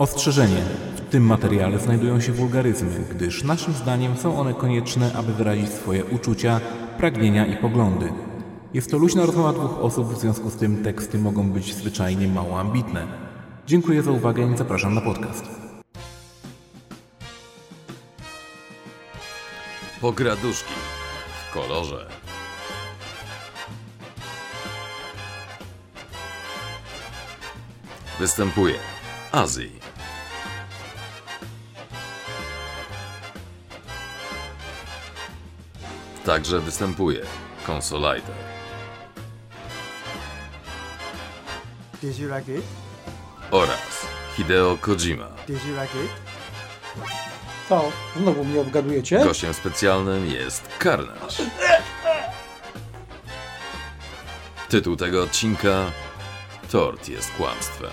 Ostrzeżenie. W tym materiale znajdują się wulgaryzmy, gdyż naszym zdaniem są one konieczne, aby wyrazić swoje uczucia, pragnienia i poglądy. Jest to luźna rozmowa dwóch osób, w związku z tym teksty mogą być zwyczajnie mało ambitne. Dziękuję za uwagę i zapraszam na podcast. Pograduszki w kolorze. Występuje Azji. Także występuje Consoliter. Did you like it? oraz Hideo Kojima. Did you like it? Co? Znowu mnie obgadujecie? Gościem specjalnym jest Carnage. Tytuł tego odcinka Tort jest kłamstwem.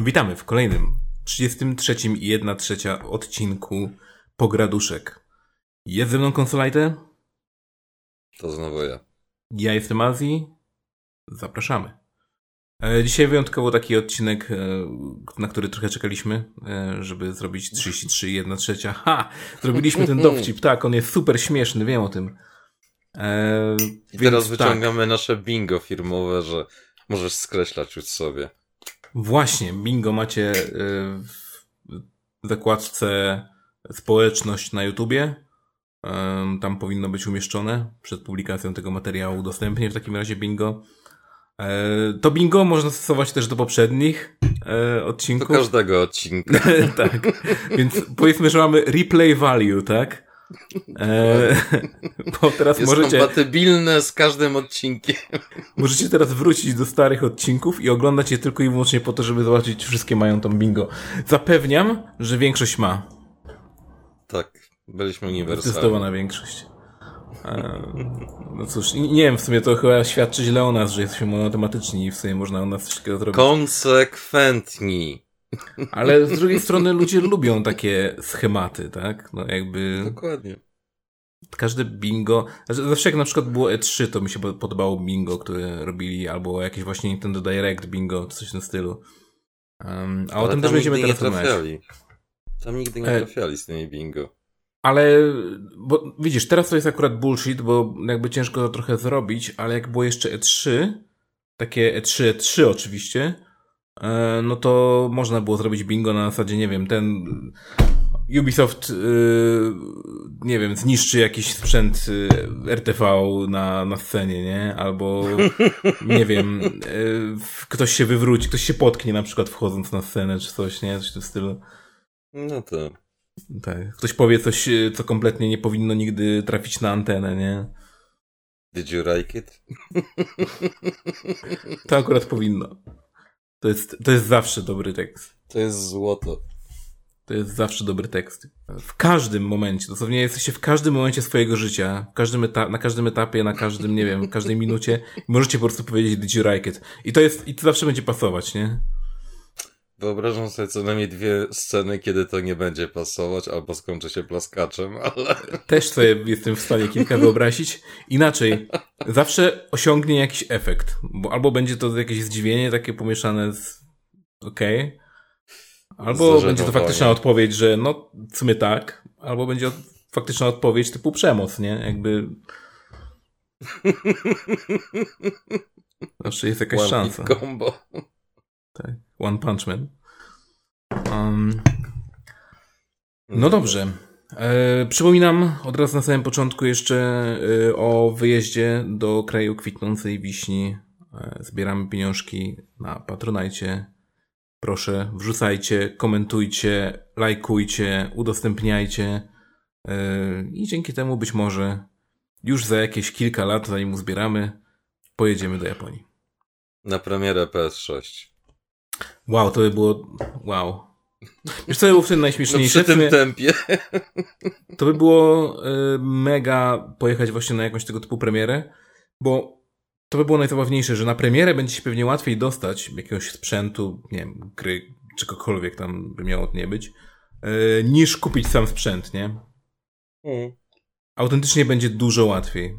Witamy w kolejnym 33 i 1 trzecia odcinku Pograduszek. Jest ze mną konsolajte, To znowu ja. ja jestem Azji. Zapraszamy. E, Dzisiaj wyjątkowo taki odcinek, e, na który trochę czekaliśmy, e, żeby zrobić 33 i 1 trzecia. Ha! Zrobiliśmy ten dowcip, tak, on jest super śmieszny, wiem o tym. E, I teraz tak. wyciągamy nasze bingo firmowe, że możesz skreślać już sobie. Właśnie, bingo macie w zakładce społeczność na YouTubie. Tam powinno być umieszczone przed publikacją tego materiału. Udostępnię w takim razie bingo. E, To bingo można stosować też do poprzednich e, Do odcinków. każdego odcinka. tak. Więc powiedzmy, że mamy replay value, tak? E, bo teraz Jest możecie. kompatybilne z każdym odcinkiem. Możecie teraz wrócić do starych odcinków i oglądać je tylko i wyłącznie po to, żeby zobaczyć, czy wszystkie mają tą bingo. Zapewniam, że większość ma. Tak, byliśmy uniwersalni. Zdecydowana większość. E, No cóż, nie wiem, w sumie to chyba świadczy źle o nas, że jesteśmy monotematyczni i w sumie można o nas coś takiego zrobić. Konsekwentni. Ale z drugiej strony ludzie lubią takie schematy, tak? No jakby Dokładnie. każde bingo. znaczy Zawsze jak na przykład było E3, to mi się po- podobało bingo, które robili, albo jakieś właśnie Nintendo Direct bingo, czy coś w tym stylu. Um, a o Ale tym tam też będziemy teraz rozmawiać. Tam nigdy nie E. trafiali z tymi bingo. Ale, bo widzisz, teraz to jest akurat bullshit, bo jakby ciężko to trochę zrobić, ale jak było jeszcze E3, takie E E3, E3 oczywiście, e, no to można było zrobić bingo na zasadzie, nie wiem, ten Ubisoft, y, nie wiem, zniszczy jakiś sprzęt RTV na, na scenie, nie? Albo, nie wiem, ktoś się wywróci, ktoś się potknie na przykład wchodząc na scenę, czy coś, nie? Coś w tym stylu. No to. Tak. Ktoś powie coś, y, co kompletnie nie powinno nigdy trafić na antenę, nie? Did you like it? To akurat powinno. To jest, to jest zawsze dobry tekst. To jest złoto. To jest zawsze dobry tekst. W każdym momencie, dosłownie jesteście w każdym momencie swojego życia, w każdym eta- na każdym etapie, na każdym, nie wiem, w każdej minucie, możecie po prostu powiedzieć did you like it. I to jest, i to zawsze będzie pasować, nie? Wyobrażam sobie co najmniej dwie sceny, kiedy to nie będzie pasować, albo skończy się plaskaczem, ale Też sobie jestem w stanie kilka wyobrazić. Inaczej, zawsze osiągnie jakiś efekt. Bo albo będzie to jakieś zdziwienie takie pomieszane z okej. Albo Z będzie to faktyczna odpowiedź, że no w sumie tak. Albo będzie faktyczna odpowiedź typu przemoc, nie? Jakby... Zawsze jest jakaś one szansa. combo. Tak. One Punch Man. Um, no dobrze. E, przypominam od razu na samym początku jeszcze e, o wyjeździe do kraju kwitnącej wiśni. E, zbieramy pieniążki na Patronajcie. Proszę, wrzucajcie, komentujcie, lajkujcie, udostępniajcie. E, I dzięki temu być może już za jakieś kilka lat, zanim uzbieramy, pojedziemy do Japonii. Na premierę PS6. Wow, to by było. Wow. Wiesz, co by było wtedy No najśmieszniejsze? przy W sumie tym tempie. to by było y, mega pojechać właśnie na jakąś tego typu premierę, bo to by było najzabawniejsze, że na premierę będzie się pewnie łatwiej dostać jakiegoś sprzętu, nie wiem, gry, czegokolwiek tam by miało nie być, y, niż kupić sam sprzęt, nie? Mm. Autentycznie będzie dużo łatwiej.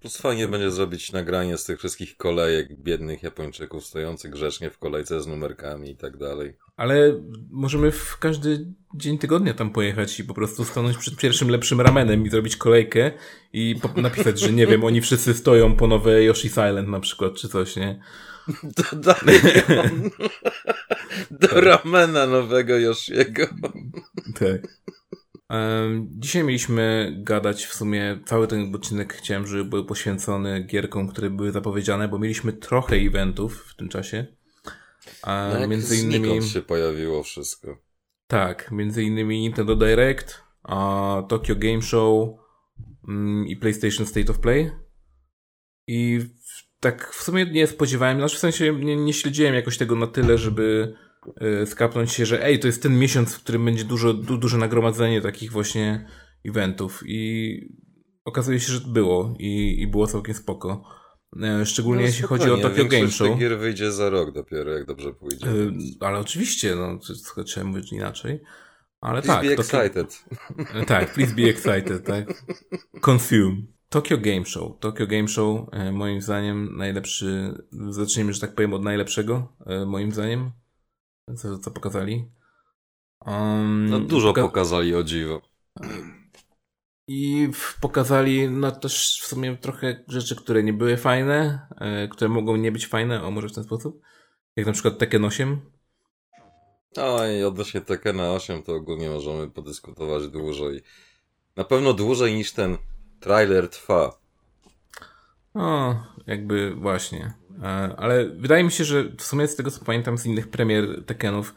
Plus fajnie będzie zrobić nagranie z tych wszystkich kolejek biednych Japończyków stojących grzecznie w kolejce z numerkami i tak dalej. Ale możemy w każdy dzień tygodnia tam pojechać i po prostu stanąć przed pierwszym lepszym ramenem i zrobić kolejkę i napisać, że nie wiem, oni wszyscy stoją po nowe Yoshi's Island na przykład, czy coś, nie? Do, dalej do ramena nowego Yoshiego. Tak. Dzisiaj mieliśmy gadać w sumie, cały ten odcinek chciałem, żeby był poświęcony gierkom, które były zapowiedziane, bo mieliśmy trochę eventów w tym czasie. A No między innymi, się pojawiło wszystko. tak, między innymi Nintendo Direct, a Tokyo Game Show mm, i PlayStation State of Play. I tak w sumie nie spodziewałem, znaczy w sensie nie, nie śledziłem jakoś tego na tyle, żeby skapnąć się, że ej, to jest ten miesiąc, w którym będzie dużo, du, duże nagromadzenie takich właśnie eventów i okazuje się, że było i, i było całkiem spoko. E, Szczególnie No, jeśli chodzi o Tokyo Game Show. gier wyjdzie za rok dopiero, jak dobrze pójdzie. Y, Ale oczywiście, no, trzeba mówić inaczej. Ale Please tak, be excited. tak, please be excited, tak. Consume. Tokyo Game Show. Tokyo Game Show, e, moim zdaniem, najlepszy. Zacznijmy, że tak powiem, od najlepszego, e, moim zdaniem. Co, co pokazali. Um, No, dużo poka- pokazali o dziwo. I pokazali, no też w sumie trochę rzeczy, które nie były fajne, e, które mogą nie być fajne, o może w ten sposób. Jak na przykład Tekken 8. No i odnośnie Tekkena 8 to ogólnie możemy podyskutować dłużej. Na pewno dłużej niż ten trailer trwa. O, jakby właśnie. E, Ale wydaje mi się, że w sumie z tego co pamiętam z innych premier Tekkenów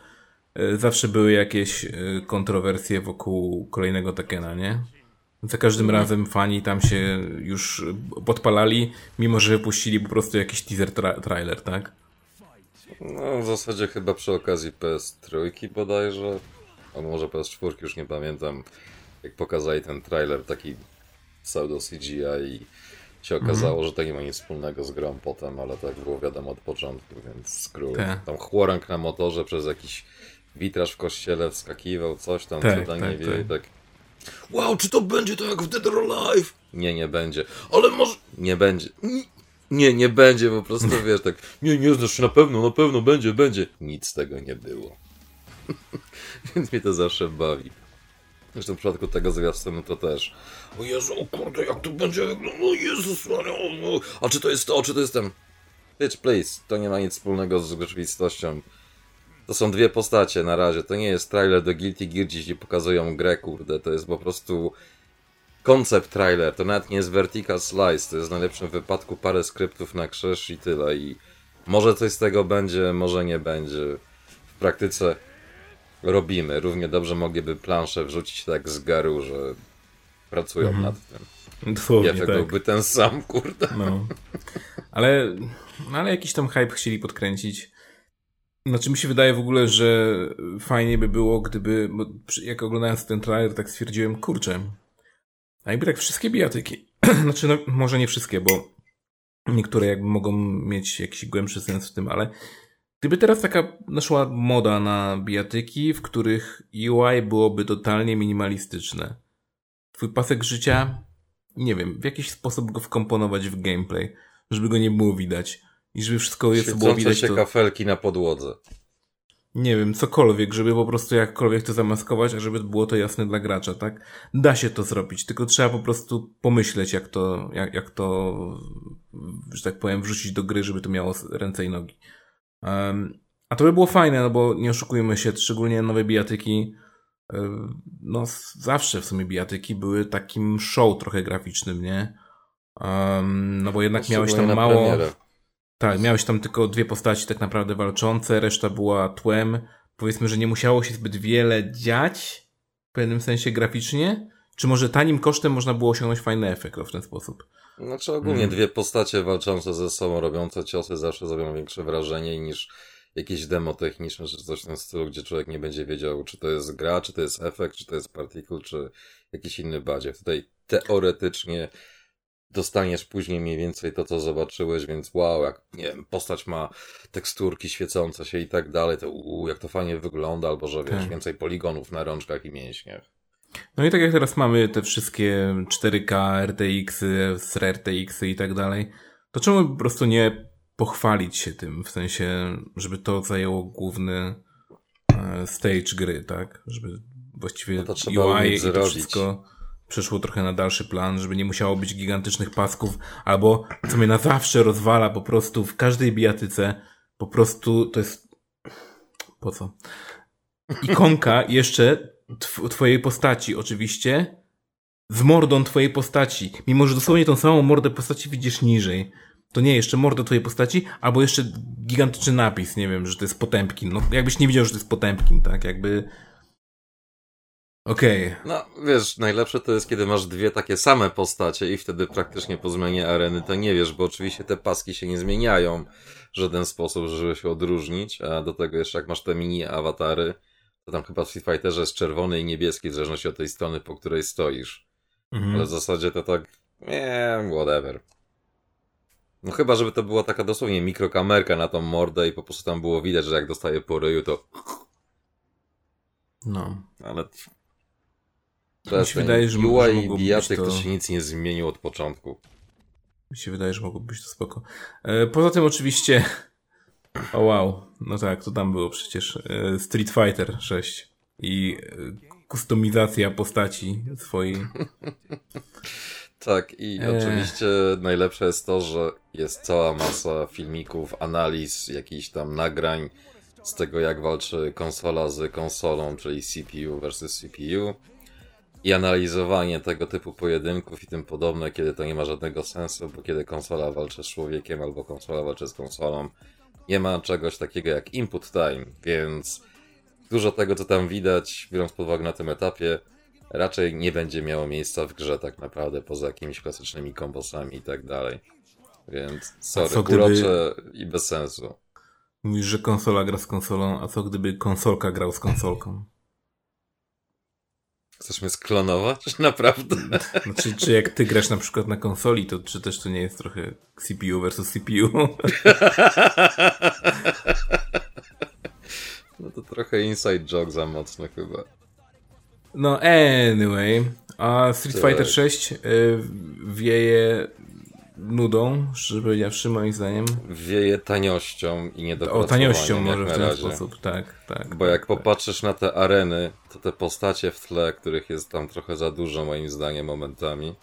e, zawsze były jakieś e, kontrowersje wokół kolejnego Tekkena, nie? Za każdym razem fani tam się już podpalali, mimo że wypuścili po prostu jakiś teaser tra trailer, tak? No w zasadzie chyba przy okazji PS3 bodajże, a może PS4 już nie pamiętam, jak pokazali ten trailer taki pseudo CGI i się okazało, że to nie ma nic wspólnego z grą potem, ale tak było wiadomo od początku, więc skrót. Tak. Tam chłorank na motorze przez jakiś witraż w kościele wskakiwał, coś tam, Tak, co tam tak, nie wie tak. tak Wow, czy to będzie tak jak w Dead or Alive? Nie, nie będzie. Ale może... Nie będzie. Nie, nie będzie, po prostu wiesz, tak nie, nie znasz się na pewno, na pewno będzie, będzie. Nic z tego nie było. Więc mnie to zawsze bawi. Zresztą w przypadku tego zwiastunu to też. O Jezu, o kurde, jak to będzie wyglądało, o Jezus Maria, o, o. A czy to jest to, czy to jest ten... Bitch, please, to nie ma nic wspólnego z rzeczywistością. To są dwie postacie na razie, to nie jest trailer do Guilty Gear, gdzie pokazują grę, kurde, to jest po prostu koncept trailer, to nawet nie jest vertical slice, to jest w najlepszym wypadku parę skryptów na krzyż i tyle i może coś z tego będzie, może nie będzie. W praktyce robimy, równie dobrze mogliby planszę wrzucić tak z garu, że pracują nad tym. Dosłownie, efekt tak. byłby ten sam, kurde. No. Ale, no ale jakiś tam hype chcieli podkręcić. Znaczy mi się wydaje w ogóle, że fajnie by było, gdyby, bo jak oglądając ten trailer, tak stwierdziłem, kurczę, a jakby tak wszystkie bijatyki, znaczy no, może nie wszystkie, bo niektóre jakby mogą mieć jakiś głębszy sens w tym, ale gdyby teraz taka naszła moda na bijatyki, w których UI byłoby totalnie minimalistyczne. Twój pasek życia, nie wiem, w jakiś sposób go wkomponować w gameplay, żeby go nie było widać. I żeby wszystko jest było widać, się to kafelki na podłodze. nie wiem, cokolwiek, żeby po prostu jakkolwiek to zamaskować, a żeby było to jasne dla gracza, tak? Da się to zrobić, tylko trzeba po prostu pomyśleć, jak to, jak, jak to, że tak powiem, wrzucić do gry, żeby to miało ręce i nogi. A to by było fajne, no bo nie oszukujmy się, szczególnie nowe bijatyki, no zawsze w sumie bijatyki były takim show trochę graficznym, nie? No bo jednak miałeś tam mało... premierę. Tak, miałeś tam tylko dwie postaci tak naprawdę walczące, reszta była tłem. Powiedzmy, że nie musiało się zbyt wiele dziać w pewnym sensie graficznie. Czy może tanim kosztem można było osiągnąć fajny efekt o, w ten sposób? Znaczy ogólnie Mhm. dwie postacie walczące ze sobą, robiące ciosy zawsze zrobią większe wrażenie niż jakieś demo techniczne, czy coś w tym stylu, gdzie człowiek nie będzie wiedział, czy to jest gra, czy to jest efekt, czy to jest particle, czy jakiś inny badziew. Tutaj teoretycznie dostaniesz później mniej więcej to, co zobaczyłeś, więc wow, jak, nie wiem, postać ma teksturki świecące się i tak dalej, to uu, jak to fajnie wygląda, albo że wiesz, Tak. więcej poligonów na rączkach i mięśniach. No i tak jak teraz mamy te wszystkie 4K, RTX, RTX i tak dalej, to czemu po prostu nie pochwalić się tym, w sensie, żeby to zajęło główny e, stage gry, tak? Żeby właściwie No UI i to wszystko przeszło trochę na dalszy plan, żeby nie musiało być gigantycznych pasków, albo co mnie na zawsze rozwala po prostu w każdej bijatyce, po prostu to jest... Po co? Ikonka jeszcze tw- twojej postaci oczywiście z mordą twojej postaci, mimo że dosłownie tą samą mordę postaci widzisz niżej. To nie, jeszcze mordę twojej postaci, albo jeszcze gigantyczny napis, nie wiem, że to jest Potępkin. No, jakbyś nie widział, że to jest Potępkin, tak? Jakby... Okej. No, wiesz, najlepsze to jest, kiedy masz dwie takie same postacie i wtedy praktycznie po zmianie areny to nie wiesz, bo oczywiście te paski się nie zmieniają w żaden sposób, żeby się odróżnić, a do tego jeszcze jak masz te mini awatary, tam chyba w Street Fighterze jest czerwony i niebieski w zależności od tej strony, po której stoisz. Mhm. Ale w zasadzie to tak, nie, whatever. No chyba, żeby to była taka dosłownie mikrokamerka na tą mordę i po prostu tam było widać, że jak dostaje po ryju, to... No. Ale... Mi się wydaje, że- UI i bijatyk to... to- się nic nie zmieniło od początku. Mi się wydaje, że mogłoby być to spoko. E, poza tym oczywiście... O wow, no tak, to tam było przecież e, Street Fighter 6 i e, kustomizacja postaci swojej. Tak, i Eee. oczywiście najlepsze jest to, że jest cała masa filmików, analiz, jakichś tam nagrań z tego, jak walczy konsola z konsolą, czyli CPU versus CPU. I analizowanie tego typu pojedynków i tym podobne, kiedy to nie ma żadnego sensu, bo kiedy konsola walczy z człowiekiem albo konsola walczy z konsolą, nie ma czegoś takiego jak input time, więc dużo tego, co tam widać, biorąc pod uwagę na tym etapie, raczej nie będzie miało miejsca w grze tak naprawdę, poza jakimiś klasycznymi kombosami i tak dalej. Więc sorry, co gdyby- urocze i bez sensu. Mówisz, że konsola gra z konsolą, a co gdyby konsolka grał z konsolką? Chcesz mnie sklonować? Naprawdę? Znaczy, czy jak ty grasz na przykład na konsoli, to czy też to nie jest trochę CPU versus CPU? No to trochę inside joke za mocno chyba. No anyway, a Street Tak. Fighter 6 y, wieje nudą, szczerze powiedziawszy, moim zdaniem. Wieje taniością i O niedopracowaniem taniością jak może w ten razie. sposób, tak, tak. Bo tak, jak tak. popatrzysz na te areny, to te postacie w tle, których jest tam trochę za dużo moim zdaniem momentami,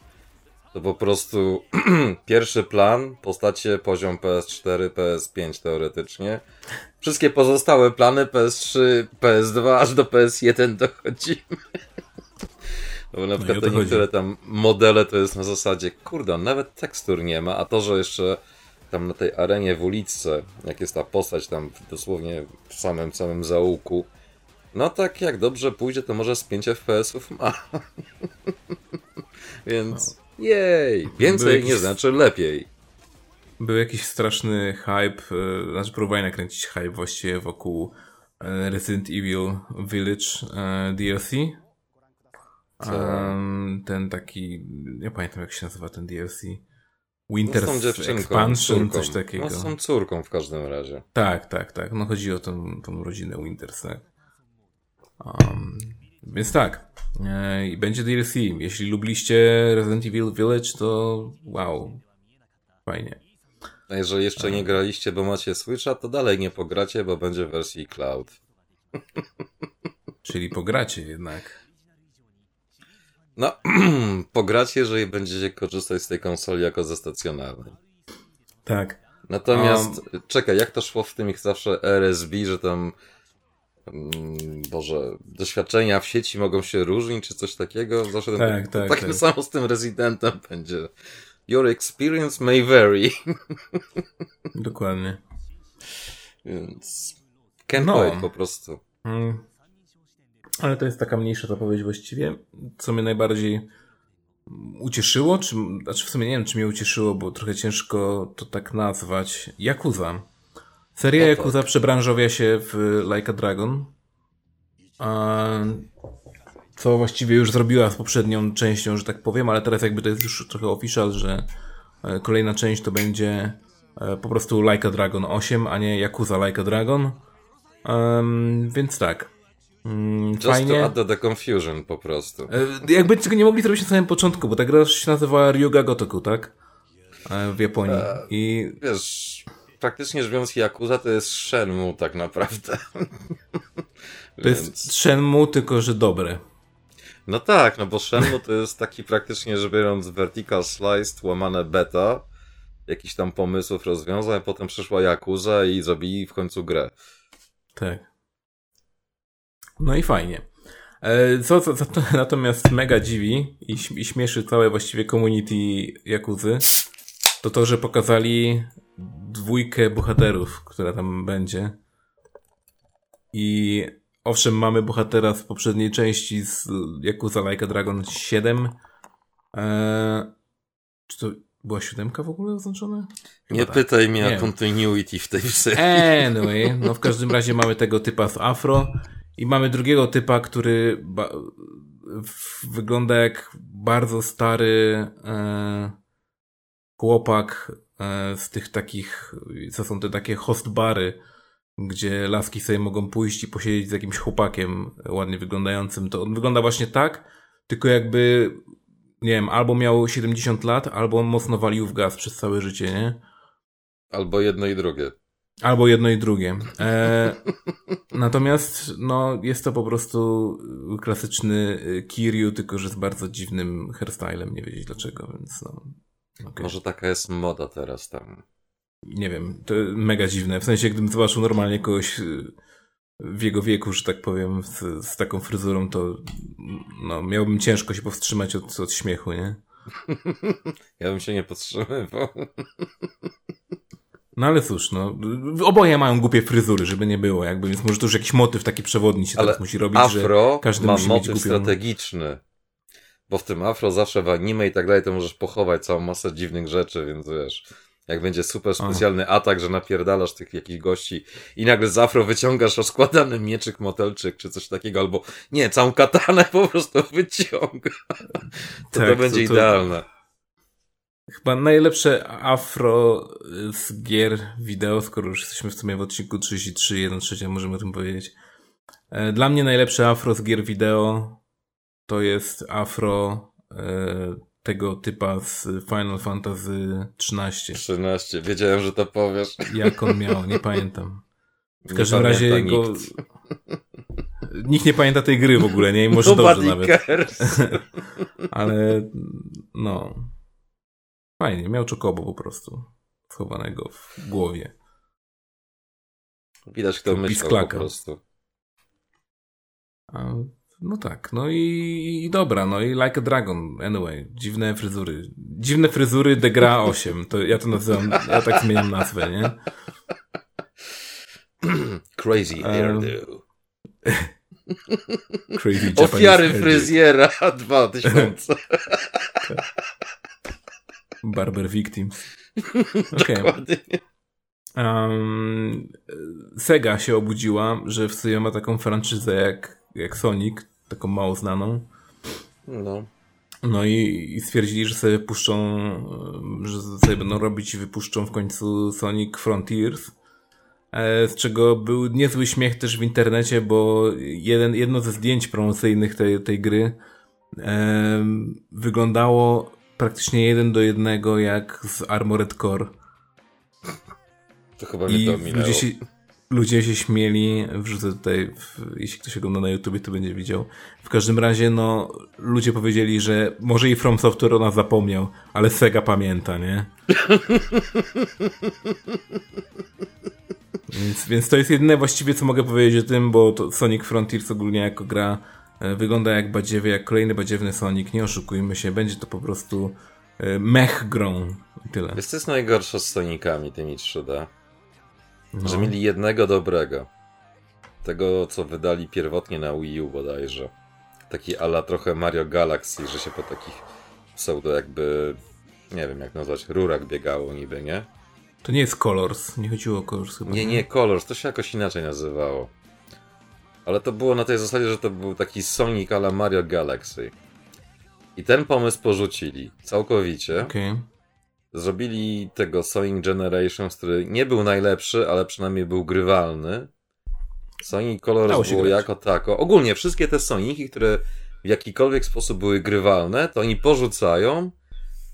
to po prostu pierwszy plan, postacie poziom PS4, PS5 teoretycznie. Wszystkie pozostałe plany PS3, PS2 aż do PS1 dochodzimy. No bo na i przykład o te niektóre tam modele to jest na zasadzie, kurde, nawet tekstur nie ma, a to, że jeszcze tam na tej arenie w uliczce, jak jest ta postać tam dosłownie w samym samym zaułku, no tak jak dobrze pójdzie, to może z 5 FPS-ów ma. Więc jej, więcej Były jakieś- nie znaczy lepiej. Był jakiś straszny hype, e, znaczy próbowali nakręcić hype właściwie wokół e, Resident Evil Village e, DLC. Um, ten taki, nie pamiętam jak się nazywa ten DLC. No Winter dziewczynką, Expansion, coś takiego. No z tą córką w każdym razie. Tak, tak, tak. No chodzi o tą, tą rodzinę Winters, tak. Um, więc tak. E, I będzie DLC. Jeśli lubiliście Resident Evil Village, to wow. Fajnie. A jeżeli jeszcze nie graliście, bo macie Switcha, to dalej nie pogracie, bo będzie w wersji cloud. Czyli pogracie jednak. No, pogracie, jeżeli będziecie korzystać z tej konsoli jako ze stacjonarnej. Tak. Natomiast, czekaj, jak to szło w tym ich zawsze RSB, że tam, mm, Boże, doświadczenia w sieci mogą się różnić, czy coś takiego? Zawsze Tak, ten, tak, tak, tak. samo z tym Residentem będzie. Your experience may vary. Dokładnie. Więc, can't No. po prostu. Mm. Ale to jest taka mniejsza zapowiedź właściwie. Co mnie najbardziej ucieszyło, czy, znaczy w sumie nie wiem, czy mnie ucieszyło, bo trochę ciężko to tak nazwać. Yakuza. Seria No tak. Yakuza przebranżowia się w Like a Dragon. A, co właściwie już zrobiła z poprzednią częścią, że tak powiem, ale teraz jakby to jest już trochę official, że e, kolejna część to będzie e, po prostu Like a Dragon 8, a nie Yakuza Like a Dragon. Em, więc tak. Mm, Just fajnie. to add the confusion po prostu. E, Jakby tego nie mogli zrobić na samym początku, bo ta gra się nazywała Ryuga Gotoku, tak? E, W Japonii. I Wiesz, praktycznie rzecz biorąc, Yakuza to jest Shenmue tak naprawdę. to jest Shenmue, tylko że dobre. No tak, no bo Shenmue to jest taki praktycznie rzecz biorąc vertical sliced, łamane beta, jakichś tam pomysłów, rozwiązań, potem przyszła Yakuza i zrobili w końcu grę. Tak. No i fajnie. E, Co, co, co to natomiast mega dziwi i, i śmieszy całe właściwie community Jakuzy, to to, że pokazali dwójkę bohaterów, która tam będzie. I owszem, mamy bohatera z poprzedniej części z Yakuza Like Dragon 7. E, czy to była siódemka w ogóle oznaczona? Nie Chyba tak. pytaj mnie Nie. o continuity w tej serii. Anyway, no w każdym razie mamy tego typa z afro i mamy drugiego typa, który wygląda jak bardzo stary e, chłopak e, z tych takich, co są te takie host bary, gdzie laski sobie mogą pójść i posiedzieć z jakimś chłopakiem ładnie wyglądającym. To on wygląda właśnie tak, tylko jakby, nie wiem, albo miał 70 lat, albo on mocno walił w gaz przez całe życie, nie? Albo jedno i drugie. Albo jedno i drugie. E, natomiast no, jest to po prostu klasyczny y, Kiryu, tylko że z bardzo dziwnym hairstylem, nie wiedzieć dlaczego, więc no. okej. Może taka jest moda teraz tam. Nie wiem, to mega dziwne. W sensie, gdybym zobaczył normalnie kogoś y, w jego wieku, że tak powiem, z, z taką fryzurą, to no, miałbym ciężko się powstrzymać od, od śmiechu, nie? Ja bym się nie podtrzymywał. No ale cóż, no, oboje mają głupie fryzury, żeby nie było, jakby, więc może to już jakiś motyw taki przewodni się Ale teraz musi robić, Afro że każdy ma musi mieć motyw głupią... strategiczny. Bo w tym afro zawsze w anime i tak dalej to możesz pochować całą masę dziwnych rzeczy, więc wiesz, jak będzie super specjalny atak, że napierdalasz tych jakichś gości i nagle z afro wyciągasz rozkładany mieczyk, motelczyk czy coś takiego, albo nie, całą katanę po prostu wyciąga. To Tak, to będzie to- to- idealne. Chyba najlepsze afro z gier wideo, skoro już jesteśmy w sumie w odcinku 33, 1 trzecia, możemy o tym powiedzieć. E, Dla mnie najlepsze afro z gier wideo to jest afro e, tego typa z Final Fantasy 13. 13, wiedziałem, że to powiesz. Jak on miał, nie pamiętam. W każdym razie jego... nikt. Nikt nie pamięta tej gry w ogóle, nie? I może Nobody dobrze nawet. cares. Ale no. Fajnie, miał czokobo po prostu. Schowanego w głowie. Widać, kto myślał po prostu. A, no tak, no i, i dobra, no i Like a Dragon, anyway, dziwne fryzury. Dziwne fryzury The Gra 8, to ja to nazywam, ja tak zmieniam nazwę, nie? Crazy hairdo. Crazy Japanese Ofiary fryzjera 2000. Barber Victims. Okej. Dokładnie. Um, Sega się obudziła, że w sobie ma taką franczyzę jak, jak Sonic, taką mało znaną. No. No i, i stwierdzili, że sobie puszczą, e, że sobie będą robić i wypuszczą w końcu Sonic Frontiers. E, Z czego był niezły śmiech też w internecie, bo jeden, jedno ze zdjęć promocyjnych tej, tej gry em, wyglądało praktycznie jeden do jednego jak z Armored Core. To chyba mnie I to minęło. ludzie się, ludzie się śmieli, wrzucę tutaj, w, jeśli ktoś ogląda na YouTubie, to będzie widział. W każdym razie, no, ludzie powiedzieli, że może i From Software ona zapomniał, ale Sega pamięta, nie? więc, więc to jest jedyne właściwie, co mogę powiedzieć o tym, bo Sonic Frontiers ogólnie jako gra wygląda jak badziewie, jak kolejny badziewny Sonic, nie oszukujmy się, będzie to po prostu e, mech grą i tyle. Wiesz, co jest najgorsze z Sonicami, tymi 3D? No. Że mieli jednego dobrego. Tego, co wydali pierwotnie na Wii U bodajże. Taki ala trochę Mario Galaxy, że się po takich pseudo jakby, nie wiem jak nazwać, rurach biegało niby, nie? To nie jest Colors, nie chodziło o Colors chyba. Nie, nie, Colors, to się jakoś inaczej nazywało. Ale to było na tej zasadzie, że to był taki Sonic ala Mario Galaxy. I ten pomysł porzucili całkowicie. Okej. Zrobili tego Sonic Generations, który nie był najlepszy, ale przynajmniej był grywalny. Sonic Colors było grać. jako tako. Ogólnie wszystkie te Soniki, które w jakikolwiek sposób były grywalne, to oni porzucają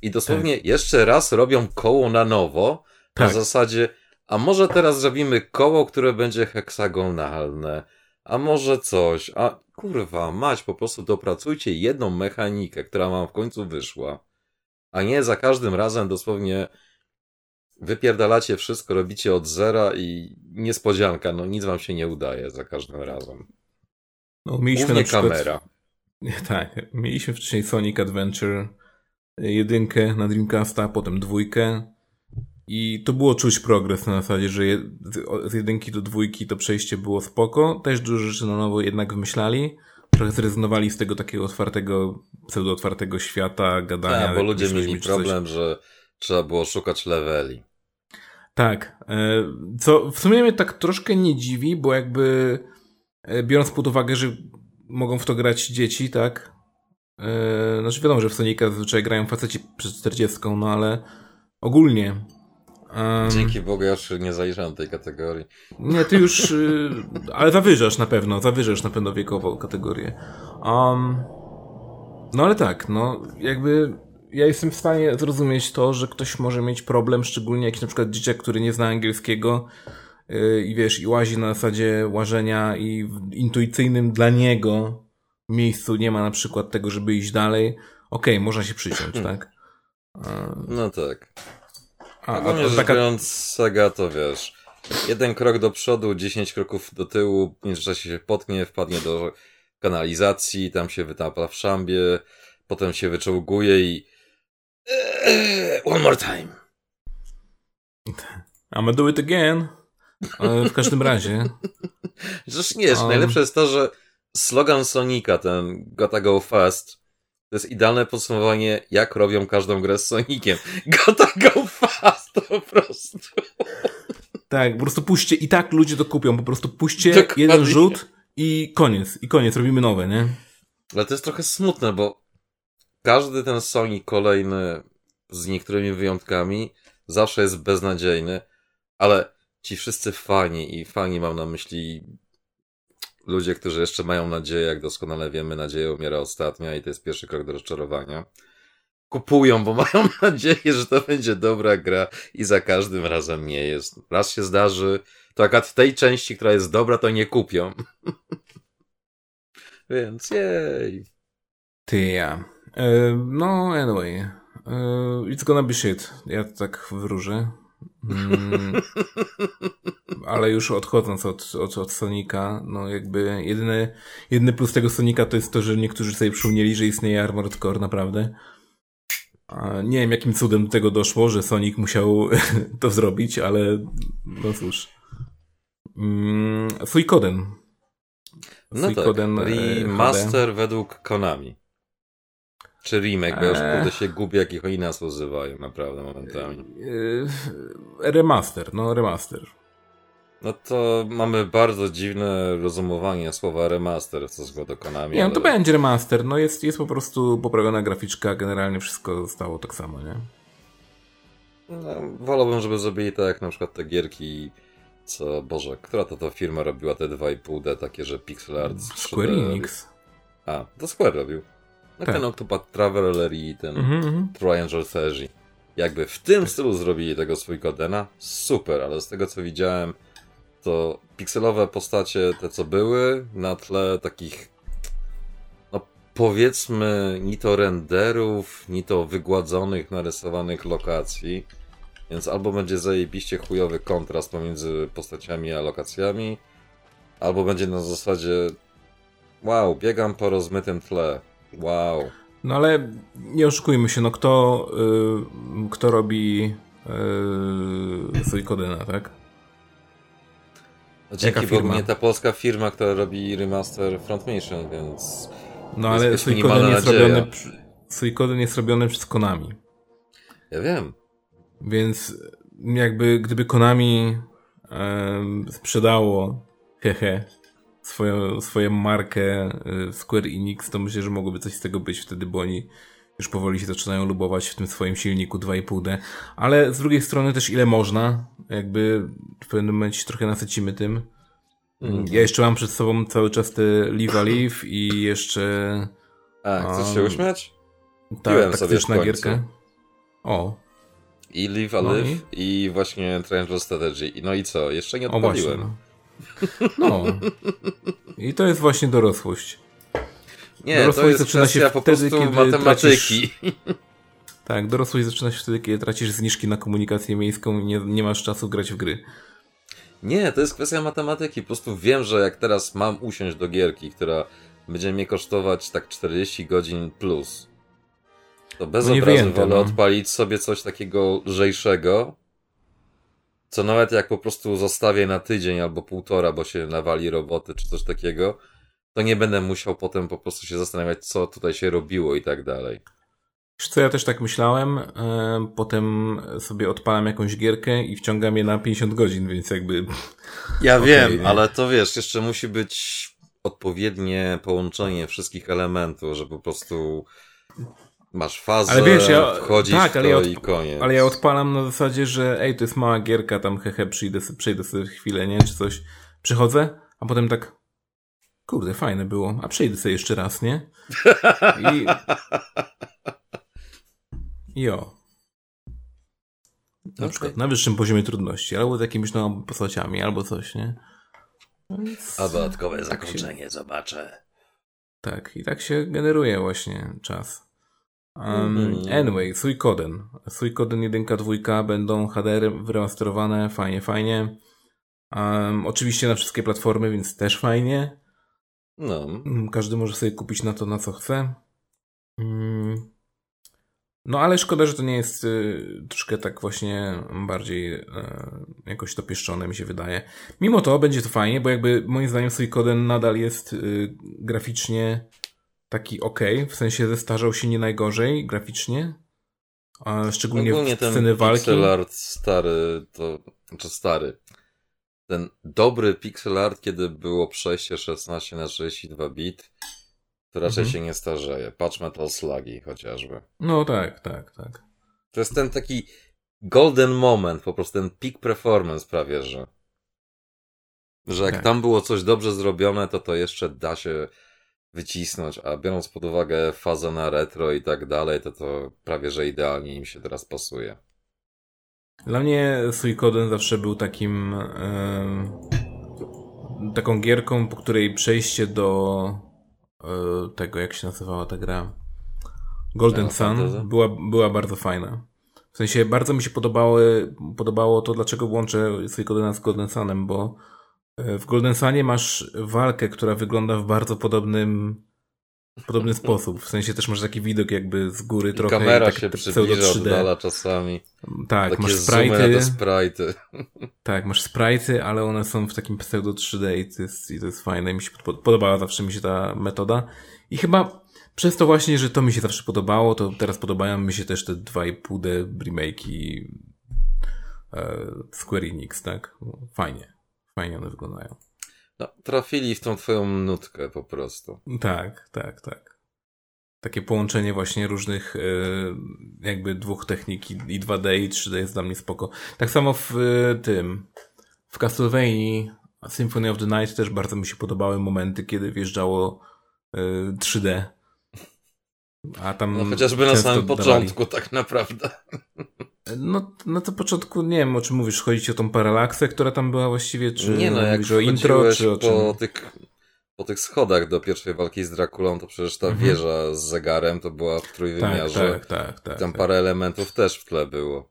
i dosłownie jeszcze raz robią koło na nowo. Na Tak. zasadzie, a może teraz zrobimy koło, które będzie heksagonalne, a może coś, a kurwa, mać, po prostu dopracujcie jedną mechanikę, która wam w końcu wyszła, a nie za każdym razem dosłownie wypierdalacie wszystko, robicie od zera i niespodzianka, no nic wam się nie udaje za każdym razem. No, mieliśmy Głównie na przykład, kamera. Tak, mieliśmy wcześniej Sonic Adventure y, jedynkę na Dreamcasta, potem dwójkę i to było czuć progres na zasadzie, że z- jedynki do dwójki to przejście było spoko, też dużo rzeczy na nowo jednak wymyślali, trochę zrezygnowali z tego takiego otwartego, pseudo-otwartego świata, gadania. Tak, bo ludzie mieli problem, że trzeba było szukać leveli. Tak. e, Co w sumie mnie tak troszkę nie dziwi, bo jakby e, biorąc pod uwagę, że mogą w to grać dzieci, tak? E, Znaczy wiadomo, że w Sonika zazwyczaj grają faceci przed 40, no ale ogólnie. Em, Dzięki Bogu ja już nie zaliczam tej kategorii. nie, ty już, y, ale zawyżasz na pewno, zawyżasz na pewno wiekową kategorię. Um, no ale tak, no jakby ja jestem w stanie zrozumieć to, że ktoś może mieć problem, szczególnie jakiś na przykład dzieciak, który nie zna angielskiego y, i wiesz, i łazi na zasadzie łażenia i w intuicyjnym dla niego miejscu nie ma na przykład tego, żeby iść dalej. Okej, można się przyciąć, tak? No tak. A, Ogólnie a rzecz taka biorąc, Sega to wiesz, jeden krok do przodu, 10 kroków do tyłu, w międzyczasie się potknie, wpadnie do kanalizacji, tam się wytapa w szambie, potem się wyczołguje i Eee, one more time. I'm do it again. Ale w każdym razie. Zresztą nie, Um. najlepsze jest to, że slogan Sonika, ten Gotta Go Fast, to jest idealne podsumowanie, jak robią każdą grę z Sonikiem. Gotta Go Fast, po prostu. Tak, po prostu puśćcie i tak ludzie to kupią. Po prostu puśćcie Dokładnie. jeden rzut i koniec. I koniec, robimy nowe, nie? Ale to jest trochę smutne, bo każdy ten Sonic kolejny, z niektórymi wyjątkami, zawsze jest beznadziejny, ale ci wszyscy fani, i fani mam na myśli ludzie, którzy jeszcze mają nadzieję, jak doskonale wiemy, nadzieja umiera ostatnia i to jest pierwszy krok do rozczarowania. Kupują, bo mają nadzieję, że to będzie dobra gra i za każdym razem nie jest. Raz się zdarzy, to akurat w tej części, która jest dobra, to nie kupią. Więc jej. Ty ja. E, no, anyway. E, it's gonna be shit. Ja tak wróżę. Mm, ale już odchodząc od, od, od Sonika, no jakby jedyny, jedyny plus tego Sonika to jest to, że niektórzy sobie przypomnieli, że istnieje Armored Core, naprawdę. A nie wiem, jakim cudem do tego doszło, że Sonic musiał to zrobić, ale no cóż. Mm, Suikoden. No tak, Suikoden, e, remaster według Konami. Czy remake, bo ja już Eee. kurde się gubię, jak ich oni nas używają, naprawdę momentami. Yy, remaster, no remaster. No to mamy bardzo dziwne rozumowanie słowa remaster w stosunku do Konami. Nie, no to będzie remaster, no jest, jest po prostu poprawiona graficzka, generalnie wszystko zostało tak samo, nie? No, wolałbym, żeby zrobili tak jak na przykład te gierki, co, Boże, która to, to firma robiła te 2,5D, takie, że pixel art 3D Square robi- Enix. A, to Square robił. No Tak. ten Octopath Traveler i ten Mhm, mhm. Triangle Theory. Jakby w tym stylu zrobili tego swój Kodena, super, ale z tego co widziałem, to pikselowe postacie, te co były, na tle takich, no powiedzmy, ni to renderów, ni to wygładzonych, narysowanych lokacji. Więc albo będzie zajebiście chujowy kontrast pomiędzy postaciami a lokacjami, albo będzie na zasadzie wow, biegam po rozmytym tle. Wow. No ale nie oszukujmy się, no kto, y, kto robi y, Suikodena, tak? No, Dzięki Jaka Bogu firma? nie ta polska firma, która robi remaster Front Mission, więc No ale minimalna jest, robiony, Suikoden jest robiony przez Konami. ja wiem. Więc jakby gdyby Konami sprzedało hehe swoją, swoją markę y, Square Enix, to myślę, że mogłoby coś z tego być wtedy, bo oni już powoli się zaczynają lubować w tym swoim silniku 2,5D. Ale z drugiej strony też ile można, jakby w pewnym momencie się trochę nasycimy tym. Mhm. Ja jeszcze mam przed sobą cały czas te Live a Live i jeszcze A, chcesz się uśmiać? ta Piłem sobie taktyczna gierkę. O, I Live a No Live i... właśnie Triangle Strategy. I No i co? Jeszcze nie o właśnie. odpaliłem. No. No. I to jest właśnie dorosłość. Nie, to Dorosłość jest zaczyna się wtedy, prostu kiedy matematyki. Tak, dorosłość zaczyna się wtedy, kiedy tracisz zniżki na komunikację miejską i nie, nie masz czasu grać w gry. Nie, to jest kwestia matematyki. Po prostu wiem, że jak teraz mam usiąść do gierki, która będzie mnie kosztować tak 40 godzin plus, to bez No obrazu wolę no. odpalić sobie coś takiego lżejszego, co nawet jak po prostu zostawię na tydzień albo półtora, bo się nawali roboty czy coś takiego, to nie będę musiał potem po prostu się zastanawiać, co tutaj się robiło i tak dalej. Wiesz co, ja też tak myślałem, e, potem sobie odpalam jakąś gierkę i wciągam je na 50 godzin, więc jakby... Ja Okej, wiem, nie? ale to wiesz, jeszcze musi być odpowiednie połączenie wszystkich elementów, że po prostu masz fazę, Ale wiesz, ja- wchodzisz tak, ale ja od- i koniec. Ale ja odpalam na zasadzie, że ej, to jest mała gierka, tam hehe, przyjdę, sobie- przejdę sobie chwilę, nie, czy coś. Przychodzę, a potem tak, kurde, fajne było, a przejdę sobie jeszcze raz, nie? I... Jo. Na Okej. przykład na wyższym poziomie trudności, albo z jakimiś no, postaciami, albo coś, nie? No Więc- A dodatkowe tak się- zakończenie, zobaczę. Tak, i tak się generuje właśnie czas. Um, Mhm. Anyway, Suikoden. Suikoden 1, 2 będą HDR wyremasterowane, fajnie, fajnie. Um, oczywiście na wszystkie platformy, więc też fajnie. No, Mm, Każdy może sobie kupić na to, na co chce. Mm. No ale szkoda, że to nie jest y, troszkę tak właśnie bardziej y, jakoś dopieszczone, mi się wydaje. Mimo to będzie to fajnie, bo jakby moim zdaniem Suikoden nadal jest y, graficznie taki ok, w sensie zestarzał się nie najgorzej graficznie. A szczególnie ogólnie w ten sceny walki. pixel art stary, to, znaczy stary, ten dobry pixel art, kiedy było przejście 16 na 62 bit, to raczej Mhm. się nie starzeje. Patrz Metal Sluggy chociażby. No tak, tak, tak. To jest ten taki golden moment, po prostu ten peak performance prawie, że. Że jak Tak. tam było coś dobrze zrobione, to to jeszcze da się wycisnąć, a biorąc pod uwagę fazę na retro i tak dalej, to to prawie, że idealnie im się teraz pasuje. Dla mnie Suikoden zawsze był takim em, taką gierką, po której przejście do e, tego, jak się nazywała ta gra Golden Fantasy? Sun była, była bardzo fajna. W sensie bardzo mi się podobały, podobało to, dlaczego łączę Suikodena z Golden Sunem, bo w Golden Sunie masz walkę, która wygląda w bardzo podobnym podobny sposób. W sensie też masz taki widok jakby z góry I trochę. kamera tak, się tak przybliża, 3D. oddala czasami. Tak, Takie masz zoomy na sprite'y. te sprite'y. Tak, masz sprite'y, ale one są w takim pseudo 3D i to jest, i to jest fajne. Mi się pod- podobała zawsze mi się ta metoda. I chyba przez to właśnie, że to mi się zawsze podobało, to teraz podobają mi się też te 2,5D remake'i e, Square Enix, tak? Fajnie. Fajnie one wyglądają. No, trafili w tą twoją nutkę po prostu. Tak, tak, tak. Takie połączenie właśnie różnych e, jakby dwóch technik i i 2D i 3D jest dla mnie spoko. Tak samo w e, tym w Castlevania Symphony of the Night też bardzo mi się podobały momenty, kiedy wjeżdżało e, 3D. A tam No chociażby na samym początku tak naprawdę. No, na to początku nie wiem, o czym mówisz. Chodzi ci o tą paralaksę, która tam była właściwie, czy nie no, jak o intro, czy o czym? po tych, po tych schodach do pierwszej walki z Drakulą, to przecież ta Mhm. wieża z zegarem to była w Tak, trójwymiarze. tak, tak, tak. Tam tak. parę elementów też w tle było.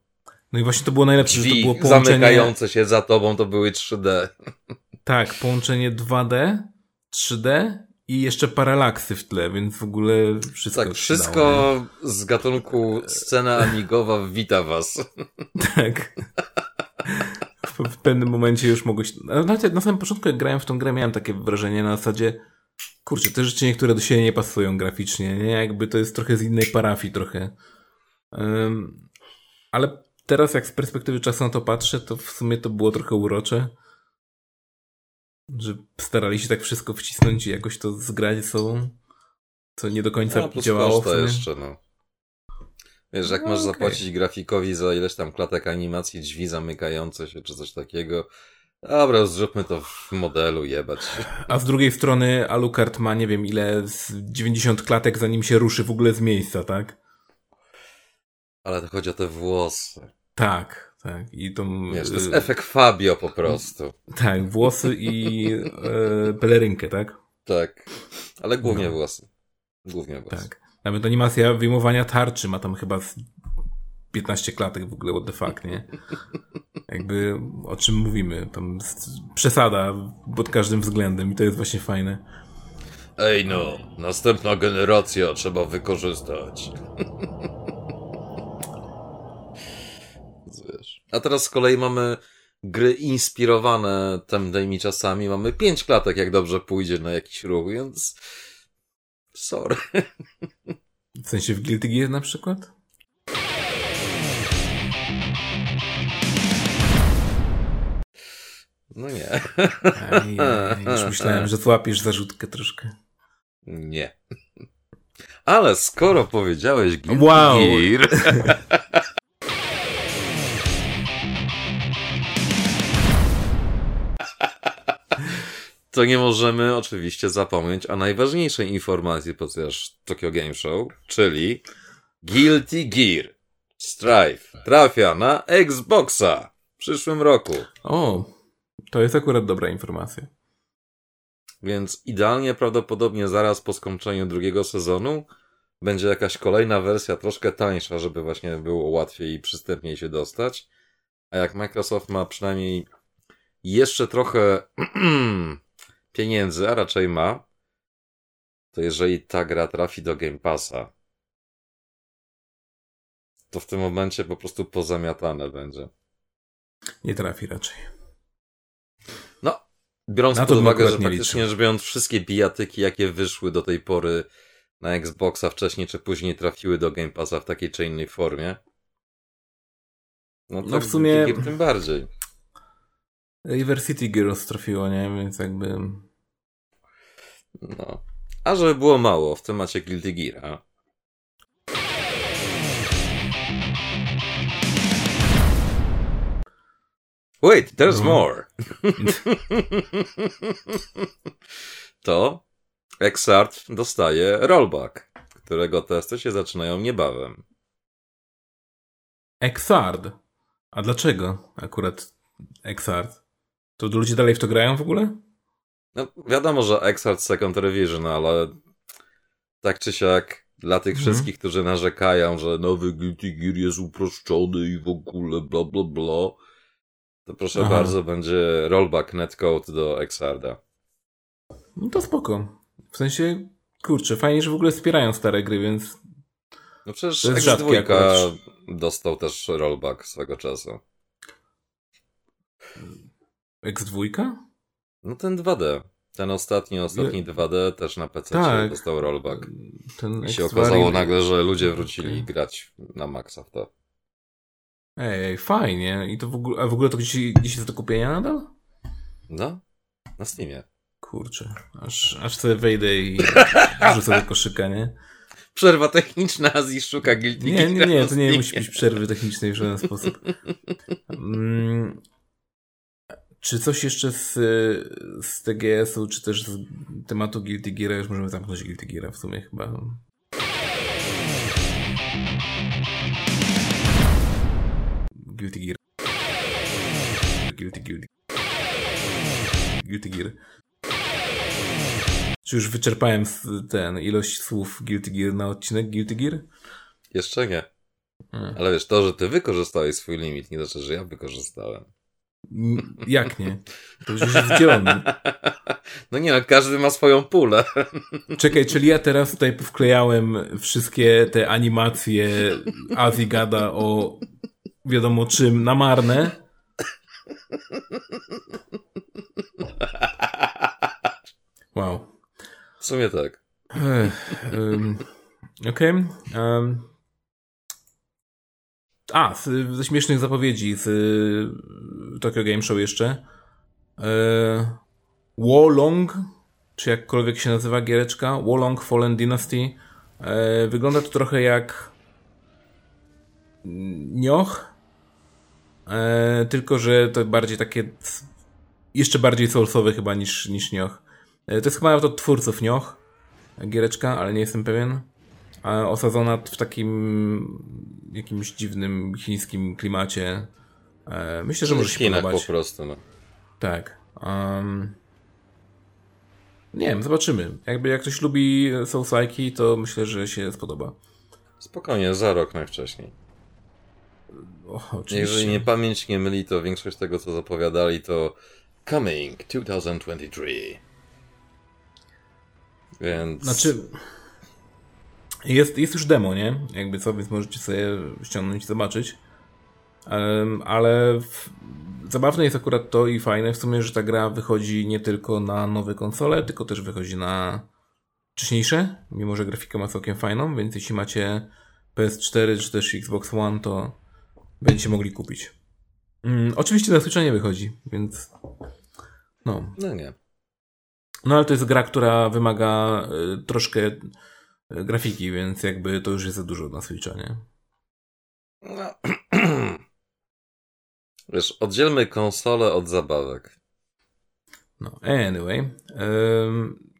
No i właśnie to było najlepsze, że to Drzwi było połączenie... zamykające się za tobą to były 3D. Tak, połączenie 2D, 3D i jeszcze paralaksy w tle, więc w ogóle wszystko Tak, wszystko dało, z gatunku scena amigowa wita was. Tak. W, w pewnym momencie już mogłeś... Nawet na samym początku, jak grałem w tą grę, miałem takie wrażenie na zasadzie kurczę, te rzeczy niektóre do siebie nie pasują graficznie, nie? Jakby to jest trochę z innej parafii trochę. Ym, ale teraz jak z perspektywy czasu na to patrzę, to w sumie to było trochę urocze. Że starali się tak wszystko wcisnąć i jakoś to zgrać ze sobą. Co nie do końca No, działało koszta jeszcze, no. Wiesz, jak No, masz okej. zapłacić grafikowi za ileś tam klatek animacji, drzwi zamykające się, czy coś takiego, Dobra, zróbmy to w modelu, jebać. A z drugiej strony Alucard ma, nie wiem ile, z 90 klatek zanim się ruszy w ogóle z miejsca, tak? Ale to chodzi o te włosy. Tak, tak. I to... Wiesz, to jest y, efekt Fabio po prostu. Tak, włosy i e, pelerynkę, tak? Tak. Ale głównie No. włosy. Głównie włosy. Tak. Nawet animacja wyjmowania tarczy ma tam chyba z 15 klatek w ogóle, what the fuck, nie? Jakby o czym mówimy? Tam przesada pod każdym względem i to jest właśnie fajne. Ej no, następna generacja trzeba wykorzystać. Wiesz. A teraz z kolei mamy gry inspirowane tamtymi czasami. Mamy pięć klatek, jak dobrze pójdzie na jakiś ruch, więc... Sorry. W sensie w Guilty Gear na przykład? No nie. Aj, aj, już myślałem, że złapiesz zarzutkę troszkę. Nie. Ale skoro powiedziałeś Guilty Wow. Gear... To nie możemy oczywiście zapomnieć o najważniejszej informacji podczas Tokyo Game Show, czyli Guilty Gear Strife trafia na Xboxa w przyszłym roku. O, to jest akurat dobra informacja. Więc idealnie prawdopodobnie zaraz po skończeniu drugiego sezonu będzie jakaś kolejna wersja troszkę tańsza, żeby właśnie było łatwiej i przystępniej się dostać. A jak Microsoft ma przynajmniej jeszcze trochę pieniędzy, a raczej ma, to jeżeli ta gra trafi do Game Passa, to w tym momencie po prostu pozamiatane będzie. Nie trafi raczej. No, biorąc pod uwagę, że praktycznie rzecz biorąc wszystkie bijatyki, jakie wyszły do tej pory na Xboxa wcześniej czy później trafiły do Game Passa w takiej czy innej formie. No to No w sumie- tym bardziej. River City Girls trafiło, nie? Więc jakby... No. A żeby było mało, w temacie Guilty Gear. Wait, there's No. more. to Exart dostaje rollback, którego testy się zaczynają niebawem. Exard. A dlaczego akurat Exard? To ludzie dalej w to grają w ogóle? No, wiadomo, że Exart Second Revision, ale tak czy siak dla tych Mhm. wszystkich, którzy narzekają, że nowy Guilty Gear jest uproszczony i w ogóle bla bla bla, to proszę Aha. bardzo, będzie rollback netcode do Exarda. No to spoko. W sensie, kurczę, fajnie, że w ogóle wspierają stare gry, więc No przecież To jest rzadkie X2 akurat. dostał też rollback swego czasu. X2? No ten 2D. Ten ostatni, ostatni 2D też na PC Tak. dostał rollback. Ten I się X2 okazało nagle, że ludzie wrócili Okej. grać na maksa w to. Ej, fajnie. I to w ogóle, a w ogóle to gdzieś, gdzieś jest do kupienia nadal? No, na Steamie. Kurczę, aż, aż sobie wejdę i wrzucę do koszyka, nie? Przerwa techniczna, Azji szuka Guilty Nie, nie, nie, to nie musi być przerwy technicznej w żaden sposób. Mm, czy coś jeszcze z, z TGS-u, czy też z tematu Guilty Geara, już możemy zamknąć Guilty Geara w sumie chyba. Guilty Gear. Guilty, guilty. Guilty Gear. Czy już wyczerpałem ten ilość słów Guilty Gear na odcinek Guilty Gear? Jeszcze nie. Hmm. Ale wiesz, to, że ty wykorzystałeś swój limit, nie znaczy, że ja wykorzystałem. Jak nie? To już jest wdzielony. No nie, no każdy ma swoją pulę. Czekaj, czyli ja teraz tutaj wklejałem wszystkie te animacje Azji gada o wiadomo czym na marne. Wow. W sumie tak. Ech, ym, Okej. A, z, ze śmiesznych zapowiedzi z y, Tokyo Game Show jeszcze. E, Wolong, czy jakkolwiek się nazywa giereczka, Wolong Fallen Dynasty. E, wygląda to trochę jak Nioch, e, tylko że to bardziej takie jeszcze bardziej soulsowy chyba niż, niż Nioh. E, To jest chyba nawet od twórców Nioh, giereczka, ale nie jestem pewien. Osadzona w takim jakimś dziwnym chińskim klimacie. E, Myślę, że może się Chinach podobać. po prostu, no. Tak. Um, nie wiem, zobaczymy. Jakby jak ktoś lubi Soulsike, to myślę, że się spodoba. Spokojnie, za rok najwcześniej. O, oczywiście. Jeżeli nie pamięć nie myli, to większość tego, co zapowiadali, to Coming 2023. Więc... Znaczy, jest, jest już demo, nie? Jakby co, więc możecie sobie ściągnąć i zobaczyć. Em, ale w, zabawne jest akurat to i fajne w sumie, że ta gra wychodzi nie tylko na nowe konsole, tylko też wychodzi na wcześniejsze, mimo że grafika ma całkiem fajną, więc jeśli macie PS4 czy też Xbox One, to będziecie mogli kupić. Mm, oczywiście na Switcha nie wychodzi, więc no, No nie. no ale to jest gra, która wymaga y, troszkę grafiki, więc jakby to już jest za dużo na Switcha, nie? No. Wiesz, oddzielmy konsolę od zabawek. No, anyway. Ym,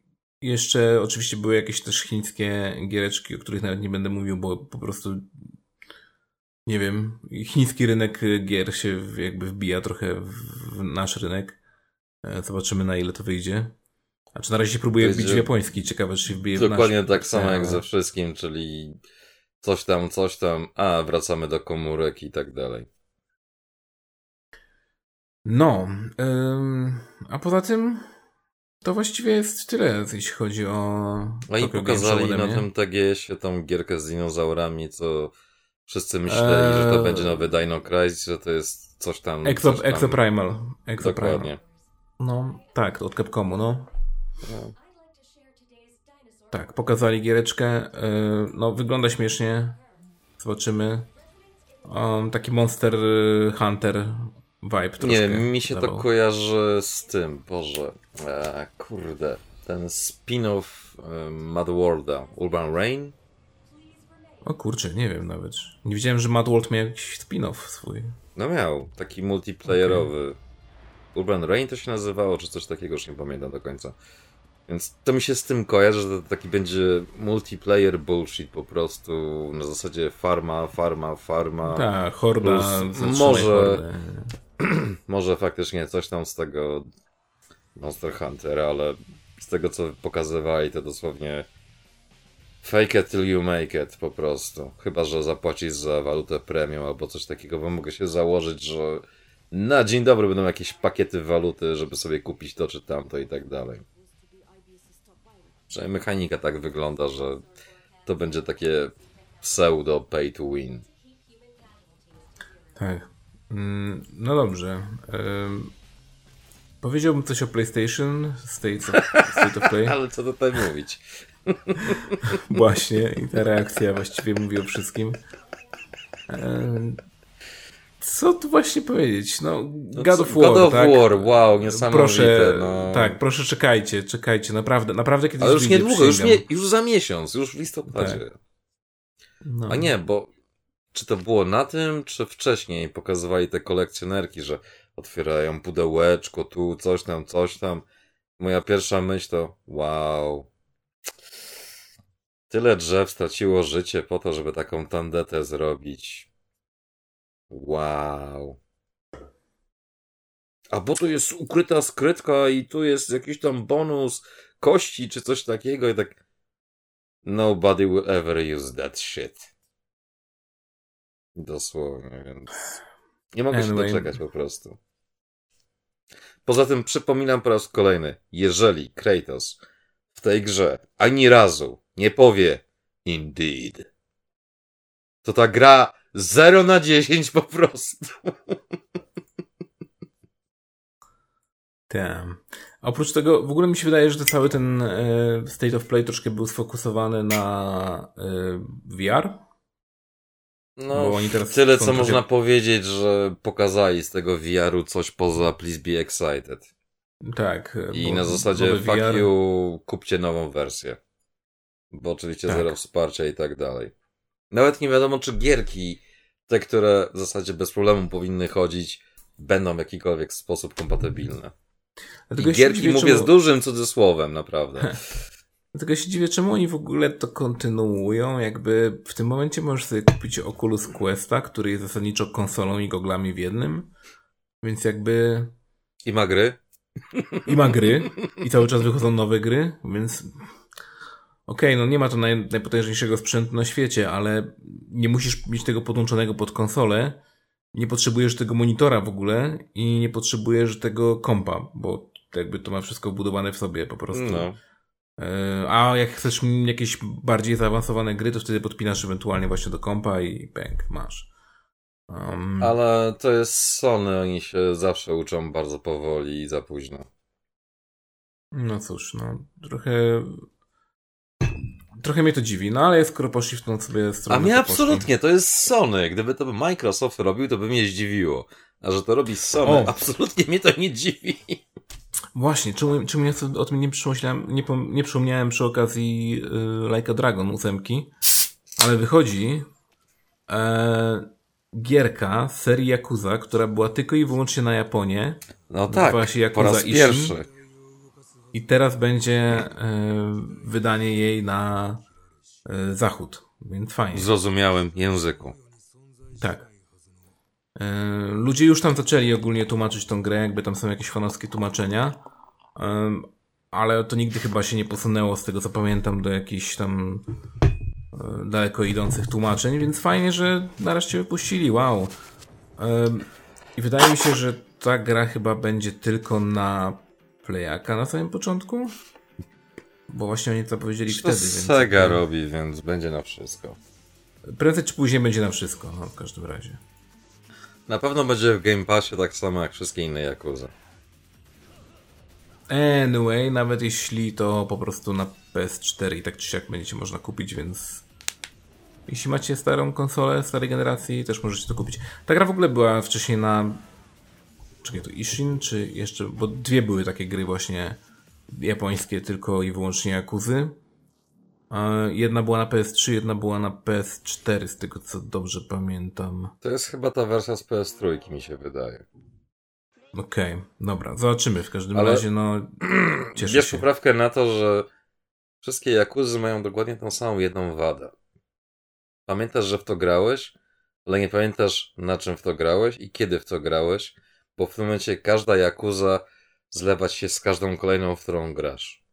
jeszcze oczywiście były jakieś też chińskie giereczki, o których nawet nie będę mówił, bo po prostu nie wiem, chiński rynek gier się jakby wbija trochę w w nasz rynek. E, Zobaczymy na ile to wyjdzie. A czy na razie Wyjdzie- wbić w japoński? Ciekawe, czy się wbije nasz. Dokładnie tak samo jak ze wszystkim, czyli coś tam, coś tam, a wracamy do komórek i tak dalej. No, ym, a poza tym to właściwie jest tyle, jeśli chodzi o. No i pokazali na tym TGS-ie tą gierkę z dinozaurami, co wszyscy myśleli, że to Eee. będzie nowy Dino Crisis, że to jest coś tam. Exo, coś tam. Exoprimal. Exoprimal. Dokładnie. No, tak, od Capcomu, no. Tak, pokazali giereczkę. Yy, no, wygląda śmiesznie. Zobaczymy. Um, taki Monster y, Hunter vibe troszkę. Nie, mi się to dawał. kojarzy z tym, Boże. E, kurde. Ten spin-off e, Mad Worlda, Urban Rain? O kurczę, nie wiem nawet. Nie wiedziałem, że Mad World miał jakiś spin-off swój. No miał, taki multiplayerowy. Urban Rain to się nazywało, czy coś takiego, już nie pamiętam do końca. Więc to mi się z tym kojarzy, że to taki będzie multiplayer bullshit po prostu, na zasadzie farma, farma, farma. Tak, horda. może-. Może faktycznie coś tam z tego Monster Hunter, ale z tego co pokazywali to dosłownie fake it till you make it po prostu. Chyba, że zapłacisz za walutę premium albo coś takiego, bo mogę się założyć, że na dzień dobry będą jakieś pakiety waluty, żeby sobie kupić to czy tamto i tak dalej. Przynajmniej mechanika tak wygląda, że to będzie takie pseudo pay to win. Tak. Mm, No dobrze. Ym, Powiedziałbym coś o PlayStation State of, State of Play. Ale co tutaj mówić? Właśnie, i ta reakcja właściwie mówi o wszystkim. Ym, Co tu właśnie powiedzieć? No, God of War, God of tak? War, wow, niesamowite. Proszę, no. tak, proszę czekajcie, czekajcie, naprawdę, naprawdę kiedyś Ale już wyjdzie, niedługo, już, nie, już za miesiąc, już w listopadzie. Tak. No. A nie, bo czy to było na tym, czy wcześniej pokazywali te kolekcjonerki, że otwierają pudełeczko, tu coś tam, coś tam. Moja pierwsza myśl to wow. Tyle drzew straciło życie po to, żeby taką tandetę zrobić. Wow. A bo tu jest ukryta skrytka i tu jest jakiś tam bonus kości czy coś takiego i tak nobody will ever use that shit. Dosłownie, więc nie mogę Anyway. się doczekać po prostu. Poza tym przypominam po raz kolejny, jeżeli Kratos w tej grze ani razu nie powie indeed, to ta gra 0 na 10 po prostu. Damn. Oprócz tego, w ogóle mi się wydaje, że cały ten e, State of Play troszkę był sfokusowany na e, VR. No, tyle co można powiedzieć, że pokazali z tego VR-u coś poza Please Be Excited. Tak. e, I bo na zasadzie nowy fuck VR you, kupcie nową wersję. Bo oczywiście Tak. zero wsparcia i tak dalej. Nawet nie wiadomo, czy gierki, te, które w zasadzie bez problemu powinny chodzić, będą w jakikolwiek sposób kompatybilne. Dlatego I gierki dziwię, mówię czemu- z dużym cudzysłowem, naprawdę. Dlatego się dziwię, czemu oni w ogóle to kontynuują. Jakby w tym momencie możesz sobie kupić Oculus Questa, który jest zasadniczo konsolą i goglami w jednym. Więc jakby I ma gry? i ma gry, i cały czas wychodzą nowe gry, więc okej, no nie ma to naj, najpotężniejszego sprzętu na świecie, ale nie musisz mieć tego podłączonego pod konsolę, nie potrzebujesz tego monitora w ogóle i nie potrzebujesz tego kompa, bo jakby to ma wszystko wbudowane w sobie po prostu. No. E, A jak chcesz jakieś bardziej zaawansowane gry, to wtedy podpinasz ewentualnie właśnie do kompa i bang, masz. Um, Ale to jest Sony, oni się zawsze uczą bardzo powoli i za późno. No cóż, no trochę. Trochę mnie to dziwi, no ale skoro poszli w tą sobie A stronę. mnie to poszli. absolutnie, to jest Sony. Gdyby to by Microsoft robił, to by mnie zdziwiło. A że to robi Sony, O. absolutnie mnie to nie dziwi. Właśnie, czemu, czemu ja sobie o tym nie przypomniałem, nie, nie przypomniałem przy okazji y, Like a Dragon ósemki, ale wychodzi e, gierka z serii Yakuza, która była tylko i wyłącznie na Japonię No Nazywała tak, się Yakuza po raz Ishin. pierwszy. I teraz będzie e, wydanie jej na e, zachód, więc fajnie. W zrozumiałym języku. Tak. E, Ludzie już tam zaczęli ogólnie tłumaczyć tą grę, jakby tam są jakieś fanowskie tłumaczenia, ale to nigdy chyba się nie posunęło, z tego co pamiętam, do jakichś tam daleko idących tłumaczeń, więc fajnie, że nareszcie wypuścili, wow. I wydaje mi się, że ta gra chyba będzie tylko na Playaka na samym początku, bo właśnie oni to powiedzieli To wtedy. Więc Sega robi, więc będzie na wszystko. Prędzej czy później będzie na wszystko, no, w każdym razie. Na pewno będzie w Game Passie tak samo jak wszystkie inne Yakuza. Anyway, nawet jeśli to po prostu na PS4 i tak czy siak będziecie można kupić, więc jeśli macie starą konsolę starej generacji, też możecie to kupić. Ta gra w ogóle była wcześniej na czekaj, to Ishin, czy jeszcze, bo dwie były takie gry właśnie japońskie, tylko i wyłącznie Jakuzy. Jedna była na PS3, jedna była na PS4, z tego co dobrze pamiętam. To jest chyba ta wersja z PS3, mi się wydaje. Okej, dobra, zobaczymy w każdym Ale- razie, no cieszę Bierz się. poprawkę na to, że wszystkie Jakuzy mają dokładnie tą samą jedną wadę. Pamiętasz, że w to grałeś, ale nie pamiętasz na czym w to grałeś i kiedy w to grałeś, bo w tym momencie każda Jakuza zlewać się z każdą kolejną, w którą grasz.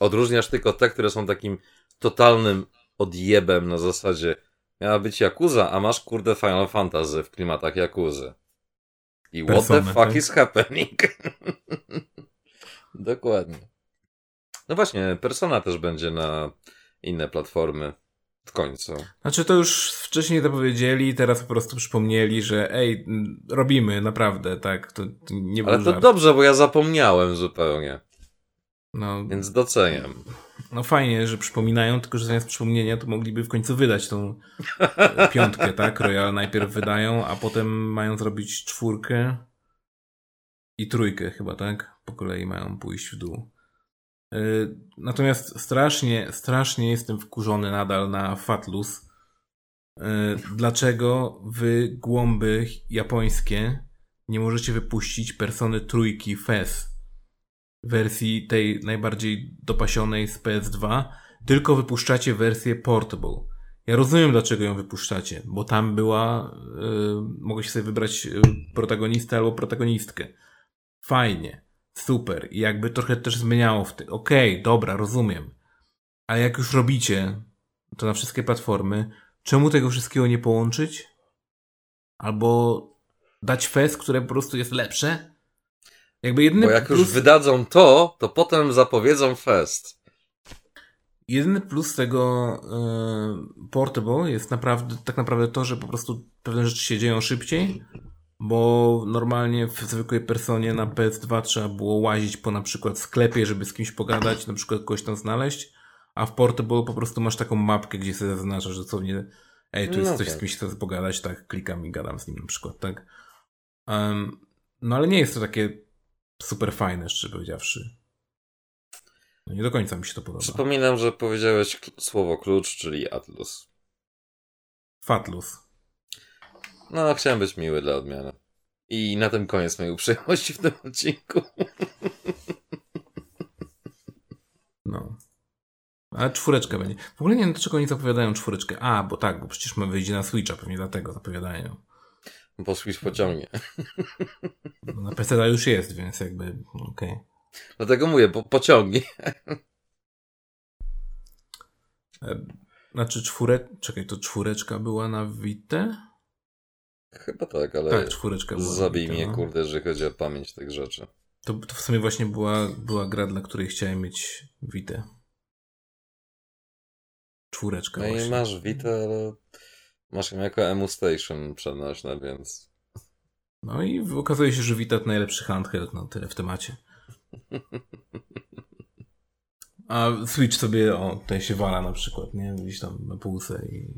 Odróżniasz tylko te, które są takim totalnym odjebem na zasadzie miała być Jakuza, a masz kurde Final Fantasy w klimatach Jakuzy. I what Personę, the fuck tak? is happening? Dokładnie. No właśnie, Persona też będzie na inne platformy w końcu. Znaczy to już wcześniej to powiedzieli, teraz po prostu przypomnieli, że ej, robimy, naprawdę, tak, to, to nie Ale to żart. dobrze, bo ja zapomniałem zupełnie, No, więc doceniam. no fajnie, że przypominają, tylko że zamiast przypomnienia to mogliby w końcu wydać tą piątkę, tak, Royal najpierw wydają, a potem mają zrobić czwórkę i trójkę chyba, tak, po kolei mają pójść w dół. E, Natomiast strasznie, strasznie jestem wkurzony nadal na Fatlus. E, Dlaczego wy, głąby japońskie, nie możecie wypuścić persony trójki FES? Wersji tej najbardziej dopasionej z PS2, tylko wypuszczacie wersję portable. Ja rozumiem, dlaczego ją wypuszczacie, bo tam była, yy, mogłeś sobie wybrać protagonistę albo protagonistkę. Fajnie, super. I jakby trochę też zmieniało w tym. Okej, dobra, rozumiem. Ale jak już robicie to na wszystkie platformy, czemu tego wszystkiego nie połączyć? Albo dać fest, które po prostu jest lepsze? Jakby jedyny Bo jak już plus, wydadzą to, to potem zapowiedzą fest. jedyny plus tego y, Portable jest naprawdę, tak naprawdę to, że po prostu pewne rzeczy się dzieją szybciej, bo normalnie w zwykłej personie na PS2 trzeba było łazić po na przykład sklepie, żeby z kimś pogadać, na przykład kogoś tam znaleźć, a w Portable po prostu masz taką mapkę, gdzie sobie zaznaczasz, że co nie, ej, tu jest No ktoś, tak. z kimś chcę pogadać, tak, klikam i gadam z nim na przykład, tak. Em, no ale nie jest to takie super fajne, szczerze powiedziawszy. No nie do końca mi się to podoba. Przypominam, że powiedziałeś słowo klucz, czyli Atlus. Fatlus. No, chciałem być miły dla odmiany. I na tym koniec mojej uprzejmości w tym odcinku. No. Ale czwóreczka będzie. W ogóle nie wiem, dlaczego oni zapowiadają czwóreczkę. A, bo tak, bo przecież ma wyjdzie na Switcha, pewnie dlatego zapowiadają. Bo Switch pociągnie. No, na PC już jest, więc jakby, okej. Dlatego mówię, po, pociągnie. E, Znaczy czwórek... Czekaj, to czwóreczka była na Vita? Chyba tak, ale Tak, czwóreczka była zabij mnie, no. kurde, jeżeli chodzi o pamięć tych rzeczy. To, to w sumie właśnie była, była gra, dla której chciałem mieć Vita. Czwóreczka No właśnie. i masz Vita, ale masz ją jako Emu Station przenośne, więc No i okazuje się, że Vita to najlepszy handheld, no tyle w temacie. A Switch sobie, o, tutaj się wala na przykład, nie? Gdzieś tam na półce i,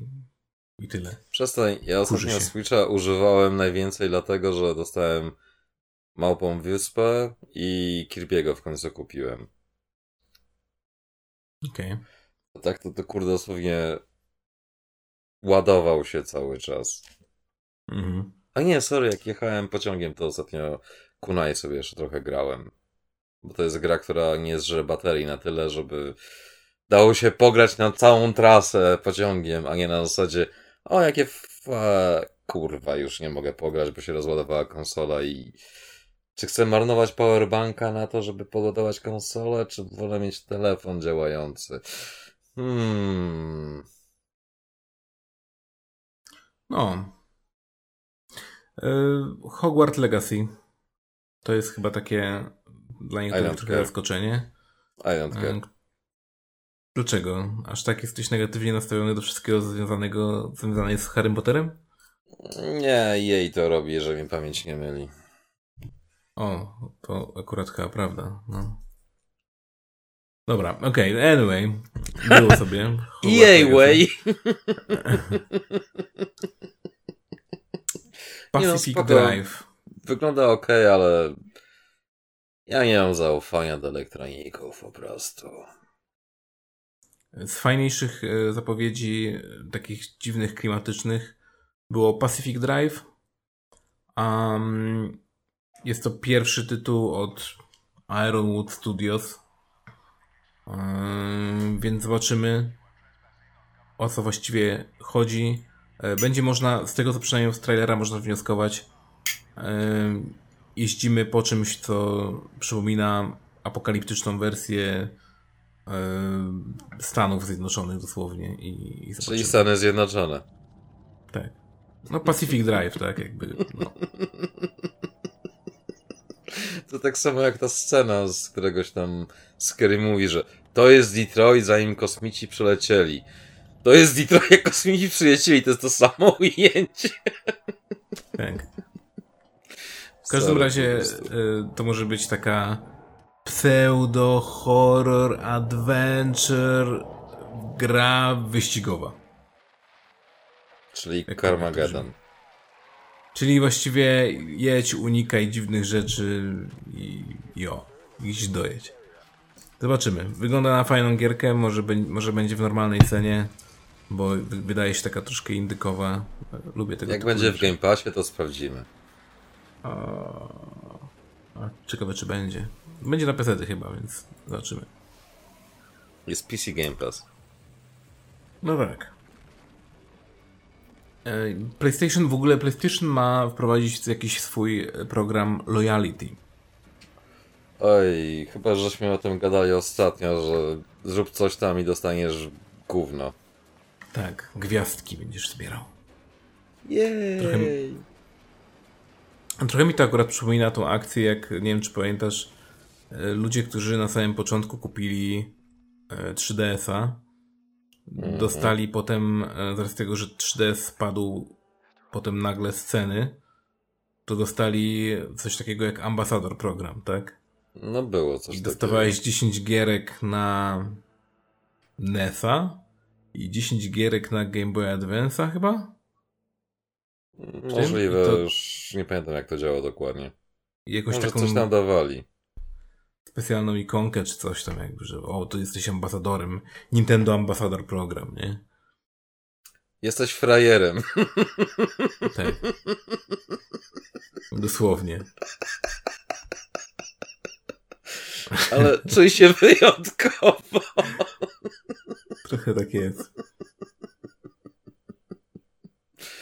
i tyle. Przestań, ja ostatnio. Switcha używałem najwięcej dlatego, że dostałem Małpą Wyspę i Kirby'ego w końcu kupiłem. Okej. A tak to, to kurde dosłownie ładował się cały czas. Mhm. A nie, sorry, jak jechałem pociągiem, to ostatnio Kunai sobie jeszcze trochę grałem. Bo to jest gra, która nie zżre baterii na tyle, żeby dało się pograć na całą trasę pociągiem, a nie na zasadzie o, jakie fa... kurwa, już nie mogę pograć, bo się rozładowała konsola i czy chcę marnować powerbanka na to, żeby podładować konsolę, czy wolę mieć telefon działający? Hmm... No. Y, Hogwarts Legacy. To jest chyba takie dla niektórych trochę zaskoczenie. I don't care. Dlaczego? Aż tak jesteś negatywnie nastawiony do wszystkiego związanego, związanego z Harrym Potterem? Nie, jej to robi, jeżeli mi pamięć nie myli. O, to akurat chyba prawda. No. Dobra, okej, anyway. Było sobie. Jej, way! No, Pacific spoko. Drive. Wygląda ok, ale ja nie mam zaufania do elektroników po prostu. Z fajniejszych e, zapowiedzi, e, takich dziwnych, klimatycznych, było Pacific Drive. Um, jest to pierwszy tytuł od Ironwood Studios. Um, więc zobaczymy, o co właściwie chodzi. E, Będzie można, z tego co przynajmniej z trailera można wnioskować, jeździmy po czymś, co przypomina apokaliptyczną wersję Stanów Zjednoczonych dosłownie i, i Czyli. Stany Zjednoczone. Tak. No Pacific Drive, tak jakby. No. To tak samo jak ta scena z któregoś tam Scary mówi, że to jest Detroit zanim kosmici przylecieli. To jest Detroit jak kosmici przylecieli, to jest to samo ujęcie. Tak. W każdym razie y, to może być taka pseudo horror adventure gra wyścigowa. Czyli Jak Carmageddon. Czyli właściwie jedź, unikaj dziwnych rzeczy i, i o, iść dojedź. Zobaczymy. Wygląda na fajną gierkę, może, be, może będzie w normalnej cenie, bo wy- wydaje się taka troszkę indykowa. Lubię tego Jak będzie w rzeczy. Game Passie, to sprawdzimy. A ciekawe czy będzie. Będzie na PC chyba, więc zobaczymy. Jest PC Game Pass. No tak. E, PlayStation w ogóle, PlayStation ma wprowadzić jakiś swój program loyalty. Oj, chyba żeśmy o tym gadali ostatnio, że zrób coś tam i dostaniesz gówno. Tak, gwiazdki będziesz zbierał. Jej! Trochę mi to akurat przypomina tą akcję, jak nie wiem czy pamiętasz, ludzie, którzy na samym początku kupili e, 3DS-a, dostali potem, e, z tego, że 3DS spadł potem nagle z ceny, to dostali coś takiego jak ambasador program, tak? No było coś I takiego. dostawałeś 10 gierek na NES-a i 10 gierek na Game Boy Advance'a chyba? Możliwe, I to- już nie pamiętam jak to działa dokładnie. I jakąś Może taką coś tam dawali. Specjalną ikonkę czy coś tam jakby, że o, tu jesteś ambasadorem. Nintendo Ambassador Program, nie? Jesteś frajerem. Tak. Dosłownie. Ale czuj się wyjątkowo. Trochę tak jest.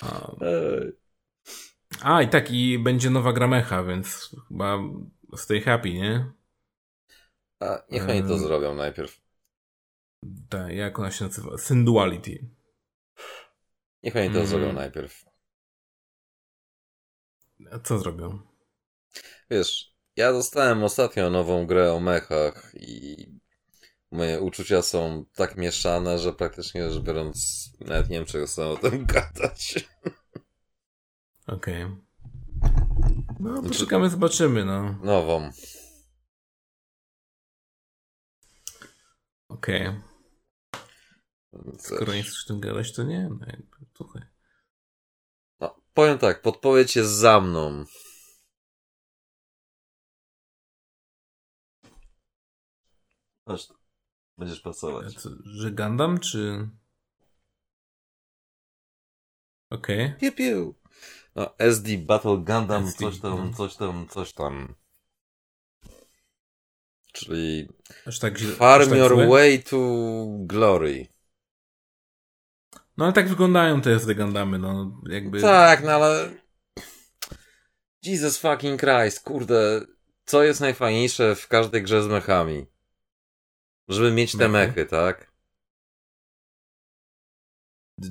A, a i tak, i będzie nowa gramecha, więc chyba stay happy, nie? A niech oni to zrobią najpierw. Tak, jak ona się nazywa? Synduality. Niech oni to Mhm. zrobią najpierw. A co zrobią? Wiesz, ja dostałem ostatnio nową grę o mechach i moje uczucia są tak mieszane, że praktycznie rzecz biorąc nawet nie wiem, czego chcę o tym gadać. Okej. No, poczekamy, zobaczymy, no. Nową. Okej. Więc, Skoro nie chcesz o tym gadać, to nie, no jakby. No, powiem tak, podpowiedź jest za mną. Aż będziesz pracować. co, że Gundam, czy... Okej. Piu, piu. No, SD Battle Gundam, SD, coś tam, coś tam, coś tam. Czyli Aż tak Farm tak Your? Way to Glory. No ale tak wyglądają te SD Gundamy, no jakby... Tak, no ale... Jesus fucking Christ, kurde. Co jest najfajniejsze w każdej grze z mechami? Żeby mieć te Mechy. mechy, tak?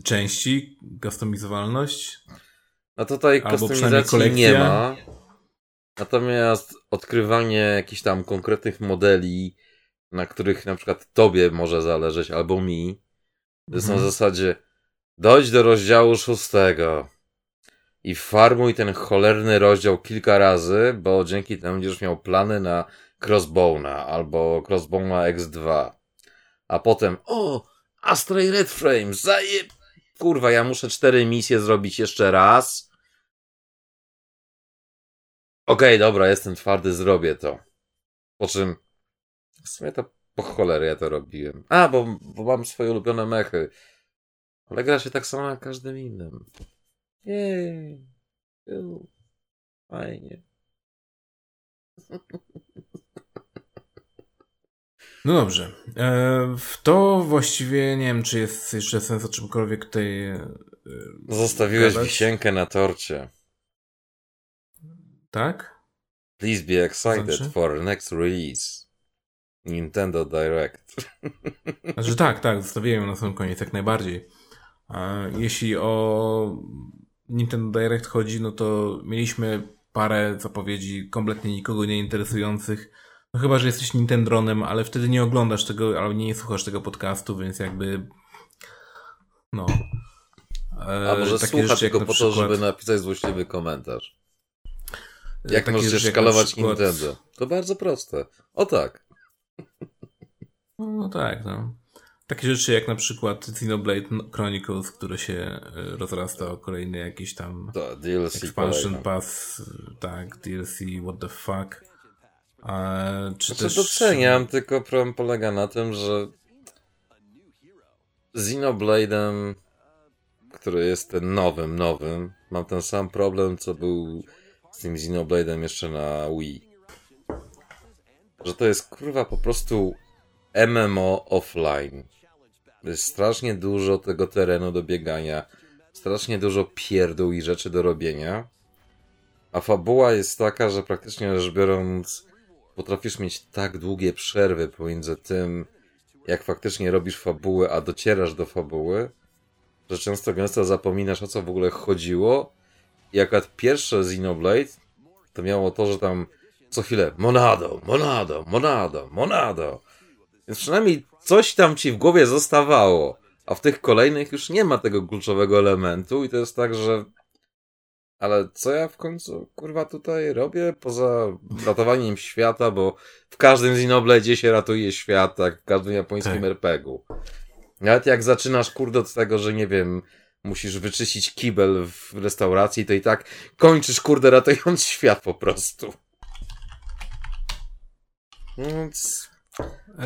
Części, customizowalność. No tutaj Albo kolekcja. nie ma. Natomiast odkrywanie jakichś tam konkretnych modeli, na których na przykład tobie może zależeć, albo mi, to jest na Mhm. zasadzie dojdź do rozdziału szóstego i farmuj ten cholerny rozdział kilka razy, bo dzięki temu będziesz miał plany na Crossbowna albo Crossbowna X2. A potem, o, Astray Red Frame, zajeb... Kurwa, ja muszę cztery misje zrobić jeszcze raz. Okej, dobra, jestem twardy, zrobię to. Po czym, w sumie to po cholerę ja to robiłem. A, bo, bo mam swoje ulubione mechy. Ale gra się tak samo jak każdym innym. Jej. Fajnie. No dobrze. E, w to właściwie nie wiem, czy jest jeszcze sens o czymkolwiek tutaj. E, Zostawiłeś gadać. wisienkę na torcie. Tak? Please be excited Znaczy? for next release. Nintendo Direct. Znaczy tak, tak, zostawiłem ją na sam koniec, jak najbardziej. Jeśli o Nintendo Direct chodzi, no to mieliśmy parę zapowiedzi kompletnie nikogo nie interesujących. No chyba, że jesteś Nintendronem, ale wtedy nie oglądasz tego, albo nie słuchasz tego podcastu, więc jakby. No. E, A może takie słuchasz tylko po to, przykład- żeby napisać złośliwy komentarz. E, Jak możesz szkalować przykład- Nintendo? To bardzo proste. O tak. No, no tak, no. Takie rzeczy jak na przykład Xenoblade Chronicles, które się e, rozrasta o kolejny jakiś tam To DLC expansion pass, tak, DLC, what the fuck. E, czy Znaczy też... doceniam, tylko problem polega na tym, że Xenoblade'em, który jest ten nowym, nowym, mam ten sam problem, co był z tym Xenoblade'em jeszcze na Wii. Że to jest kurwa po prostu MMO offline. Jest strasznie dużo tego terenu do biegania, strasznie dużo pierdół i rzeczy do robienia. A fabuła jest taka, że praktycznie rzecz biorąc, potrafisz mieć tak długie przerwy pomiędzy tym, jak faktycznie robisz fabułę, a docierasz do fabuły, że często gęsto zapominasz o co w ogóle chodziło. I akurat pierwsze Xenoblade to miało to, że tam co chwilę monado, monado, monado, monado. Więc przynajmniej coś tam ci w głowie zostawało. A w tych kolejnych już nie ma tego kluczowego elementu i to jest tak, że ale co ja w końcu, kurwa, tutaj robię? Poza ratowaniem świata, bo w każdym Xenoblade'zie się ratuje świat, tak w każdym japońskim Tak. RPG-u. Nawet jak zaczynasz, kurde, od tego, że nie wiem, musisz wyczyścić kibel w restauracji, to i tak kończysz, kurde, ratując świat po prostu. Więc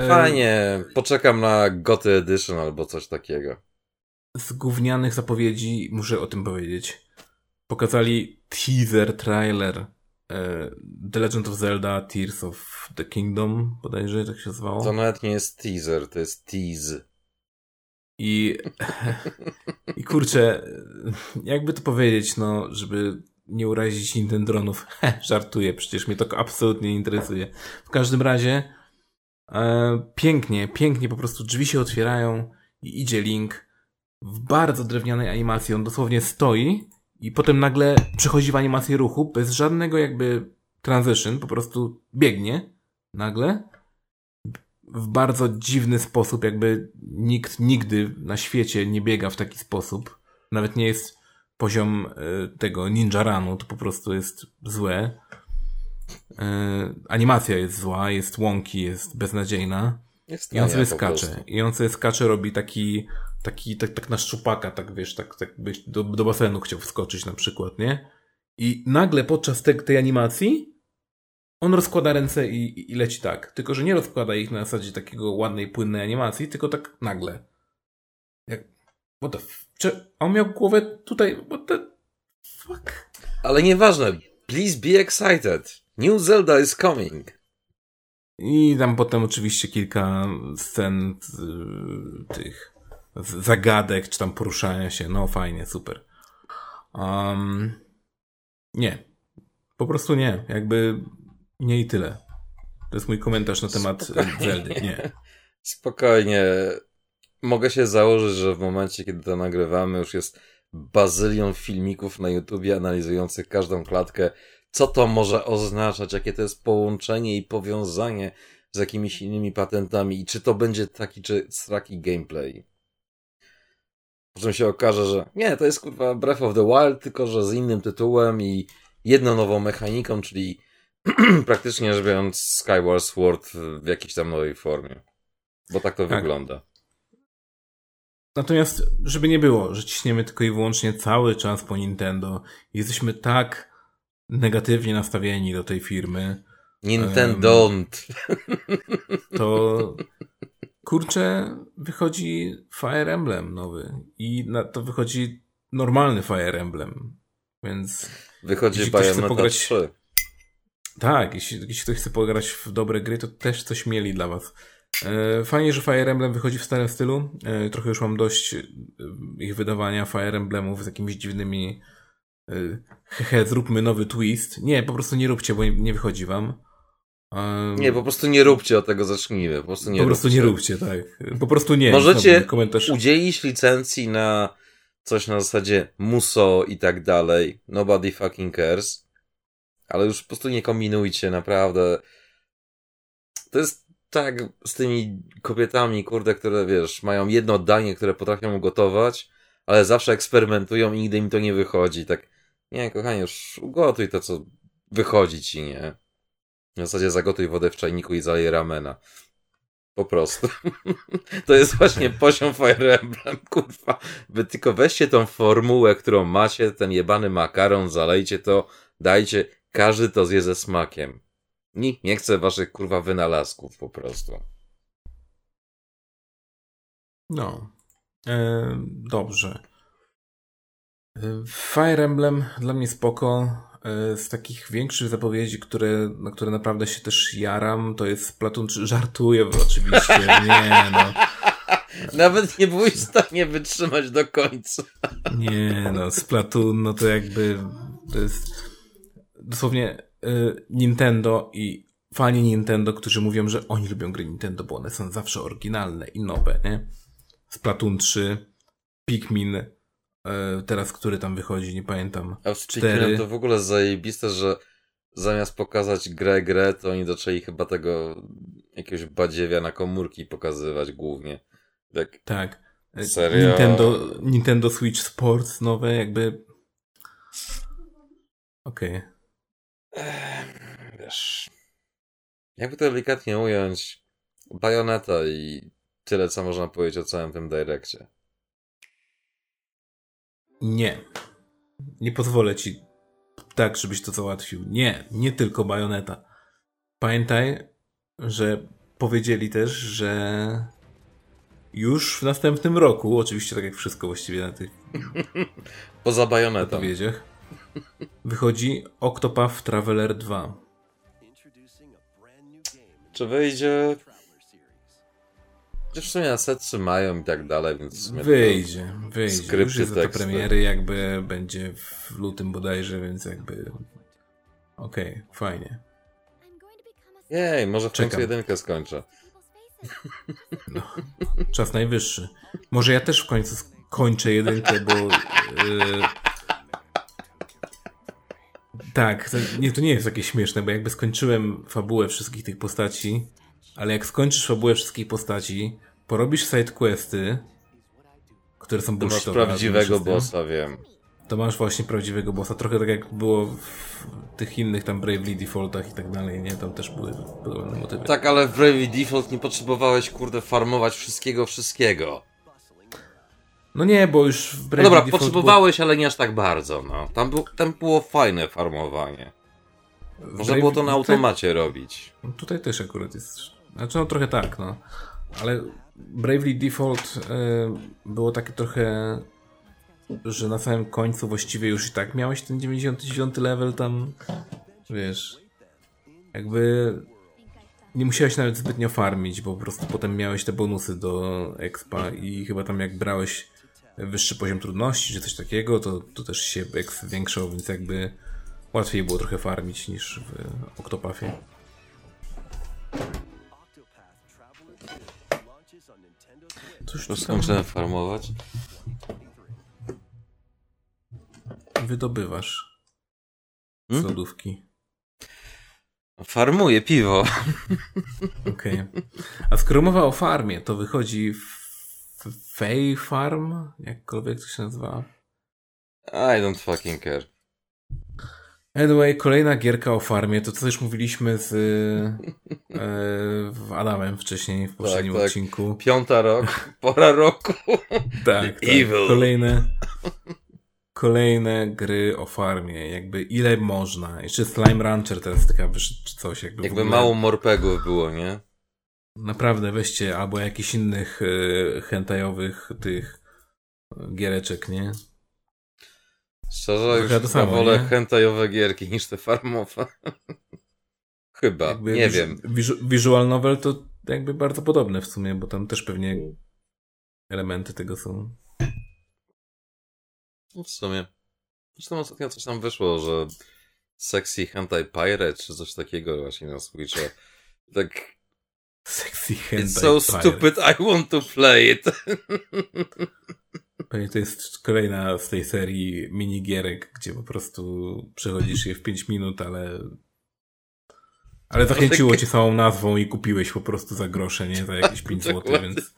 fajnie, poczekam na Goty Edition albo coś takiego. z gównianych zapowiedzi muszę o tym powiedzieć. Pokazali teaser, trailer e, The Legend of Zelda Tears of the Kingdom, bodajże tak się zwało. To nawet nie jest teaser, to jest tease. I, I kurczę, jakby to powiedzieć, no, żeby nie urazić Nintendronów. Żartuję, przecież mnie to absolutnie nie interesuje. W każdym razie, e, pięknie, pięknie po prostu drzwi się otwierają i idzie Link w bardzo drewnianej animacji. On dosłownie stoi i potem nagle przechodzi w animację ruchu bez żadnego jakby transition, po prostu biegnie nagle w bardzo dziwny sposób, jakby nikt nigdy na świecie nie biega w taki sposób. Nawet nie jest poziom y, tego ninja runu, to po prostu jest złe. Y, animacja jest zła, jest łąki, jest beznadziejna. Jest I on sobie skacze. I on sobie skacze, robi taki, taki, tak, tak na szczupaka, tak wiesz, tak, tak byś do, do basenu chciał wskoczyć na przykład, nie? I nagle podczas te, tej animacji on rozkłada ręce i, i- i leci tak. Tylko, że nie rozkłada ich na zasadzie takiego ładnej, płynnej animacji, tylko tak nagle. Jak, what the f... Czy on miał głowę tutaj, what the fuck? Ale nieważne. Please be excited. New Zelda is coming. I tam potem oczywiście kilka scen y, tych zagadek, czy tam poruszania się. No fajnie, super. Um, nie. Po prostu nie. Jakby nie i tyle. To jest mój komentarz na temat Spokojnie. e, Zeldy. Nie. Spokojnie. Mogę się założyć, że w momencie, kiedy to nagrywamy, już jest bazylion filmików na YouTubie analizujących każdą klatkę, co to może oznaczać, jakie to jest połączenie i powiązanie z jakimiś innymi patentami i czy to będzie taki czy straki gameplay. Po czym się okaże, że nie, to jest kurwa Breath of the Wild, tylko że z innym tytułem i jedną nową mechaniką, czyli praktycznie rzecz biorąc Skyward Sword w jakiejś tam nowej formie. Bo tak to Tak. wygląda. Natomiast, żeby nie było, że ciśniemy tylko i wyłącznie cały czas po Nintendo, jesteśmy tak negatywnie nastawieni do tej firmy, Nintendo. to kurczę, wychodzi Fire Emblem nowy i na to wychodzi normalny Fire Emblem. Więc Wychodzi Bayonetta pograć- 3. tak, jeśli, jeśli ktoś chce pograć w dobre gry, to też coś mieli dla was. E, Fajnie, że Fire Emblem wychodzi w starym stylu. E, Trochę już mam dość e, ich wydawania Fire Emblemów z jakimiś dziwnymi hehe, zróbmy nowy twist. Nie, po prostu nie róbcie, bo nie- wychodzi wam. E, Nie, po prostu nie róbcie od tego zacznijmy. Po prostu nie po prostu róbcie. nie róbcie, tak. Po prostu nie. Możecie komentarz. Udzielić licencji na coś na zasadzie Muso i tak dalej. Nobody fucking cares. Ale już po prostu nie kombinujcie, naprawdę. To jest tak z tymi kobietami, kurde, które wiesz, mają jedno danie, które potrafią ugotować, ale zawsze eksperymentują i nigdy im to nie wychodzi. Tak, nie, kochanie, już ugotuj to, co wychodzi ci, nie? W zasadzie zagotuj wodę w czajniku i zalej ramena. Po prostu. To jest właśnie poziom Fire Emblem, kurwa. Wy tylko weźcie tą formułę, którą macie, ten jebany makaron, zalejcie to, dajcie, każdy to zje ze smakiem. Nikt nie chce waszych, kurwa, wynalazków po prostu. No. E, dobrze. E, Fire Emblem dla mnie spoko. E, z takich większych zapowiedzi, które, na które naprawdę się też jaram, to jest Splatoon 3. Żartuję oczywiście. Nie no. Nawet nie byłeś w stanie wytrzymać do końca. Nie no. Splatoon, no to jakby to jest dosłownie e, Nintendo i fani Nintendo, którzy mówią, że oni lubią gry Nintendo, bo one są zawsze oryginalne i nowe, nie? Splatoon 3, Pikmin, e, teraz który tam wychodzi, nie pamiętam. A. Pikminem to w ogóle zajebiste, że zamiast pokazać grę, grę, to oni zaczęli chyba tego jakiegoś badziewia na komórki pokazywać głównie. Tak, Tak. E, Serio? Nintendo, Nintendo Switch Sports nowe, jakby. Okej. Wiesz, jakby to delikatnie ująć, bajoneta i tyle, co można powiedzieć o całym tym direkcie. Nie. Nie pozwolę ci tak, żebyś to załatwił. Nie, nie tylko bajoneta. Pamiętaj, że powiedzieli też, że już w następnym roku, oczywiście tak jak wszystko właściwie na tych Poza bajonetą. odpowiedziach, wychodzi Octopath Traveler 2. Czy wyjdzie... W sumie asety mają i tak dalej, więc Wyjdzie, wyjdzie. skrypty, Już jest teksty. premiery, jakby będzie w lutym bodajże, więc jakby... Okej, fajnie. Jej, może w końcu Czekam. jedynkę skończę. Czas najwyższy. Może ja też w końcu skończę jedynkę, bo... Yy... Tak, to nie, to nie jest takie śmieszne, bo jakby skończyłem fabułę wszystkich tych postaci, ale jak skończysz fabułę wszystkich postaci, porobisz sidequesty, które są To masz bullshitowe, prawdziwego bossa, wiem. To masz właśnie prawdziwego bossa. Trochę tak jak było w tych innych tam Bravely Defaultach i tak dalej, nie? Tam też były podobne motywy. Tak, ale w Bravely Default nie potrzebowałeś, kurde, farmować wszystkiego, wszystkiego. No nie, bo już w No Bravely dobra, Default potrzebowałeś, ale nie aż tak bardzo, no. Tam, był, tam było fajne farmowanie. było, w Można Bravely- było to na tutaj- automacie robić. No Tutaj też akurat jest. Znaczy, no trochę tak, no. Ale Bravely Default y, było takie trochę, że na samym końcu właściwie już i tak miałeś ten 99 level tam, wiesz, jakby nie musiałeś nawet zbytnio farmić, bo po prostu potem miałeś te bonusy do expa i chyba tam jak brałeś wyższy poziom trudności czy coś takiego, to, to też się exp zwiększał, więc jakby łatwiej było trochę farmić niż w Octopathie. Już tam skończyłem farmować. wydobywasz z Hmm? lodówki. Farmuję piwo. Okej. A skoro mowa o farmie, to wychodzi w Fay Farm? Jakkolwiek to się nazywa. I don't fucking care. Anyway, kolejna gierka o farmie, to co już mówiliśmy z e, Adamem wcześniej w poprzednim tak. odcinku. Piąta rok, pora roku. Tak, tak. Evil. Kolejne, kolejne gry o farmie, jakby ile można. Jeszcze Slime Rancher teraz taka wyszedł czy coś. Jakby, Jakby ogóle- mało morpegów było, nie? Naprawdę weźcie albo jakichś innych e, hentajowych tych giereczek, nie? Szczerze, już to samo, wolę nie? hentajowe gierki niż te farmowe. chyba, Jakby nie wizu- wiem. Visual novel to jakby bardzo podobne w sumie, bo tam też pewnie elementy tego są. No W sumie. Zresztą ostatnio coś tam wyszło, że Sexy Hentai Pirate czy coś takiego właśnie na Switcha. Tak, Sexy hentai it's so pirate. stupid, I want to play it. Pewnie to jest kolejna z tej serii minigierek, gdzie po prostu przechodzisz je w 5 minut, ale ale zachęciło cię samą nazwą i kupiłeś po prostu za grosze, nie? Za jakieś 5 zł, Dokładnie. więc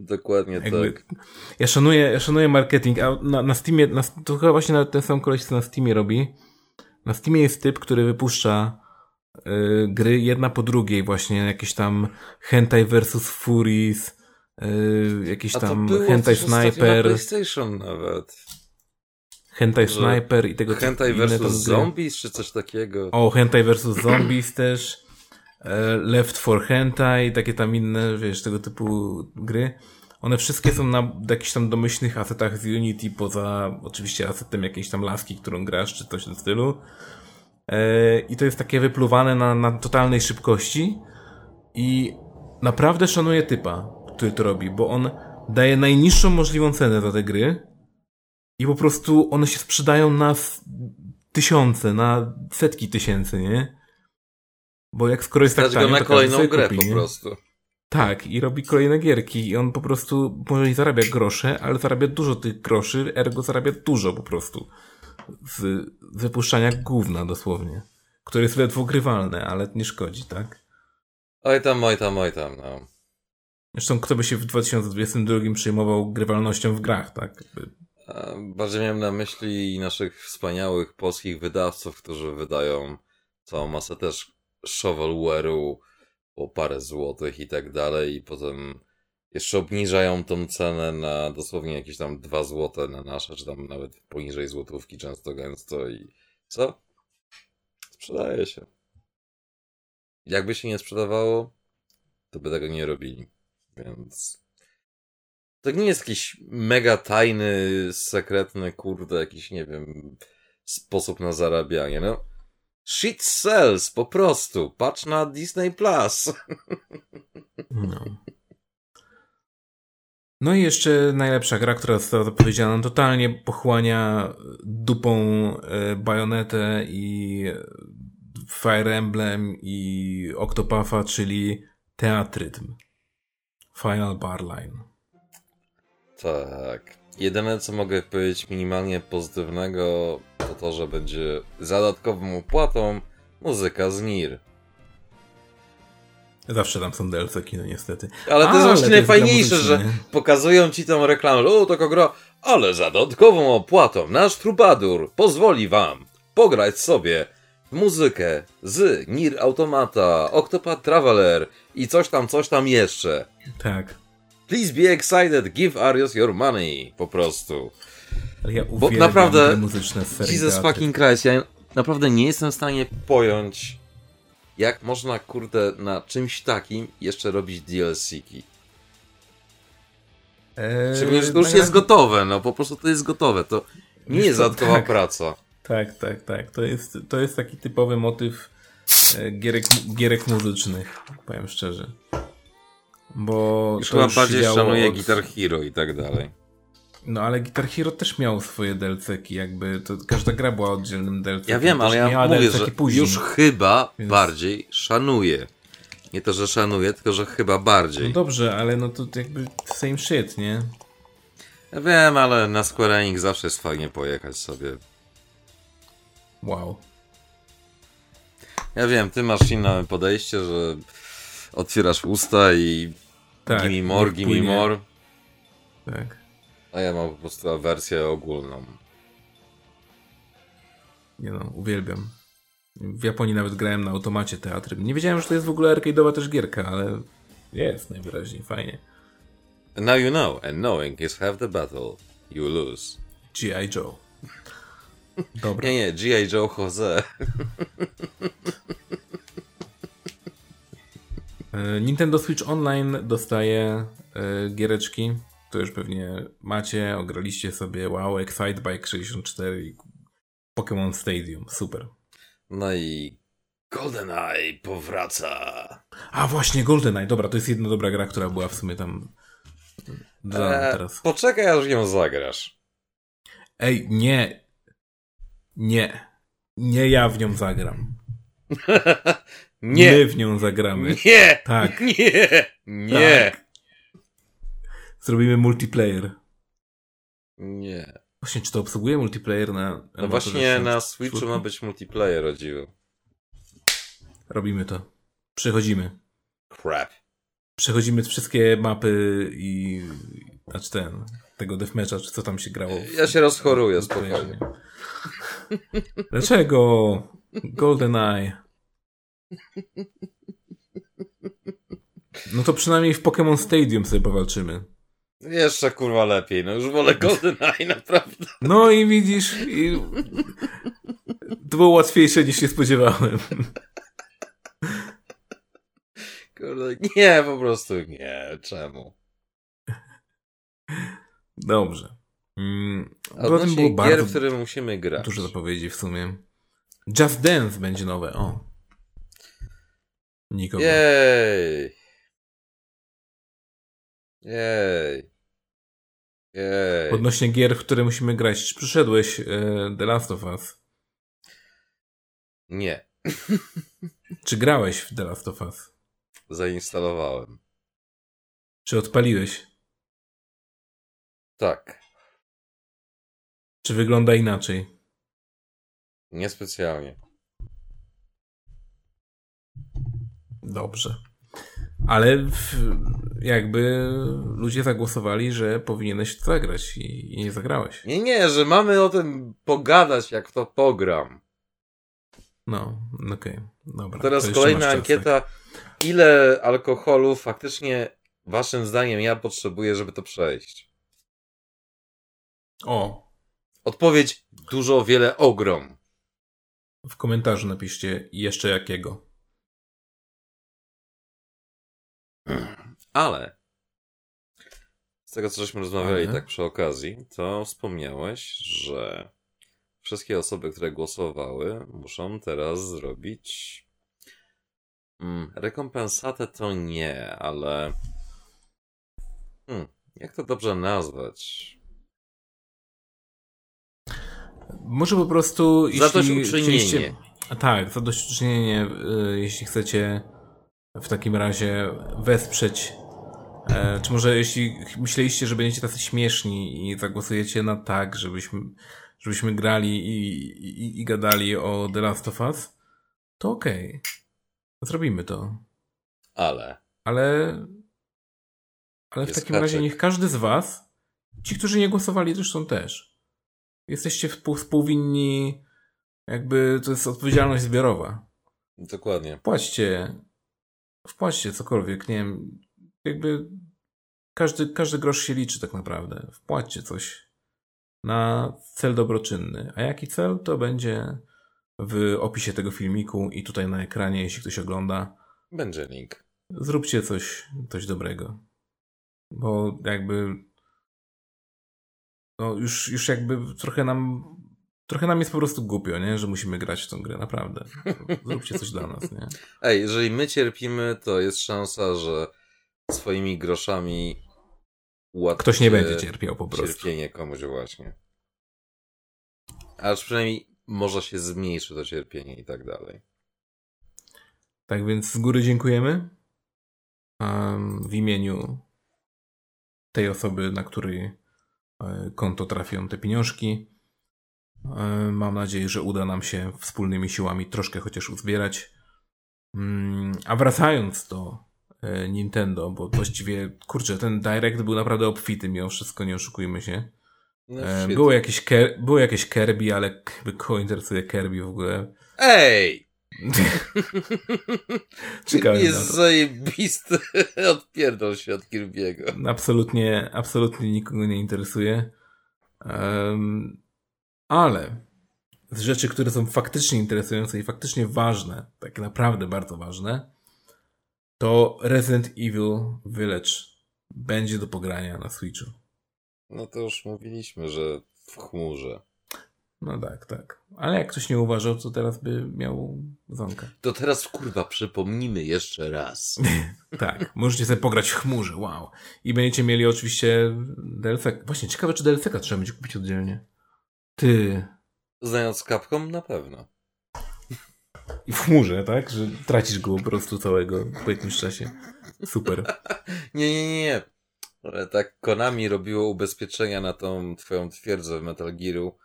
Dokładnie jakby... tak. Ja szanuję, ja szanuję marketing, a na, na Steamie, na, to chyba właśnie ten sam koleś, co na Steamie robi. Na Steamie jest typ, który wypuszcza y, gry jedna po drugiej właśnie, jakieś tam Hentai vs Furies, y, to tam było Hentai ostatnio na Sniper, PlayStation nawet. Hentai Sniper i tego typu Hentai vs. Zombies czy coś takiego. O, Hentai vs Zombies też. e, Left for Hentai, takie tam inne, wiesz, tego typu gry. One wszystkie są na jakichś tam domyślnych asetach z Unity, poza oczywiście asetem jakiejś tam laski, którą grasz, czy coś w tym stylu. E, I to jest takie wypluwane na, na totalnej szybkości. I naprawdę szanuję typa, który to robi, bo on daje najniższą możliwą cenę za te gry. I po prostu one się sprzedają na tysiące, na setki tysięcy, nie? Bo jak skoro jest tak go tanio, na to kolejną grę kupi, po nie? prostu. Tak, i robi kolejne gierki i on po prostu może i zarabia grosze, ale zarabia dużo tych groszy, ergo zarabia dużo po prostu. Z wypuszczania gówna dosłownie. Które jest ledwo grywalne, ale nie szkodzi, tak? Oj tam, oj tam, oj tam, no. Zresztą kto by się w 2022 przejmował grywalnością w grach, tak? Bardziej miałem na myśli naszych wspaniałych polskich wydawców, którzy wydają całą masę też shovelware'u po parę złotych i tak dalej i potem jeszcze obniżają tą cenę na dosłownie jakieś tam dwa złote na nasze, czy tam nawet poniżej złotówki często gęsto i co? Sprzedaje się. Jakby się nie sprzedawało, to by tego nie robili. Więc to nie jest jakiś mega tajny, sekretny, kurde, jakiś, nie wiem, sposób na zarabianie. No, shit sells, po prostu. Patrz na Disney Plus. No. No i jeszcze najlepsza gra, która została zapowiedziana, totalnie pochłania dupą e, Bajonetę i Fire Emblem i Octopuffa, czyli Teatrytm. Final Barline. Tak. Jedyne, co mogę powiedzieć minimalnie pozytywnego, to to, że będzie za dodatkową opłatą muzyka z Nir. Zawsze tam są DLC-ki, no niestety. Ale to jest właśnie najfajniejsze, że pokazują ci tą reklamę. O, taka gra, ale za dodatkową opłatą nasz trubadur pozwoli wam pograć sobie w muzykę z Nir Automata, Octopath Traveler i coś tam, coś tam jeszcze. Tak. Please be excited, give Arios your money. Po prostu. Ale ja Bo naprawdę, muzyczne serii Jesus fucking Christ, ja naprawdę nie jestem w stanie pojąć, jak można, kurde, na czymś takim jeszcze robić DLC-ki. Eee, Szczególnie, że to już no, jest gotowe, no po prostu to jest gotowe, to nie Wiesz jest dodatkowa tak. praca. Tak, tak, tak. To jest, to jest taki typowy motyw e, gierek, gierek muzycznych, powiem szczerze. Bo Już chyba bardziej szanuję od- Guitar Hero i tak dalej. No ale Guitar Hero też miał swoje DLC-ki, jakby to każda gra była oddzielnym DLC. Ja wiem, ale ja mówię, że później. już chyba Więc- bardziej szanuję. Nie to, że szanuję, tylko że chyba bardziej. No dobrze, ale no to jakby same shit, nie? Ja wiem, ale na Square Enix zawsze jest fajnie pojechać sobie. Wow. Ja wiem, ty masz inne podejście, że otwierasz usta i Tak. gimme more, gimme more, Tak. A ja mam po prostu wersję ogólną. Nie no, uwielbiam. W Japonii nawet grałem na automacie teatry. Nie wiedziałem, że to jest w ogóle arcade'owa też gierka, ale jest najwyraźniej, fajnie. And now you know, and knowing is half the battle. You lose. G.I. Joe. Dobra. Nie, nie, G.I. Joe Jose. E, Nintendo Switch Online dostaje e, giereczki. To już pewnie macie, ograliście sobie wow, Excite Bike 64 i Pokémon Stadium. Super. No i GoldenEye powraca. A właśnie, GoldenEye. Dobra, to jest jedna dobra gra, która była w sumie tam Eee, teraz. poczekaj, aż ją zagrasz. Ej, nie. Nie. Nie ja w nią zagram. Nie, My w nią zagramy. nie, Tak. nie, nie, Tak. Zrobimy multiplayer. nie. Właśnie, czy to obsługuje multiplayer na... No właśnie na 64? Switchu ma być multiplayer, o dziwo. Robimy to. Przechodzimy. Crap. Przechodzimy wszystkie mapy i... Znaczy ten... Tego deathmatcha, czy co tam się grało. w- Ja się rozchoruję, spokojnie. Dlaczego? GoldenEye. No to przynajmniej w Pokémon Stadium sobie powalczymy. Jeszcze kurwa lepiej, no już wolę GoldenEye, naprawdę. No i widzisz, i... to było łatwiejsze niż się spodziewałem. Kurde, nie, po prostu nie, czemu? Dobrze. Mm, Odnośnie było gier, bardzo w które musimy grać. dużo zapowiedzi w sumie. Just Dance będzie nowe, o. Nikogo. Jej. Jej. Jej. Odnośnie gier, w które musimy grać. Czy przyszedłeś e, The Last of Us? Nie. Czy grałeś w The Last of Us? Zainstalowałem. Czy odpaliłeś? Tak. Czy wygląda inaczej? Niespecjalnie. Dobrze. Ale w, jakby ludzie zagłosowali, że powinieneś to zagrać i, i nie zagrałeś. Nie, nie, że mamy o tym pogadać, jak to pogram. No, okej, dobra. Teraz kolejna ankieta. Ile alkoholu faktycznie waszym zdaniem ja potrzebuję, żeby to przejść? Tak. O, Odpowiedź dużo, wiele, ogrom. w komentarzu napiszcie jeszcze jakiego. Ale tego, co żeśmy rozmawiali Ale? tak przy okazji, to wspomniałeś, że wszystkie osoby, które głosowały, muszą teraz zrobić. Mm, rekompensatę to nie, ale. Hmm, jak to dobrze nazwać? Może po prostu. Zadośćuczynienie. chcieliście- Tak, zadośćuczynienie, y, jeśli chcecie w takim razie wesprzeć. E, czy może jeśli myśleliście, że będziecie tacy śmieszni i zagłosujecie na tak, żebyśmy, żebyśmy grali i, i, i gadali o The Last of Us, to okej. Zrobimy to. Ale. Ale. Ale w takim razie niech każdy z Was, ci, którzy nie głosowali, zresztą też, jesteście współ, współwinni, jakby to jest odpowiedzialność zbiorowa. Dokładnie. Wpłaćcie, wpłaćcie cokolwiek, nie wiem, jakby każdy, każdy grosz się liczy tak naprawdę. Wpłaćcie coś na cel dobroczynny. A jaki cel, to będzie w opisie tego filmiku i tutaj na ekranie, jeśli ktoś ogląda Będzie link. zróbcie coś, coś dobrego. Bo jakby. No już, już jakby trochę nam. Trochę nam jest po prostu głupio, nie? Że musimy grać w tą grę, naprawdę. Zróbcie coś dla nas, nie? Ej, jeżeli my cierpimy, to jest szansa, że swoimi groszami ułatwicie Ktoś nie będzie cierpiał po prostu. cierpienie komuś właśnie. Aż przynajmniej może się zmniejszy to cierpienie i tak dalej. Tak więc z góry dziękujemy. Um, w imieniu tej osoby, na której e, konto trafią te pieniążki. E, Mam nadzieję, że uda nam się wspólnymi siłami troszkę chociaż uzbierać. Mm, A wracając do e, Nintendo, bo właściwie, kurczę, ten Direct był naprawdę obfity mimo wszystko, nie oszukujmy się. No, E. Było jakieś, było jakieś Kirby, ale kogo interesuje Kirby w ogóle? Ej! Ciekawe. jest zajebisty. Odpierdol się od Kirby'ego. Absolutnie, absolutnie nikogo nie interesuje. Em, ale z rzeczy, które są faktycznie interesujące i faktycznie ważne, tak naprawdę bardzo ważne, to Resident Evil Village będzie do pogrania na Switchu. No to już mówiliśmy, że w chmurze. No tak, tak. Ale jak ktoś nie uważał, to teraz by miał zonkę. To teraz kurwa przypomnijmy jeszcze raz. Tak, możecie sobie pograć w chmurze, wow. I będziecie mieli oczywiście DLC. Właśnie, ciekawe, czy DLC trzeba będzie kupić oddzielnie. Ty, Znając Capcom na pewno. I w chmurze, tak? Że tracisz go po prostu całego po jakimś czasie. Super. Nie, nie, nie, nie. Ale tak Konami robiło ubezpieczenia na tą twoją twierdzę w Metal Gearu,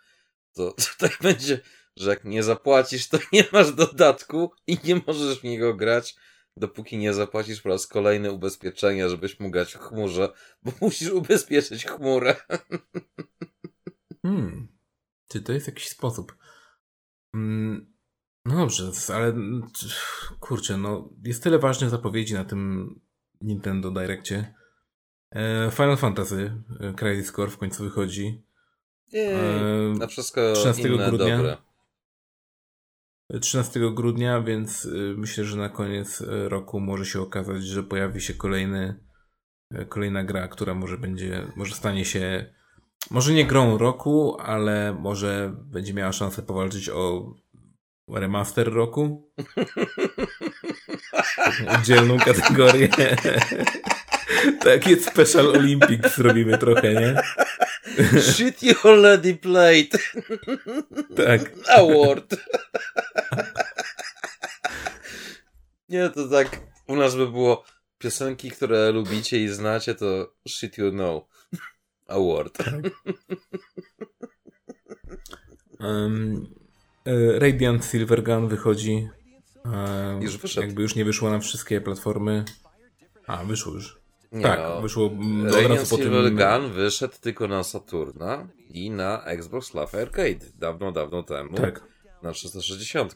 to tutaj będzie, że jak nie zapłacisz, to nie masz dodatku i nie możesz w niego grać, dopóki nie zapłacisz po raz kolejny ubezpieczenia, żebyś mógł grać w chmurze, bo musisz ubezpieczyć chmurę. Hmm. Czy to jest jakiś sposób? Mm, no dobrze, ale kurczę, no jest tyle ważnych zapowiedzi na tym Nintendo Direccie. E, Final Fantasy e, Crisis Core w końcu wychodzi. Nie, E, na wszystko 13 inne grudnia. dobre. 13 grudnia, więc myślę, że na koniec roku może się okazać, że pojawi się kolejny, kolejna gra, która może będzie, może stanie się, może nie grą roku, ale może będzie miała szansę powalczyć o remaster roku. Oddzielną kategorię. Takie Special Olympics zrobimy trochę, nie? Shit you already played. Tak. Award. Nie, to tak u nas by było piosenki, które lubicie i znacie, to shit you know. Award. Um, Radiant Silvergun wychodzi. E, Już wyszedł. Jakby już nie wyszło na wszystkie platformy. A, wyszło już. Nie, tak, no. wyszło od Radiant razu po Silver tym. Gun wyszedł tylko na Saturna i na Xbox Live Arcade. Dawno, dawno temu. Tak, Na 360.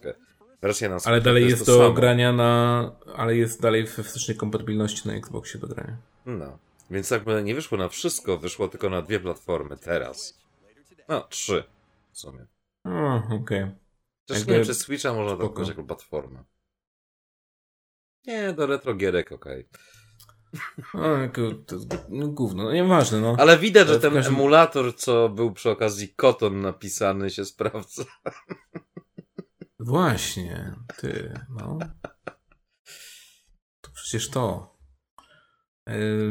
Wersja na ale dalej to jest to do samo. grania na. Ale jest dalej we wstecznej kompatybilności na Xboxie do grania. No. Więc jakby nie wyszło na wszystko, wyszło tylko na dwie platformy teraz. No, trzy w sumie. O, okej. Też Jakby- nie wiem, przez Switcha można to kupować jako platformę. Nie, do retro gierek okej. No, jako- to, no, gówno, no nieważne, no. Ale widać, że ten każdym- emulator, co był przy okazji Koton napisany, się sprawdza. Właśnie, ty, no. To przecież to.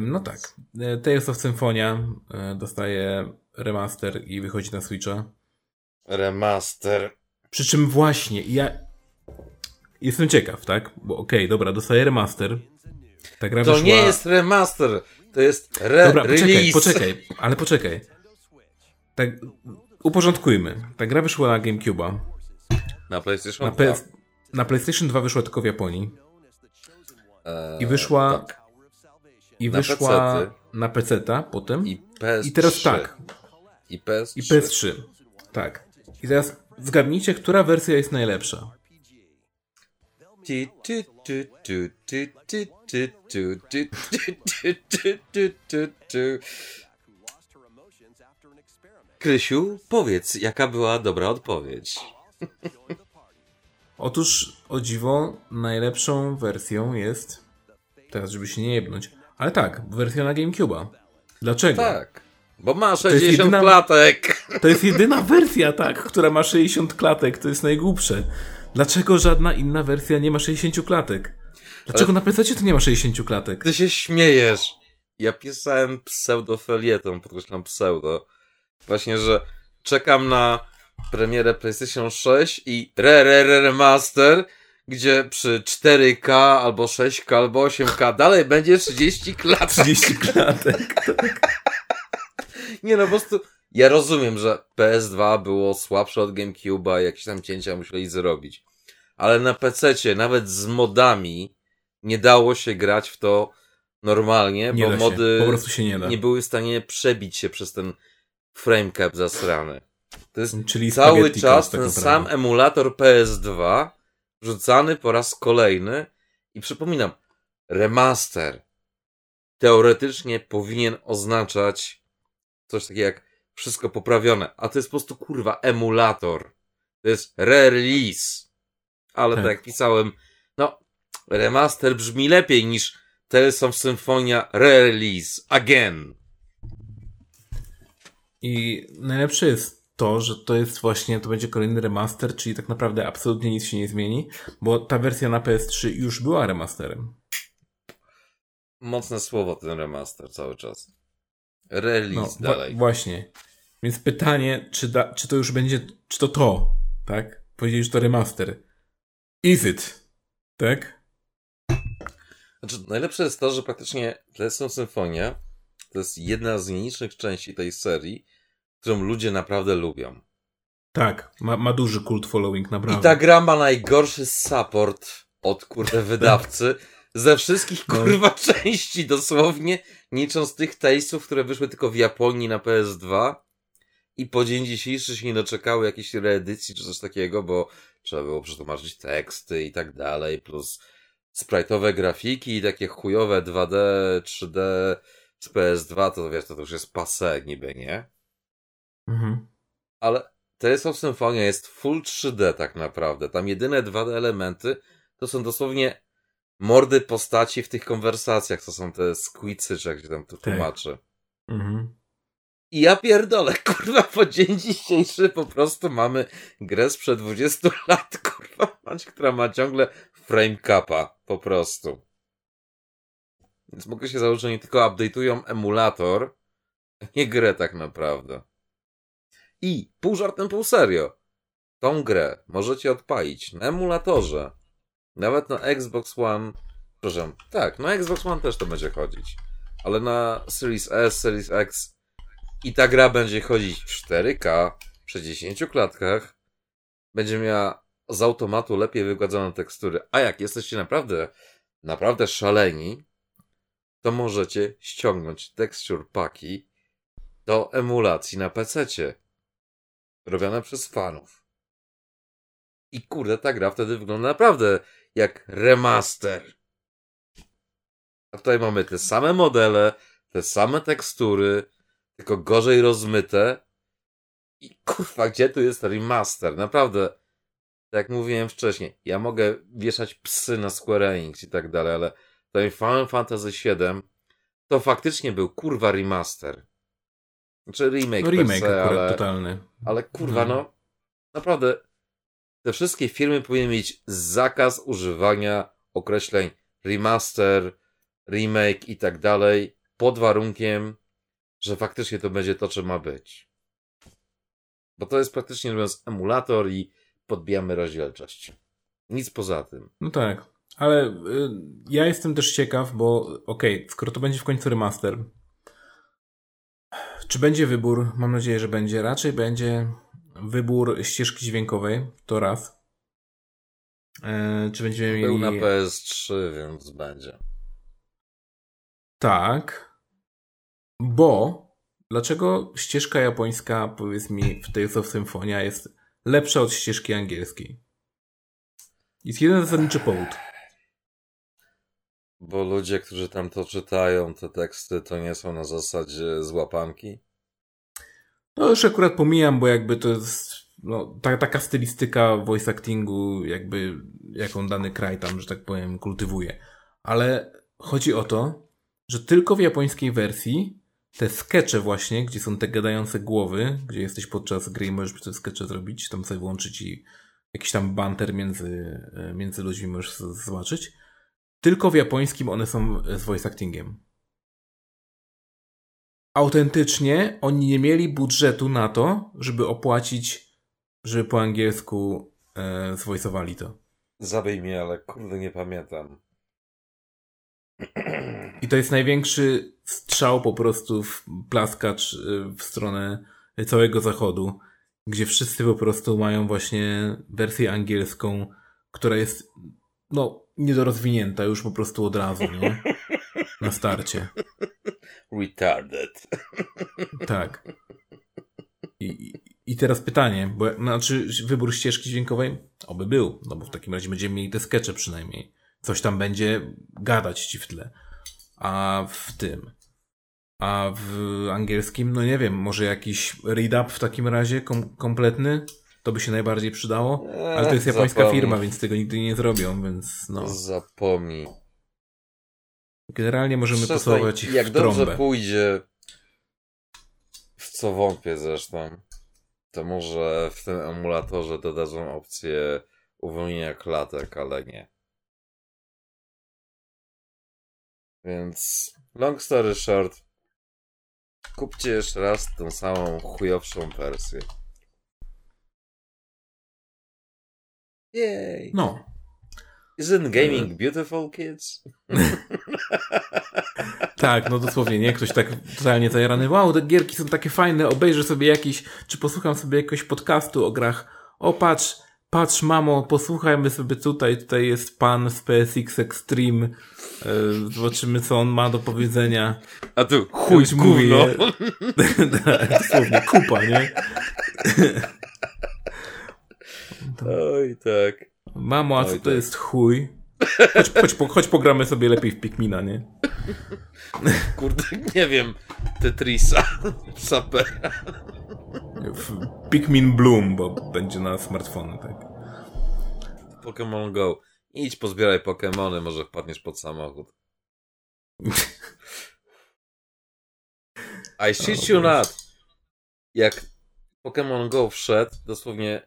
No tak. Yy, Tales of Symphonia yy, dostaje remaster i wychodzi na Switcha. Remaster. Przy czym właśnie ja jestem ciekaw, tak? Bo okej, dobra, dostaję remaster. Ta gra To wyszła... nie jest remaster, to jest re Dobra, poczekaj, poczekaj, ale poczekaj. Tak, uporządkujmy. Ta gra wyszła na GameCube'a. Na PlayStation Na, 2. PS, na PlayStation 2 wyszła tylko w Japonii. Eee, I wyszła. tak. I wyszła na PC-ta potem. I, PS3. I teraz tak. I PS3. I PS3. Tak. I teraz zgadnijcie, która wersja jest najlepsza. Krysiu, powiedz, jaka była dobra odpowiedź. Otóż, o dziwo, najlepszą wersją jest, teraz żeby się nie jebnąć, ale tak, wersja na GameCube'a. Dlaczego? Tak. Bo ma jest 60 jedyna- klatek. To jest jedyna wersja, tak, która ma 60 klatek. To jest najgłupsze. Dlaczego żadna inna wersja nie ma 60 klatek? Dlaczego na PC to nie ma 60 klatek? Ty się śmiejesz. Ja pisałem pseudofelieton, podkreślam pseudo. Właśnie, że czekam na premierę PlayStation 6 i re, re, re remaster, gdzie przy 4K albo 6K albo 8K dalej będzie 30 klatek. 30 klatek. Nie no, po prostu ja rozumiem, że PS2 było słabsze od GameCube'a jakieś tam cięcia musieli zrobić. Ale na PC, nawet z modami, nie dało się grać w to normalnie, Nie bo mody. Po prostu się nie da. nie były w stanie przebić się przez ten frame cap zasrany. To jest Czyli cały czas tak ten sam emulator PS2 rzucany po raz kolejny i przypominam, remaster teoretycznie powinien oznaczać coś takiego jak wszystko poprawione, a to jest po prostu kurwa emulator. To jest re-release. Ale tak. Tak. jak pisałem, no remaster brzmi lepiej niż Tales of Symphonia re-release again. I najlepsze jest to, że to jest właśnie, to będzie kolejny remaster, czyli tak naprawdę absolutnie nic się nie zmieni, bo ta wersja na PS3 już była remasterem. Mocne słowo ten remaster cały czas. Release No, dalej. właśnie. Więc pytanie, czy, da, czy to już będzie, czy to to, tak? Powiedzieli, że to remaster. Is it? Tak? Znaczy, najlepsze jest to, że praktycznie Playstone Symphonia to jest jedna z nielicznych części tej serii, którą ludzie naprawdę lubią. Tak, ma, ma duży kult following, naprawdę. I ta gra ma najgorszy support od kurde wydawcy ze wszystkich No. kurwa części dosłownie, nie licząc tych tastów, które wyszły tylko w Japonii na PS2 i po dzień dzisiejszy się nie doczekały jakiejś reedycji czy coś takiego, bo trzeba było przetłumaczyć teksty i tak dalej, plus sprite'owe grafiki i takie chujowe 2D, 3D z PS2, to wiesz, to, już jest passé niby, nie? Mhm. ale Tales of Symphonia jest full 3D tak naprawdę. Tam jedyne 2D elementy to są dosłownie mordy postaci w tych konwersacjach, to są te squidsy, czy jak się tam to Tak. tłumaczy. Mhm. I ja pierdolę, kurwa, po dzień dzisiejszy po prostu mamy grę sprzed 20 lat, kurwa, mać, która ma ciągle frame capa, po prostu. Więc mogę się założyć, że nie tylko update'ują emulator, a nie grę tak naprawdę. I pół żartem, pół serio. Tą grę możecie odpalić na emulatorze. Nawet na Xbox One. Przepraszam, tak, na Xbox One też to będzie chodzić. Ale na Series S, Series X i ta gra będzie chodzić w 4K przy 10 klatkach. Będzie miała z automatu lepiej wygładzone tekstury. A jak jesteście naprawdę, naprawdę szaleni, to możecie ściągnąć texture paki do emulacji na PC-cie. Robione przez fanów. I kurde, ta gra wtedy wygląda naprawdę jak remaster. A tutaj mamy te same modele, te same tekstury, tylko gorzej rozmyte. I kurwa, gdzie tu jest remaster? Naprawdę, tak jak mówiłem wcześniej, ja mogę wieszać psy na Square Enix i tak dalej, ale ten Final Fantasy VII to faktycznie był kurwa remaster. Znaczy remake, No remake se, akurat ale, totalny. Ale kurwa No. no, naprawdę te wszystkie firmy powinny mieć zakaz używania określeń remaster, remake i tak dalej, pod warunkiem, że faktycznie to będzie to, czym ma być. Bo to jest praktycznie mówiąc emulator i podbijamy rozdzielczość. Nic poza tym. No tak, ale y, ja jestem też ciekaw, bo okej, skoro to będzie w końcu remaster, czy będzie wybór? Mam nadzieję, że będzie. Raczej będzie wybór ścieżki dźwiękowej, to raz. E, czy będziemy mieli... Był na PS3, więc będzie. Tak, bo dlaczego ścieżka japońska, powiedz mi, w Tales of Symphonia jest lepsza od ścieżki angielskiej? Jest jeden zasadniczy powód. Bo ludzie, którzy tam to czytają, te teksty, to nie są na zasadzie złapanki. No już akurat pomijam, bo jakby to jest no, ta, taka stylistyka voice actingu, jakby jaką dany kraj tam, że tak powiem, kultywuje. Ale chodzi o to, że tylko w japońskiej wersji te skecze właśnie, gdzie są te gadające głowy, gdzie jesteś podczas gry i możesz te skecze zrobić, tam sobie włączyć i jakiś tam banter między, e, między ludźmi możesz zobaczyć. Tylko w japońskim one są z voice actingiem autentycznie oni nie mieli budżetu na to, żeby opłacić, żeby po angielsku e, zwojsowali to. Zabij mnie, ale kurde nie pamiętam. I to jest największy strzał po prostu w plaskacz e, w stronę całego zachodu, gdzie wszyscy po prostu mają właśnie wersję angielską, która jest no niedorozwinięta już po prostu od razu, nie? Na starcie. Retarded. Tak. I, i- teraz pytanie, bo znaczy wybór ścieżki dźwiękowej? Oby był, no bo w takim razie będziemy mieli te skecze przynajmniej. Coś tam będzie gadać ci w tle. A w tym. A w angielskim, no nie wiem, może jakiś read-up w takim razie kom kompletny? To by się najbardziej przydało. Ale to jest Eee, japońska zapomnij. firma, więc tego nigdy nie zrobią, więc no. Zapomnij. Generalnie możemy Przestań, ich Jak w dobrze trąbę. pójdzie, w co wątpię zresztą, to może w tym emulatorze dodadzą opcję uwolnienia klatek, ale nie. Więc long story short, kupcie jeszcze raz tą samą chujowszą wersję. Yay! No. Isn't gaming beautiful, kids? Tak, no dosłownie, nie? Ktoś tak totalnie zajarany, wow, te gierki są takie fajne, obejrzę sobie jakiś, czy posłucham sobie jakiegoś podcastu o grach. O, patrz, patrz, mamo, posłuchajmy sobie tutaj, tutaj jest pan z PSX Extreme, e, zobaczymy, co on ma do powiedzenia. A tu Chuj mówi, tak, dosłownie, kupa, nie? Oj, tak. Mamo, a co Oj, to tak. jest chuj? Chodź, chodź, po- chodź pogramy sobie lepiej w Pikmina, nie? Kurde, nie wiem. Tetrisa. Sapera. W Pikmin Bloom, bo będzie na smartfony, tak. Pokémon Go. Idź pozbieraj Pokémony, może wpadniesz pod samochód. I shit you not. Jak Pokémon Go wszedł, dosłownie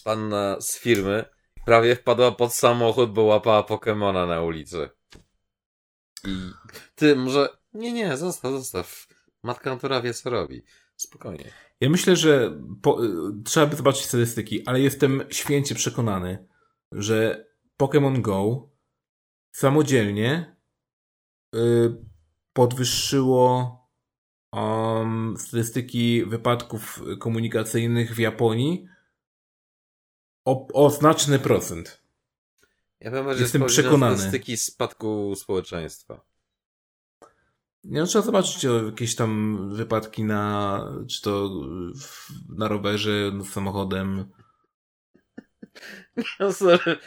panna z firmy prawie wpadła pod samochód, bo łapała Pokemona na ulicy. I ty może... Nie, nie, zostaw, zostaw. Matka natura wie, co robi. Spokojnie. Ja myślę, że po, y, trzeba by zobaczyć statystyki, ale jestem święcie przekonany, że Pokémon Go samodzielnie y, podwyższyło um, statystyki wypadków komunikacyjnych w Japonii o, o znaczny procent. Ja powiem, że Jestem jest przekonany. statystyki spadku społeczeństwa. Nie, no, trzeba zobaczyć o jakieś tam wypadki na, czy to w, na rowerze, no, samochodem. No sorry.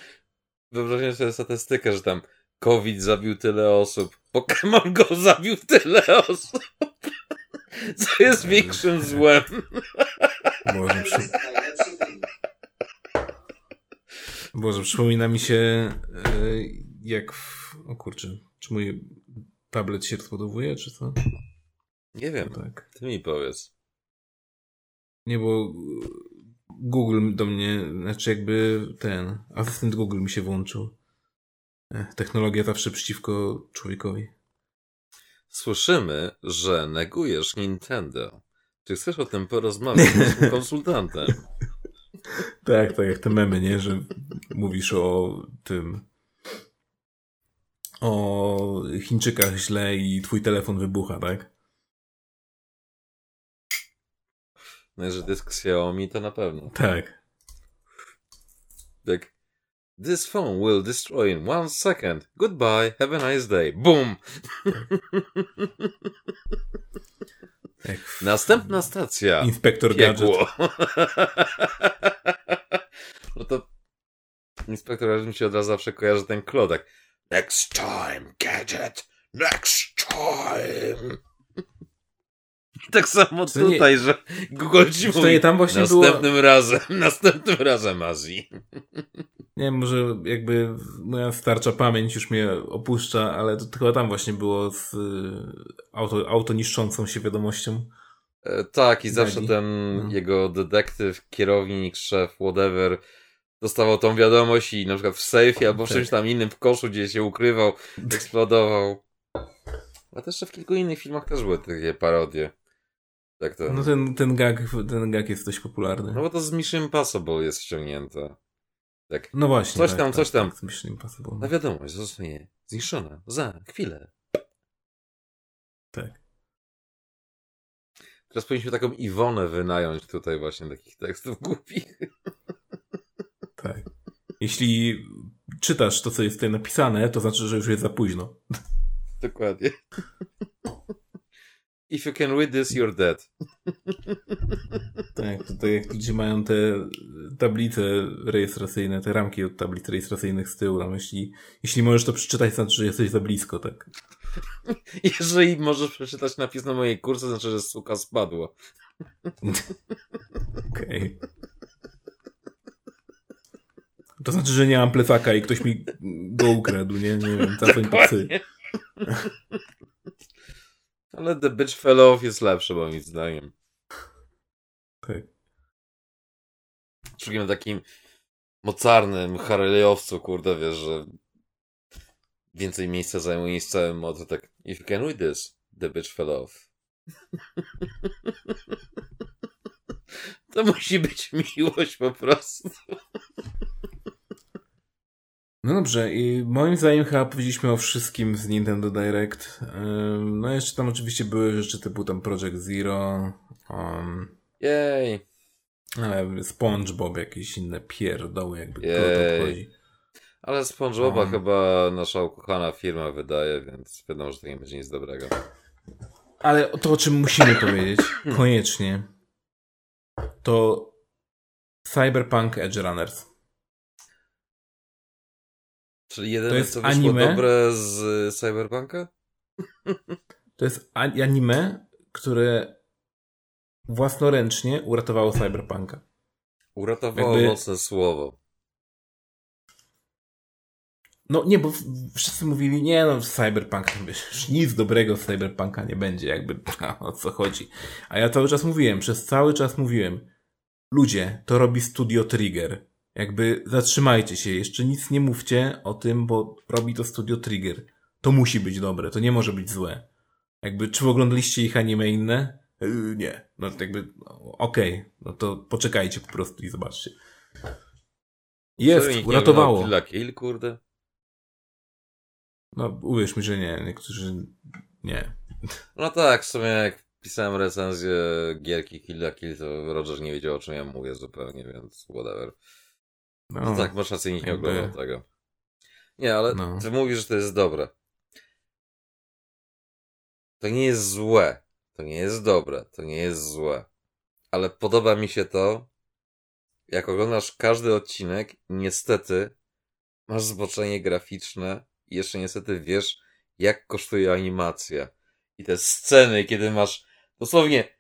Wyobraźcie sobie statystykę, że tam COVID zabił tyle osób, Pokémon Go zabił tyle osób. Co jest większym złem? Boże, przy... Boże, przypomina mi się e, jak w... O kurczę, czy mój tablet się rozładowuje, czy co? Nie wiem, Tak. ty mi powiedz. Nie, bo Google do mnie, znaczy jakby ten, asystent Google mi się włączył. Ech, Technologia zawsze przeciwko człowiekowi. Słyszymy, że negujesz Nintendo. Czy chcesz o tym porozmawiać z konsultantem? Tak, tak jak te memy, nie? Że mówisz o tym. O Chińczykach źle i twój telefon wybucha, tak? No, że dysk Xiaomi to na pewno. Tak. Jak This phone will destroy in one second. Goodbye, have a nice day. Boom! W Następna stacja. Inspektor Gadget. No to Inspektor Gadget mi się od razu zawsze kojarzy ten klodek. Next time, Gadget! Next time! Tak samo To nie- tutaj, że Google ci To mówi nie tam właśnie było. następnym razem, następnym razem Azji. Nie wiem, może jakby moja starcza pamięć już mnie opuszcza, ale to chyba tam właśnie było z y, auto, auto niszczącą się wiadomością. E, tak, i zawsze ten No. jego detektyw, kierownik, szef, whatever, dostawał tą wiadomość i na przykład w sejfie albo w Tak. czymś tam innym w koszu, gdzie się ukrywał, eksplodował. A też w kilku innych filmach też były takie parodie. Tak to. No ten, ten, gag, ten gag jest dość popularny. No bo to z Mission Impossible jest ściągnięte. Tak. No właśnie. Coś tak, tam, tak, coś tam. Tak, Mission Impossible. Na wiadomość zostanie zniszczona za chwilę. Tak. Teraz powinniśmy taką Iwonę wynająć tutaj właśnie takich tekstów głupich. Tak. Jeśli czytasz to, co jest tutaj napisane, to znaczy, że już jest za późno. Dokładnie. If you can read this, you're dead. Tak, to tak jak ludzie mają te tablice rejestracyjne, te ramki od tablic rejestracyjnych z tyłu, tam jeśli, jeśli możesz to przeczytać, znaczy, że jesteś za blisko, tak. Jeżeli możesz przeczytać napis na mojej kurce, znaczy, że suka spadła. Okej. To znaczy, że nie mam plecaka i ktoś mi go ukradł, nie? Nie wiem, zadzwoń po psy. Ale The Bitch Fell Off jest lepsze, moim zdaniem. Tak. Szczególnie takim mocarnym Harley'owcu, kurde, wiesz, że więcej miejsca zajmuje niż cały mod, tak if you can read this, the bitch fell off. To musi być miłość po prostu. No dobrze, i moim zdaniem chyba powiedzieliśmy o wszystkim z Nintendo Direct. No jeszcze tam oczywiście były rzeczy typu tam Project Zero, um, Jej. ale SpongeBob, jakieś inne pierdoły, jakby to obchodzi. Ale SpongeBoba Um. chyba nasza ukochana firma wydaje, więc wiadomo, że to nie będzie nic dobrego. Ale to, o czym musimy powiedzieć, koniecznie, to Cyberpunk Edge Runners. Czyli jedyne, To jest co wyszło anime? dobre z Cyberpunka? To jest anime, które własnoręcznie uratowało Cyberpunka. Uratowało Jakby- mocne słowo. No nie, bo wszyscy mówili, nie no, Cyberpunk, wiesz, nic dobrego z Cyberpunka nie będzie, jakby a, o co chodzi. A ja cały czas mówiłem, przez cały czas mówiłem, ludzie, to robi Studio Trigger. Jakby zatrzymajcie się, jeszcze nic nie mówcie o tym, bo robi to Studio Trigger. To musi być dobre, to nie może być złe. Jakby, czy oglądaliście ich anime inne? Yy, nie. No jakby, no, okej, no to poczekajcie po prostu i zobaczcie. Jest, nie uratowało. oglądał Killa Kill, kurde. No, uwierz mi, że nie. Niektórzy nie. No tak, w sumie jak pisałem recenzję gierki Killa Kill, to Roger nie wiedział o czym ja mówię zupełnie, więc whatever. No, No tak, masz rację, nikt nie oglądał tego. Nie, ale No. ty mówisz, że to jest dobre. To nie jest złe. To nie jest dobre. To nie jest złe. Ale podoba mi się to, jak oglądasz każdy odcinek, niestety masz zboczenie graficzne i jeszcze niestety wiesz, jak kosztuje animacja. I te sceny, kiedy masz dosłownie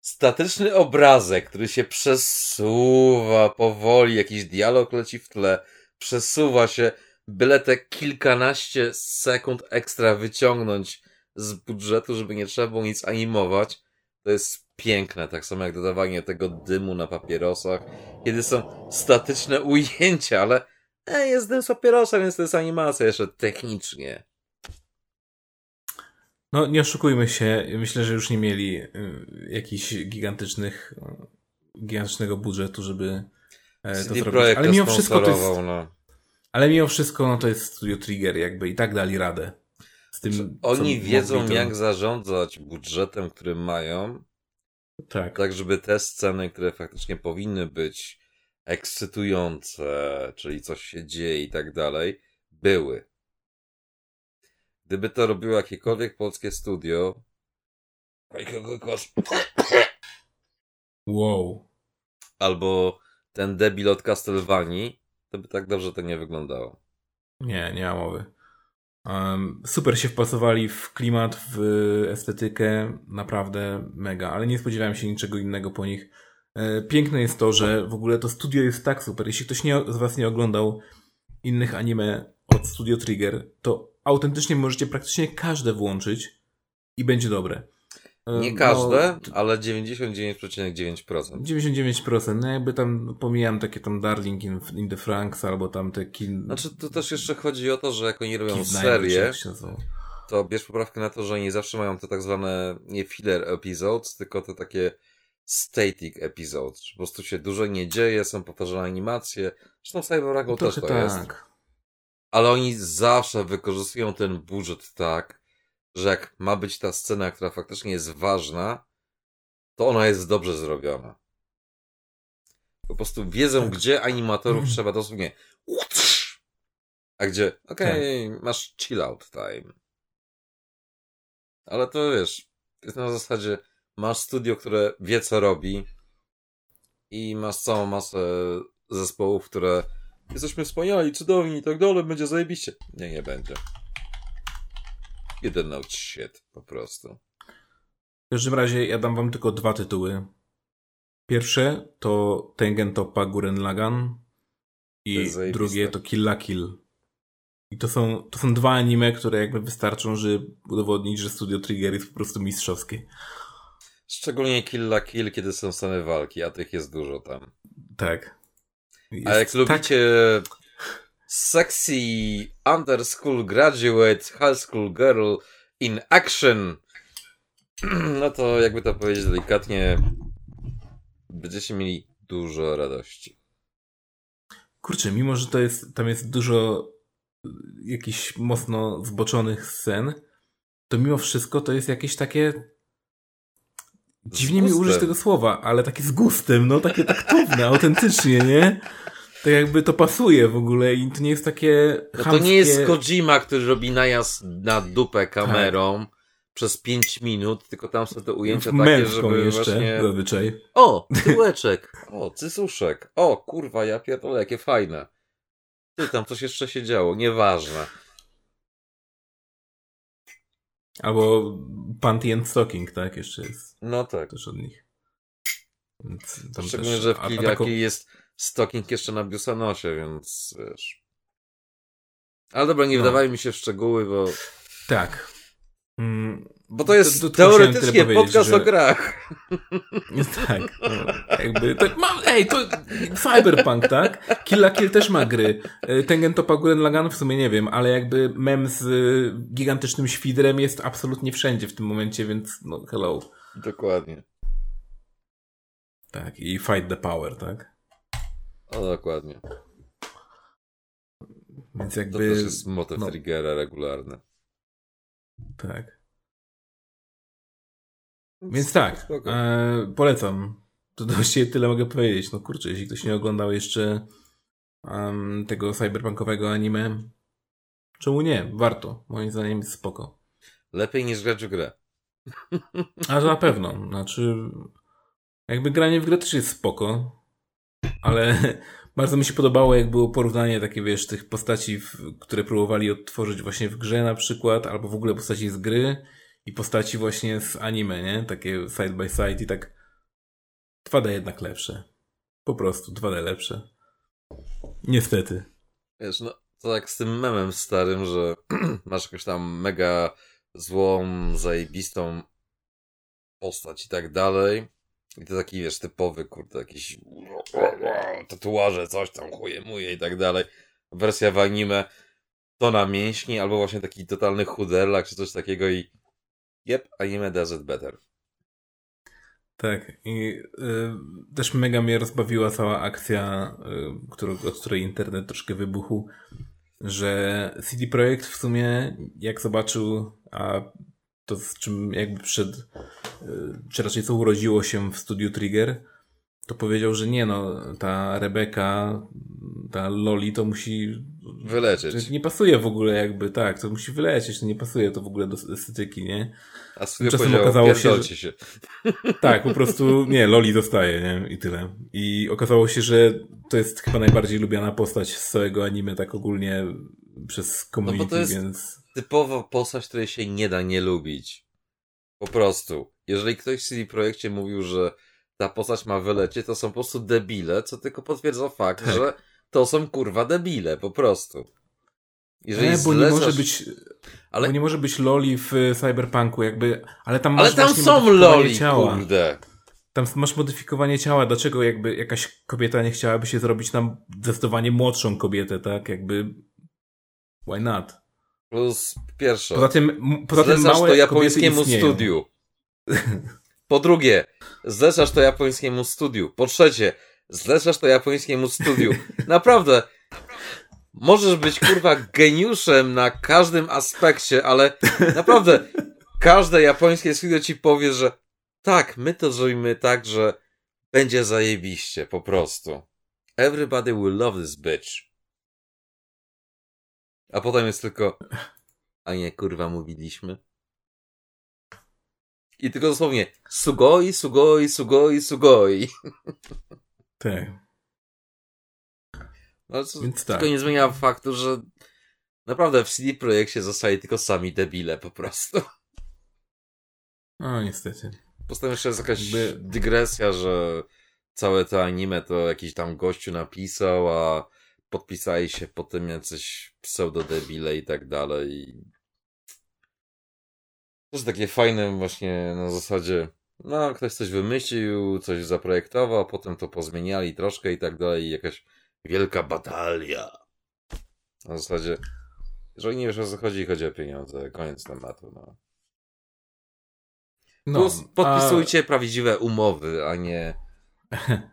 statyczny obrazek, który się przesuwa powoli, jakiś dialog leci w tle, przesuwa się, byle te kilkanaście sekund ekstra wyciągnąć z budżetu, żeby nie trzeba było nic animować, to jest piękne. Tak samo jak dodawanie tego dymu na papierosach, kiedy są statyczne ujęcia, ale e, jest dym z papierosa, więc to jest animacja jeszcze technicznie. No, nie oszukujmy się. Myślę, że już nie mieli y, jakichś gigantycznych, y, gigantycznego budżetu, żeby e, to CD zrobić. Ale mimo wszystko to jest, no. ale mimo wszystko no, to jest Studio Trigger jakby i tak dali radę. Z tym, co Oni wiedzą, to- jak zarządzać budżetem, który mają, Tak. tak żeby te sceny, które faktycznie powinny być ekscytujące, czyli coś się dzieje i tak dalej, były. Gdyby to robiło jakiekolwiek polskie studio, Wow. albo ten debil od Castlevanii, to by tak dobrze to nie wyglądało. Nie, nie ma mowy. Um, super się wpasowali w klimat, w estetykę, naprawdę mega, ale nie spodziewałem się niczego innego po nich. E, Piękne jest to, że w ogóle to studio jest tak super. Jeśli ktoś nie, z Was nie oglądał innych anime od Studio Trigger, to autentycznie możecie praktycznie każde włączyć i będzie dobre. E, Nie no, każde, ale 99,9%. 99%, no jakby tam pomijam takie tam Darling in, in the Franks albo tam te kin... Znaczy, to też jeszcze chodzi o to, że jak oni robią serię, to bierz poprawkę na to, że oni zawsze mają te tak zwane nie filler episodes, tylko te takie static episodes. Po prostu się dużo nie dzieje, są powtarzane animacje. Zresztą w Cyberpunku też to jest. Tak. Ale oni zawsze wykorzystują ten budżet tak, że jak ma być ta scena, która faktycznie jest ważna, to ona jest dobrze zrobiona. Po prostu wiedzą, Tak. gdzie animatorów Mhm. trzeba dosłownie a gdzie, okej, masz chill out time. Ale to wiesz, jest na zasadzie, masz studio, które wie co robi i masz całą masę zespołów, które jesteśmy wspaniali, cudowni i tak dalej, będzie zajebiście. Nie, nie będzie. Jeden out shit, po prostu. W każdym razie ja dam wam tylko dwa tytuły. Pierwsze to Tengen Toppa Guren Lagan To i zajebiste. drugie to Kill la Kill. I to są, to są dwa anime, które jakby wystarczą, żeby udowodnić, że Studio Trigger jest po prostu mistrzowskie. Szczególnie Kill la Kill, kiedy są same walki, a tych jest dużo tam. Tak. A jak Jest lubicie sexy under school graduate high school girl in action, no to jakby to powiedzieć delikatnie, będziecie mieli dużo radości. Kurczę, mimo że to jest, tam jest dużo y, jakichś mocno zboczonych scen, to mimo wszystko to jest jakieś takie. Dziwnie mi użyć tego słowa, ale takie z gustem, no takie taktowne, autentycznie, nie? To jakby to pasuje w ogóle i to nie jest takie. No to nie jest Kojima, który robi najazd na dupę kamerą przez 5 minut, tylko tam są te ujęcia takie, żeby jeszcze, właśnie... zazwyczaj. O, tyłeczek. O, cysuszek. O, kurwa, ja pierdolę, jakie fajne. Ty, tam coś jeszcze się działo, nieważne. Albo Panty and Stocking, tak? Jeszcze jest No tak. też od nich. Więc tam Szczególnie, też- że w Kiliaki taką- jest stocking jeszcze na biusanosie, więc wiesz. Ale dobra, nie No. wdawaj mi się w szczegóły, bo, Tak. Mm, bo to jest To- to teoretycznie podcast że- o grach. Tak, no, jakby, to, mam, ej, to Cyberpunk, tak? Kill la Kill też ma gry. E, Tengen Toppa Guren Lagan w sumie nie wiem, ale jakby mem z gigantycznym świdrem jest absolutnie wszędzie w tym momencie, więc no hello. Dokładnie. Tak, i Fight the Power, tak? O, dokładnie. Więc To jakby... też jest motyw no. Triggera regularny. Tak. Więc tak, e, polecam. To właściwie tyle mogę powiedzieć. No kurczę, jeśli ktoś nie oglądał jeszcze em, tego cyberpunkowego anime, czemu nie? Warto. Moim zdaniem jest spoko. Lepiej niż grać w grę. A na pewno. Znaczy, jakby granie w grę też jest spoko, ale bardzo mi się podobało, jak było porównanie takie, wiesz, tych postaci, w, które próbowali odtworzyć właśnie w grze na przykład, albo w ogóle postaci z gry i postaci właśnie z anime, nie? Takie side by side i tak 2D jednak lepsze. Po prostu 2D lepsze. Niestety. Wiesz, no, to jak z tym memem starym, że masz jakąś tam mega złą, zajebistą postać i tak dalej. I to taki, wiesz, typowy, kurde, jakiś tatuaże, coś tam, chuje, muje i tak dalej. Wersja w anime to na mięśni, albo właśnie taki totalny chuderlak, czy coś takiego i yep, anime does it better. Tak, i y, też mega mnie rozbawiła cała akcja, y, którą, od której internet troszkę wybuchł, że CD Projekt w sumie, jak zobaczył, a to z czym jakby przed, y, czy raczej co urodziło się w studiu Trigger, to powiedział, że nie no, ta Rebeka, ta Loli to musi Wyleczyć. nie pasuje w ogóle jakby, tak, to musi wylecieć, to nie pasuje to w ogóle do estetyki, nie? A studio Czasem okazało się, że- się. Tak, po prostu, nie, Loli zostaje, nie? I tyle. I okazało się, że to jest chyba najbardziej lubiana postać z całego anime, tak ogólnie przez community, No to jest- więc... Typowa postać, której się nie da nie lubić. Po prostu. Jeżeli ktoś w CD Projekcie mówił, że ta postać ma wylecieć, to są po prostu debile, co tylko potwierdza fakt, Tak. że to są kurwa debile, po prostu. Jeżeli Nie, bo nie zlecasz- może być... Ale- Bo nie może być Loli w Cyberpunku, jakby, ale tam Ale tam są loli, ciała. kurde. Tam masz modyfikowanie ciała. Dlaczego jakby jakaś kobieta nie chciałaby się zrobić nam zdecydowanie młodszą kobietę, tak? Jakby why not? Plus pierwsze. Poza tym, poza tym małe to kobiety japońskiemu istnieją. studiu. Po drugie, zlecasz to japońskiemu studiu. Po trzecie, zlecasz to japońskiemu studiu. Naprawdę. Możesz być kurwa geniuszem na każdym aspekcie, ale naprawdę każde japońskie studio ci powie, że tak, my to zrobimy tak, że będzie zajebiście, po prostu. Everybody will love this bitch. A potem jest tylko, a nie kurwa mówiliśmy. I tylko dosłownie sugoi, sugoi, sugoi, sugoi. Tak. No, co, Więc tak. Tylko nie zmienia faktu, że naprawdę w CD Projekcie zostali tylko sami debile po prostu. No, niestety. Potem jeszcze jest jakaś Jakby- dygresja, że całe to anime to jakiś tam gościu napisał, a podpisali się po tym jacyś pseudodebile i tak dalej. To jest takie fajne właśnie na zasadzie, no ktoś coś wymyślił, coś zaprojektował, a potem to pozmieniali troszkę i tak dalej jakaś wielka batalia. Na zasadzie, jeżeli nie wiesz o co chodzi, chodzi o pieniądze, koniec tematu, no. No, Plus podpisujcie prawdziwe umowy, a nie.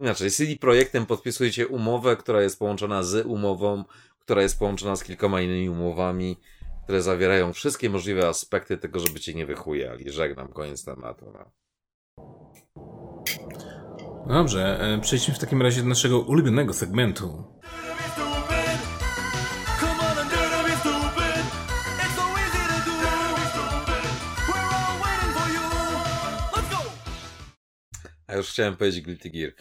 Inaczej, CD Projektem podpisujecie umowę, która jest połączona z umową, która jest połączona z kilkoma innymi umowami, które zawierają wszystkie możliwe aspekty tego, żeby cię nie wychujali. Żegnam, koniec tematu. No. Dobrze, e, przejdźmy w takim razie do naszego ulubionego segmentu. A już chciałem powiedzieć Guilty Gear.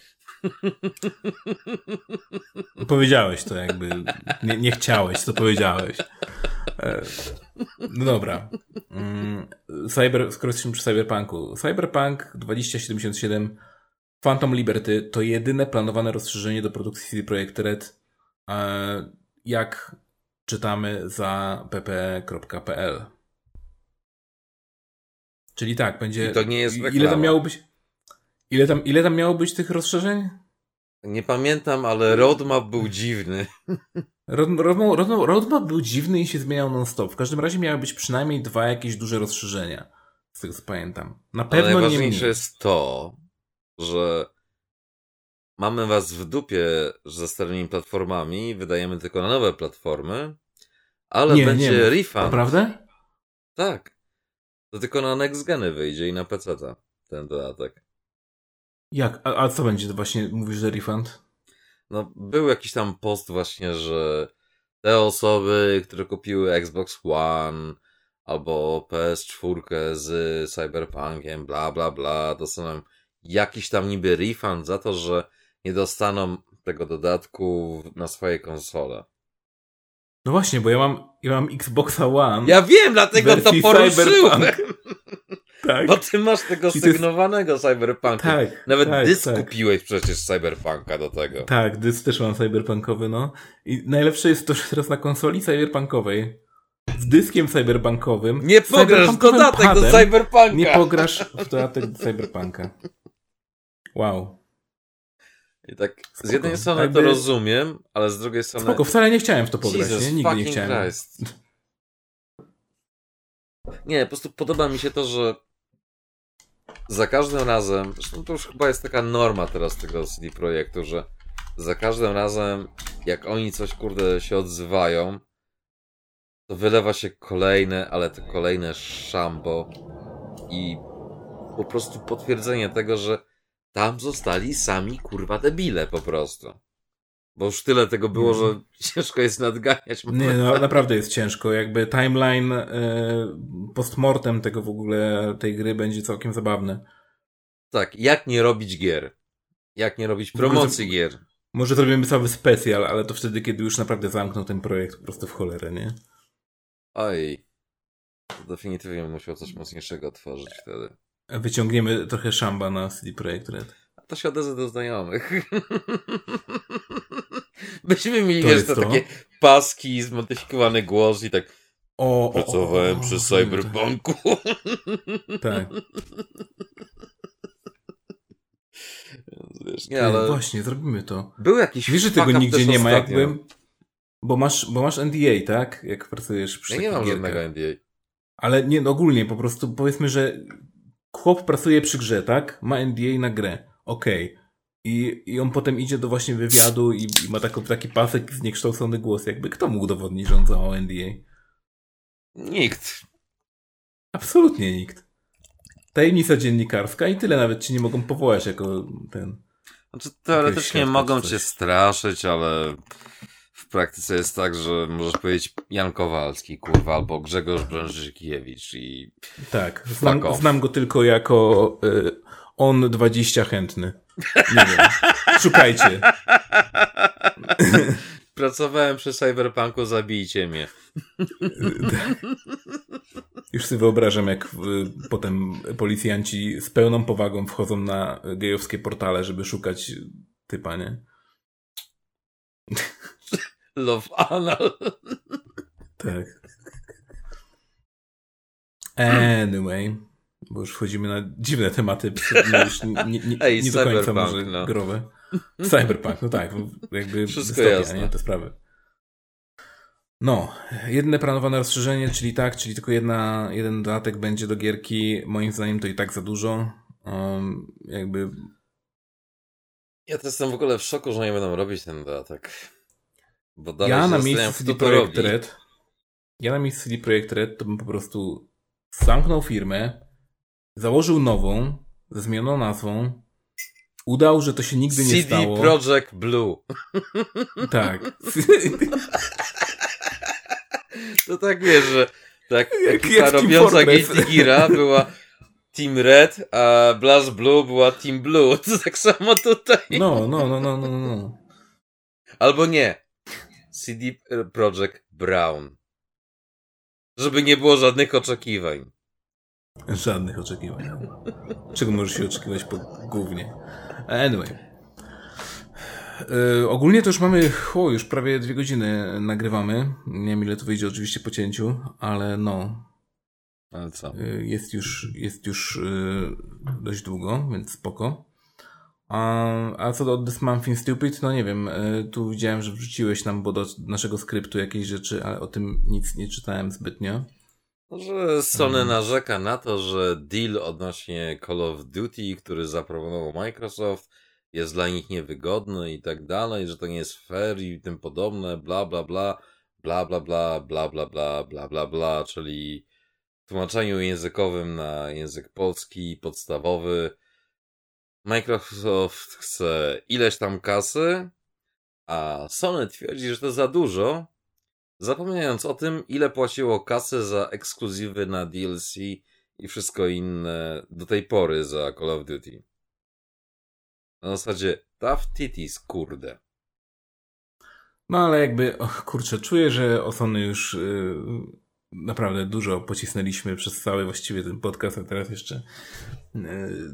Powiedziałeś to jakby, nie, nie chciałeś, to powiedziałeś. E, No dobra. Mm, Cyber, skoro jesteśmy przy Cyberpunku. Cyberpunk 2077 Phantom Liberty to jedyne planowane rozszerzenie do produkcji CD Projekt Red, e, jak czytamy za pp.pl. Czyli tak, będzie... I to nie jest Ile reklama. tam miało być... Ile tam, ile tam miało być tych rozszerzeń? Nie pamiętam, ale roadmap był dziwny. Road- road- road- Roadmap był dziwny i się zmieniał non-stop. W każdym razie miały być przynajmniej dwa jakieś duże rozszerzenia. Z tego co pamiętam. Na Ale pewno nie najważniejsze mniej. jest to, że mamy was w dupie ze starymi platformami, wydajemy tylko na nowe platformy, ale Nie, będzie nie refund. Naprawdę? Tak. To tylko na next geny wyjdzie i na PC ten dodatek. Jak? A, a co będzie właśnie? Mówisz, że refund? No, był jakiś tam post właśnie, że te osoby, które kupiły Xbox One albo PS4 z Cyberpunkiem, bla bla bla, dostaną jakiś tam niby refund za to, że nie dostaną tego dodatku na swoje konsole. No właśnie, bo ja mam, ja mam Xboxa One. Ja wiem, dlatego to poruszyłem! Tak. Bo ty masz tego to jest- sygnowanego Cyberpunka. Tak. Nawet tak, dysk tak. kupiłeś przecież Cyberpunka do tego. Tak, dysk też mam cyberpunkowy, no. I najlepsze jest to, że teraz na konsoli cyberpunkowej z dyskiem cyberpunkowym. Nie pograsz w dodatek do padem, Cyberpunka! Nie pograsz w dodatek do cyberpunka. Wow. I tak, z Spoko. jednej strony Jakby- to rozumiem, ale z drugiej strony... Spoko, wcale nie chciałem w to pograć, Jesus nie? Nigdy nie chciałem. Christ. Nie, po prostu podoba mi się to, że za każdym razem, zresztą to już chyba jest taka norma teraz tego CD Projektu, że za każdym razem, jak oni coś, kurde, się odzywają, to wylewa się kolejne, ale to kolejne szambo i po prostu potwierdzenie tego, że tam zostali sami, kurwa, debile po prostu. Bo już tyle tego było, że ciężko jest nadganiać. Nie, no naprawdę jest ciężko. Jakby timeline e, postmortem tego w ogóle, tej gry będzie całkiem zabawny. Tak, jak nie robić gier? Jak nie robić promocji gier? Może zrobimy cały specjal, ale to wtedy, kiedy już naprawdę zamknął ten projekt po prostu w cholerę, nie? Oj. To definitywnie musiał coś mocniejszego tworzyć wtedy. Wyciągniemy trochę szamba na CD Projekt Red. To się odezwę do znajomych. Byśmy mieli, To wiesz, to to? takie paski, zmodyfikowany głos i tak O, o, o, pracowałem o, przy Cyberpunku. Tak. Wiesz, nie, ale Właśnie, zrobimy to. był jakiś Wiesz, że tego nigdzie nie ma, ostatnio. jakby... Bo masz, bo masz NDA, tak? Jak pracujesz przy Ja nie mam żadnego NDA. Ale nie, no ogólnie, po prostu powiedzmy, że chłop pracuje przy grze, tak? Ma NDA na grę. Okej. I, I on potem idzie do właśnie wywiadu i, i ma taką, taki pasek zniekształcony głos. Jakby kto mógł udowodnić, że on załamał NDA? Nikt. Absolutnie nikt. Tajemnica dziennikarska i tyle nawet ci nie mogą powołać jako ten... Znaczy, teoretycznie mogą cię straszyć, ale w praktyce jest tak, że możesz powiedzieć Jan Kowalski, kurwa, albo Grzegorz Brężykiewicz i Tak, znam, znam go tylko jako y, on 20 chętny. Nie wiem. Szukajcie. Pracowałem przy Cyberpunku, zabijcie mnie. Już sobie wyobrażam, jak y, potem policjanci z pełną powagą wchodzą na gejowskie portale, żeby szukać typa, nie? Love Anal. Tak. Anyway, bo już wchodzimy na dziwne tematy, no już nie, nie, nie, Ej, nie do końca może no. growe. Cyberpunk, no tak, jakby Wszystko dystopia, jasne. nie, te sprawy. No, jedne planowane rozszerzenie, czyli tak, czyli tylko jedna, jeden dodatek będzie do gierki, moim zdaniem to i tak za dużo. Um, jakby Ja to jestem w ogóle w szoku, że nie będą robić ten dodatek. Bo dalej ja na miejscu CD Projekt. Red ja na miejscu CD Projekt Red to bym po prostu zamknął firmę, założył nową, ze zmienioną nazwą, udał, że to się nigdy nie CD stało. Projekt Blue. Tak. To tak wiesz, że tak ekipa robiąca. Guilty Geara była Team Red, a Blast Blue była Team Blue. To tak samo tutaj. No, no, no, no, no, no. Albo nie. CD Projekt Brown. Żeby nie było żadnych oczekiwań. Żadnych oczekiwań. Czego możesz się oczekiwać po głównie. Anyway. Yy, ogólnie to już mamy, o, już prawie dwie godziny nagrywamy. Nie wiem ile to wyjdzie oczywiście po cięciu, ale no, Ale co? Y, Jest już, jest już y, dość długo, więc spoko. A, a co do This Month in Stupid, no nie wiem, tu widziałem, że wrzuciłeś nam bo do naszego skryptu jakieś rzeczy, ale o tym nic nie czytałem zbytnio. Że Sony Mhm. narzeka na to, że deal odnośnie Call of Duty, który zaproponował Microsoft, jest dla nich niewygodny i tak dalej, że to nie jest fair i tym podobne, bla bla bla, bla bla bla, bla bla bla, bla bla bla, czyli w tłumaczeniu językowym na język polski podstawowy Microsoft chce ileś tam kasy, a Sony twierdzi, że to za dużo, zapominając o tym, ile płaciło kasy za ekskluzywy na DLC i wszystko inne do tej pory za Call of Duty. Na zasadzie tough titties, kurde. No ale jakby, och, kurczę, czuję, że o Sony już y, naprawdę dużo pocisnęliśmy przez cały właściwie ten podcast, a teraz jeszcze y,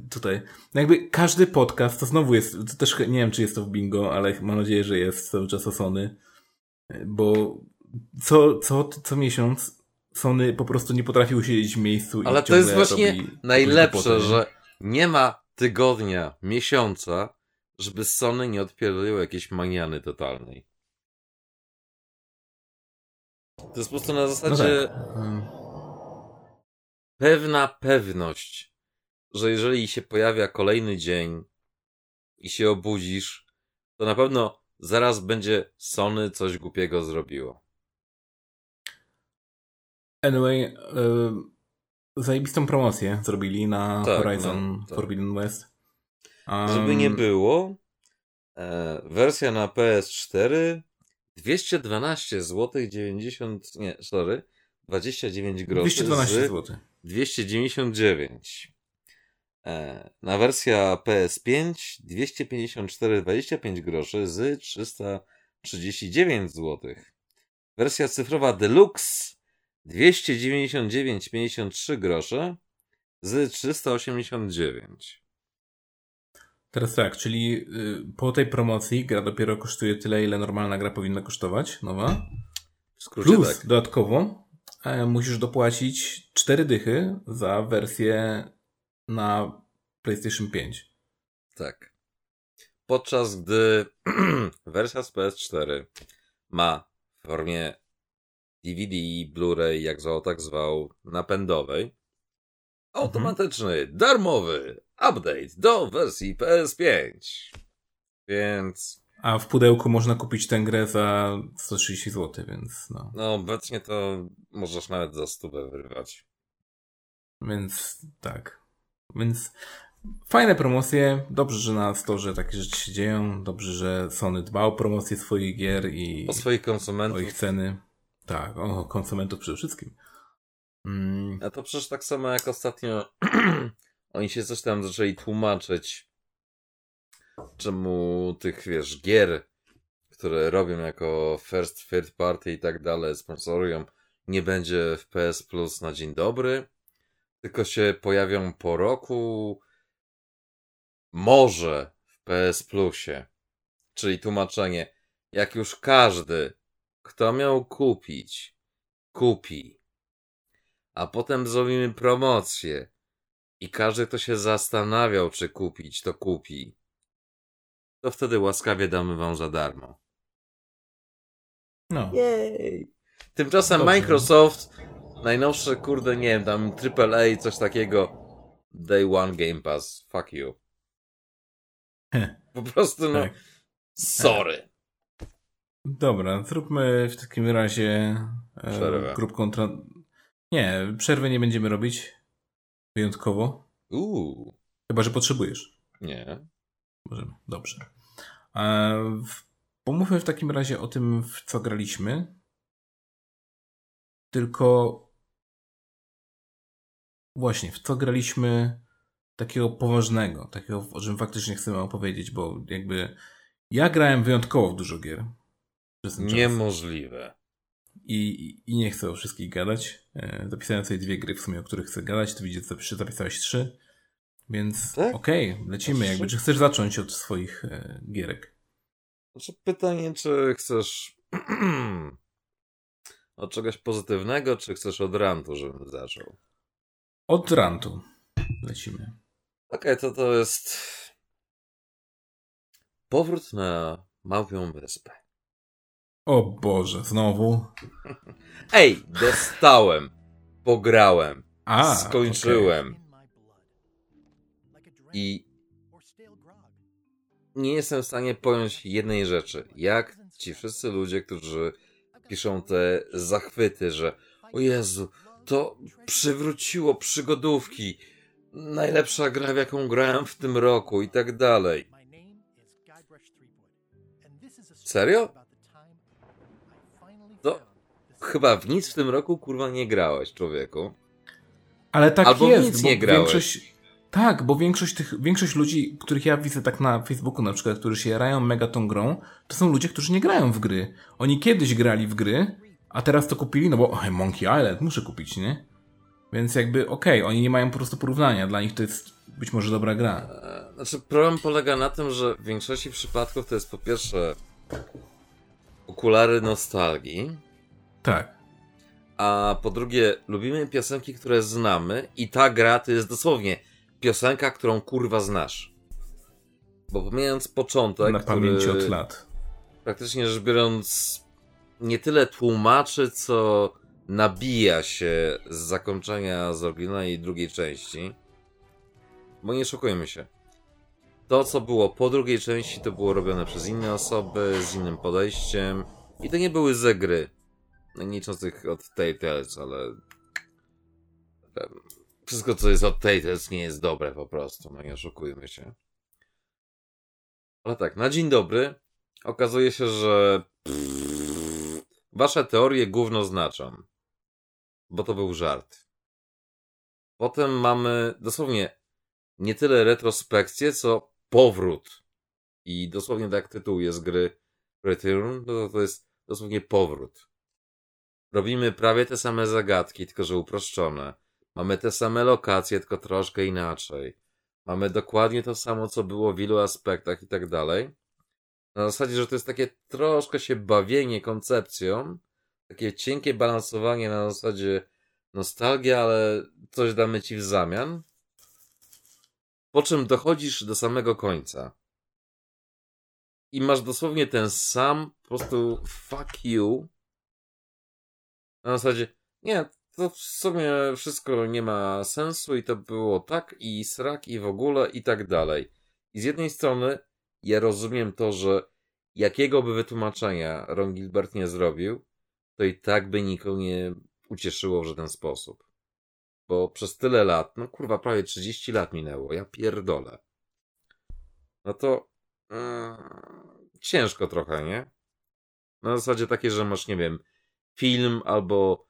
tutaj. No jakby każdy podcast, to znowu jest, to też nie wiem, czy jest to w bingo, ale mam nadzieję, że jest cały czas o Sony, y, bo co, co, co miesiąc Sony po prostu nie potrafił siedzieć w miejscu Ale i to jest właśnie najlepsze, że nie ma tygodnia, miesiąca, żeby Sony nie odpierdoliło jakiejś maniany totalnej. To jest po prostu na No zasadzie tak. Ym, pewna pewność, że jeżeli się pojawia kolejny dzień i się obudzisz, to na pewno zaraz będzie Sony coś głupiego zrobiło. Anyway, y, zajebistą promocję zrobili na Tak, Horizon no, tak. Forbidden West. Um, Żeby nie było, e, wersja na PS4 212 zł 90, nie, sorry, 29 groszy 212 z zł. 299. E, na wersja PS5 254,25 groszy z 339 zł. Wersja cyfrowa Deluxe 299,53 grosze z 389. Teraz tak, czyli y, po tej promocji gra dopiero kosztuje tyle, ile normalna gra powinna kosztować, nowa. W skrócie Plus tak. dodatkowo e, musisz dopłacić 4 dychy za wersję na PlayStation 5. Tak. Podczas gdy wersja z PS4 ma w formie DVD, Blu-ray, jak zwał, tak zwał, napędowej, automatyczny, darmowy update do wersji PS5. Więc, A w pudełku można kupić tę grę za 130 zł, więc no. no, obecnie to możesz nawet za stówę wyrwać. Więc tak. Więc fajne promocje. Dobrze, że na storze takie rzeczy się dzieją. Dobrze, że Sony dba o promocję swoich gier i O swoich o konsumentów. ich ceny. Tak, o konsumentów przede wszystkim. Mm, A to przecież tak samo jak ostatnio oni się coś tam zaczęli tłumaczyć, czemu tych, wiesz, gier, które robią jako first, third party i tak dalej, sponsorują, nie będzie w PS Plus na dzień dobry, tylko się pojawią po roku, może w PS Plusie. Czyli tłumaczenie, jak już każdy, kto miał kupić, kupi a potem zrobimy promocję i każdy, kto się zastanawiał, czy kupić, to kupi, to wtedy łaskawie damy wam za darmo. no. Jej! Tymczasem Dobrze. Microsoft, najnowsze, kurde, nie wiem, tam AAA, coś takiego, Day One Game Pass, fuck you. Po prostu, no, tak. sorry. Dobra, zróbmy w takim razie Przerwę. e, grupką. Tra... Nie, przerwy nie będziemy robić. Wyjątkowo. Uuu, Chyba, że potrzebujesz. nie. Możemy. Dobrze. E, w- pomówmy w takim razie o tym, w co graliśmy. Tylko właśnie, w co graliśmy takiego poważnego, takiego, o czym faktycznie chcemy opowiedzieć, bo jakby ja grałem wyjątkowo w dużo gier. Przez ten czas. Niemożliwe. I, I nie chcę o wszystkich gadać. E, Zapisałem sobie dwie gry w sumie, o których chcę gadać. Ty widzisz, zapis- zapisałeś trzy. Więc Tak? okej, lecimy. Jakby, czy chcesz zacząć od swoich e, gierek? Znaczy pytanie, czy chcesz od czegoś pozytywnego, czy chcesz od rantu, żebym zaczął? Od rantu lecimy. Okej, to to jest powrót na Małpią Wyspę. O Boże, znowu. Ej, dostałem, pograłem, A, skończyłem i nie jestem w stanie pojąć jednej rzeczy. Jak ci wszyscy ludzie, którzy piszą te zachwyty, że o Jezu, to przywróciło przygodówki, najlepsza gra, w jaką grałem w tym roku i tak dalej. Serio? Chyba w nic w tym roku, kurwa, nie grałeś, człowieku. Ale tak Albo jest, nic bo nie grałeś. większość... Tak, bo większość tych, większość ludzi, których ja widzę tak na Facebooku na przykład, którzy się jarają mega tą grą, to są ludzie, którzy nie grają w gry. Oni kiedyś grali w gry, a teraz to kupili, no bo oj, Monkey Island muszę kupić, nie? Więc jakby okej, oni nie mają po prostu porównania, dla nich to jest być może dobra gra. E, Znaczy, problem polega na tym, że w większości przypadków to jest po pierwsze okulary nostalgii, Tak. A po drugie, lubimy piosenki, które znamy i ta gra to jest dosłownie piosenka, którą kurwa znasz. Bo pomijając początek, Na pamięci który od lat. praktycznie rzecz biorąc nie tyle tłumaczy, co nabija się z zakończenia z oryginalnej drugiej części. Bo nie szokujmy się. To, co było po drugiej części, to było robione przez inne osoby, z innym podejściem. I to nie były ze gry. No, tych od Tales, ale... em, Wszystko, co jest od Tales, nie jest dobre po prostu. No nie oszukujmy się. Ale tak, na dzień dobry okazuje się, że wasze teorie gówno znaczą. Bo to był żart. Potem mamy dosłownie nie tyle retrospekcję, co powrót. I dosłownie tak tytuł jest gry Return, no to to jest dosłownie powrót. Robimy prawie te same zagadki, tylko że uproszczone. Mamy te same lokacje, tylko troszkę inaczej. Mamy dokładnie to samo, co było w ilu aspektach i tak dalej. Na zasadzie, że to jest takie troszkę się bawienie koncepcją, takie cienkie balansowanie na zasadzie nostalgia, ale coś damy ci w zamian. Po czym dochodzisz do samego końca. I masz dosłownie ten sam, po prostu fuck you. Na zasadzie, nie, to w sumie wszystko nie ma sensu i to było tak i srak i w ogóle i tak dalej. I z jednej strony ja rozumiem to, że jakiego by wytłumaczenia Ron Gilbert nie zrobił, to i tak by nikogo nie ucieszyło w żaden sposób. Bo przez tyle lat, no kurwa, prawie 30 lat minęło, ja pierdolę. No to mm, ciężko trochę, nie? Na zasadzie takie, że masz, nie wiem, film albo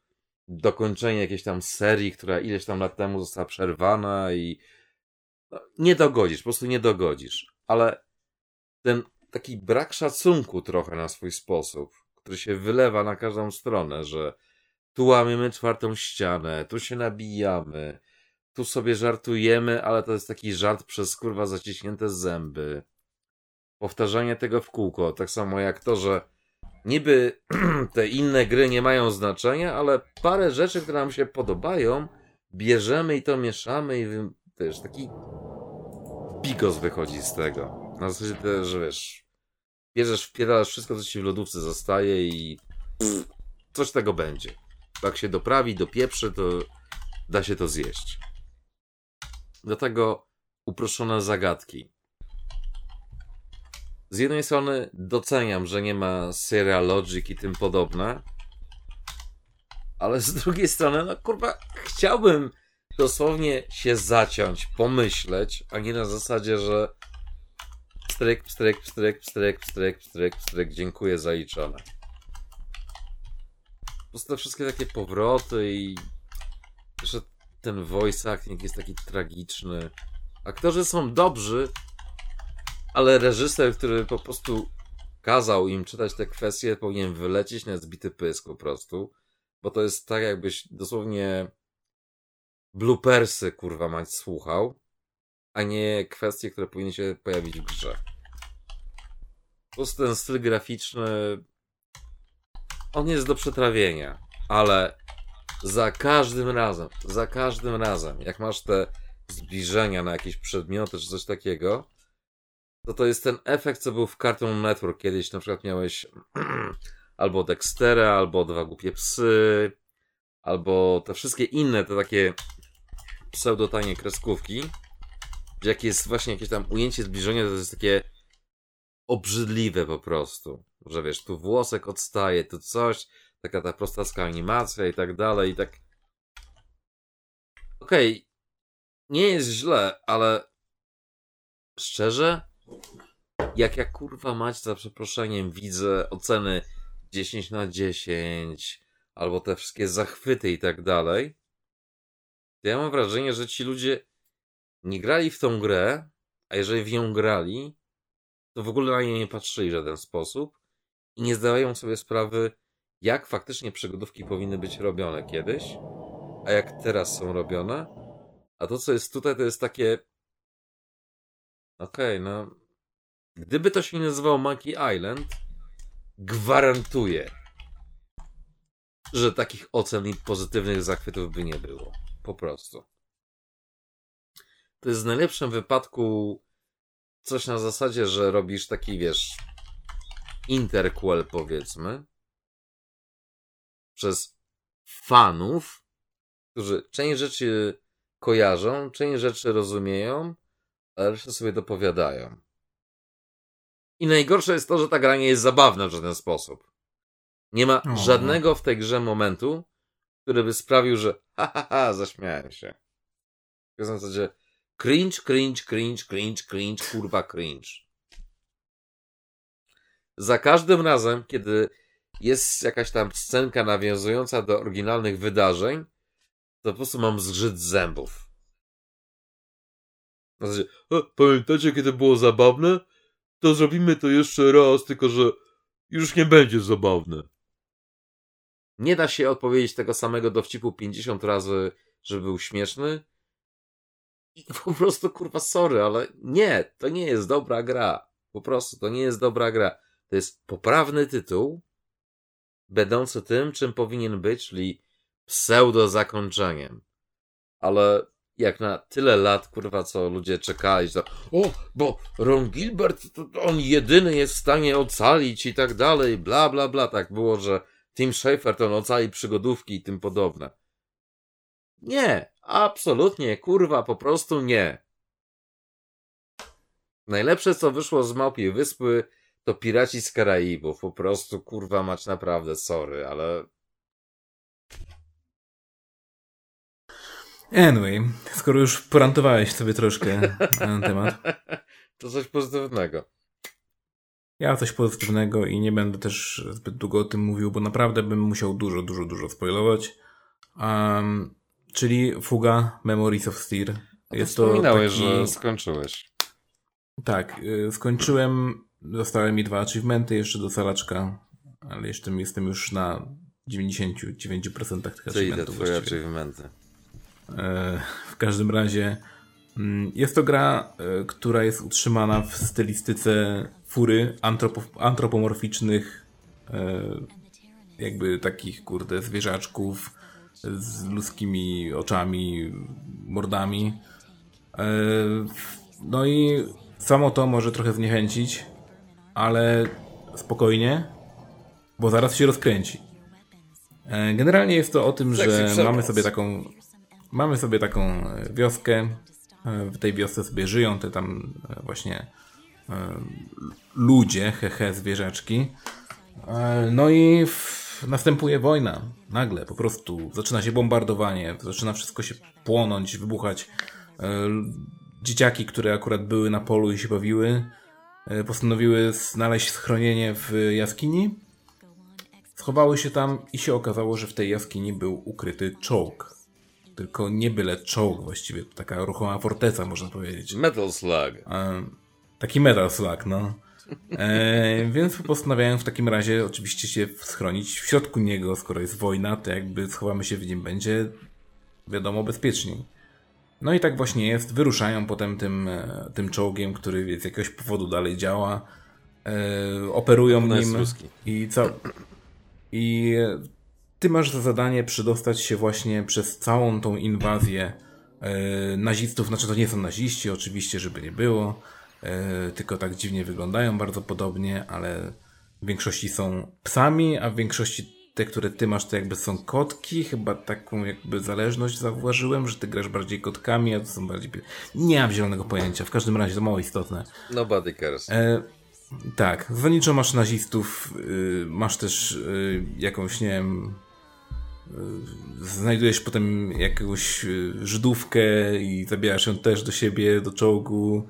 dokończenie jakiejś tam serii, która ileś tam lat temu została przerwana i no, nie dogodzisz, po prostu nie dogodzisz. Ale ten taki brak szacunku trochę na swój sposób, który się wylewa na każdą stronę, że tu łamiemy czwartą ścianę, tu się nabijamy, tu sobie żartujemy, ale to jest taki żart przez kurwa zaciśnięte zęby. Powtarzanie tego w kółko, tak samo jak to, że niby te inne gry nie mają znaczenia, ale parę rzeczy, które nam się podobają, bierzemy i to mieszamy i wiesz, taki bigos wychodzi z tego. Na zasadzie też, wiesz, bierzesz, wpierasz wszystko, co ci w lodówce zostaje i coś tego będzie. Jak się doprawi, dopieprzy, to da się to zjeść. Do tego uproszczone zagadki. Z jednej strony doceniam, że nie ma serial Logic i tym podobne, ale z drugiej strony, no kurwa, chciałbym dosłownie się zaciąć, pomyśleć, a nie na zasadzie, że pstryk, pstryk, pstryk, pstryk, pstryk, pstryk, pstryk, dziękuję, zaliczone. Po prostu te wszystkie takie powroty i że ten voice acting jest taki tragiczny. Aktorzy są dobrzy, ale reżyser, który po prostu kazał im czytać te kwestie, powinien wylecieć na zbity pysk po prostu. Bo to jest tak, jakbyś dosłownie bloopersy, kurwa, mać słuchał, a nie kwestie, które powinny się pojawić w grze. Po prostu ten styl graficzny on jest do przetrawienia, ale za każdym razem, za każdym razem, jak masz te zbliżenia na jakieś przedmioty czy coś takiego, to to jest ten efekt, co był w Cartoon Network kiedyś. Na przykład miałeś albo Dextera, albo Dwa Głupie Psy, albo te wszystkie inne, te takie pseudotanie kreskówki, gdzie jak jest właśnie jakieś tam ujęcie zbliżenia, to jest takie obrzydliwe po prostu. Że wiesz, tu włosek odstaje, tu coś, taka ta prostacka animacja i tak dalej, i tak. Okej, nie jest źle, ale szczerze, jak ja kurwa mać za przeproszeniem widzę oceny 10 na 10, albo te wszystkie zachwyty i tak dalej, to ja mam wrażenie, że ci ludzie nie grali w tą grę, a jeżeli w nią grali, to w ogóle na nie nie patrzyli w żaden sposób i nie zdawają sobie sprawy, jak faktycznie przygodówki powinny być robione kiedyś, a jak teraz są robione. A to, co jest tutaj, to jest takie. Okej, no. Gdyby to się nie nazywało Monkey Island, gwarantuję, że takich ocen i pozytywnych zachwytów by nie było. Po prostu. To jest w najlepszym wypadku coś na zasadzie, że robisz taki, wiesz, interquel powiedzmy, przez fanów, którzy część rzeczy kojarzą, część rzeczy rozumieją, a resztę sobie dopowiadają. I najgorsze jest to, że ta gra nie jest zabawna w żaden sposób. Nie ma O. żadnego w tej grze momentu, który by sprawił, że ha ha ha, zaśmiałem się. Na zasadzie cringe, cringe, cringe, cringe, cringe, kurwa cringe. Za każdym razem, kiedy jest jakaś tam scenka nawiązująca do oryginalnych wydarzeń, to po prostu mam zgrzyt zębów. Na zasadzie, "E, pamiętacie, kiedy było zabawne? To zrobimy to jeszcze raz, tylko że już nie będzie zabawne. Nie da się odpowiedzieć tego samego dowcipu 50 razy, żeby był śmieszny. I po prostu, kurwa, sorry, ale nie, to nie jest dobra gra. Po prostu, to nie jest dobra gra. To jest poprawny tytuł, będący tym, czym powinien być, czyli pseudo zakończeniem. Ale jak na tyle lat, kurwa, co ludzie czekali, to o, bo Ron Gilbert, to on jedyny jest w stanie ocalić i tak dalej, bla, bla, bla. Tak było, że Tim Schafer to on ocali przygodówki i tym podobne. Nie, absolutnie, kurwa, po prostu nie. Najlepsze, co wyszło z Małpiej Wyspy, to Piraci z Karaibów. Po prostu, kurwa, mać naprawdę, sorry, ale Anyway, skoro już porantowałeś sobie troszkę na ten temat, to coś pozytywnego. ja coś pozytywnego i nie będę też zbyt długo o tym mówił, bo naprawdę bym musiał dużo, dużo, dużo spoilować. Um, czyli Fuga Memories of Steer. Jest to Wspominałeś, taki... że skończyłeś. Tak, y, skończyłem, zostały mi dwa achievementy jeszcze do salaczka, ale jeszcze jestem już na 99% tych Co ile achievementów twoje achievementy? W każdym razie mm, jest to gra, e, która jest utrzymana w stylistyce fury antropo- antropomorficznych e, jakby takich kurde zwierzaczków z ludzkimi oczami, mordami. E, No i samo to może trochę zniechęcić, ale spokojnie, bo zaraz się rozkręci. Generalnie jest to o tym, Sexy że mamy sobie taką mamy sobie taką e, wioskę. E, W tej wiosce sobie żyją te tam e, właśnie ludzie, hehe, zwierzaczki. No i następuje wojna. Nagle, po prostu. Zaczyna się bombardowanie, zaczyna wszystko się płonąć, wybuchać. Dzieciaki, które akurat były na polu i się bawiły, postanowiły znaleźć schronienie w jaskini. Schowały się tam i się okazało, że w tej jaskini był ukryty czołg. Tylko nie byle czołg właściwie, to taka ruchoma forteca, można powiedzieć. Metal Slug. E, taki metal slug, no. E, więc postanawiają w takim razie oczywiście się schronić w środku niego, skoro jest wojna, to jakby schowamy się w nim będzie, wiadomo, bezpieczniej. No i tak właśnie jest, wyruszają potem tym, e, tym czołgiem, który z jakiegoś powodu dalej działa, e, operują nim i co... I ty masz za zadanie przedostać się właśnie przez całą tą inwazję e, nazistów. Znaczy to nie są naziści, oczywiście, żeby nie było, e, tylko tak dziwnie wyglądają bardzo podobnie, ale w większości są psami, a w większości te, które ty masz, to jakby są kotki. Chyba taką jakby zależność zauważyłem, że ty grasz bardziej kotkami, a to są bardziej... Nie mam zielonego pojęcia, w każdym razie to mało istotne. Nobody cares. E, tak, zaniczo masz nazistów, y, masz też y, jakąś, nie wiem, znajdujesz potem jakąś y, Żydówkę i zabierasz ją też do siebie, do czołgu.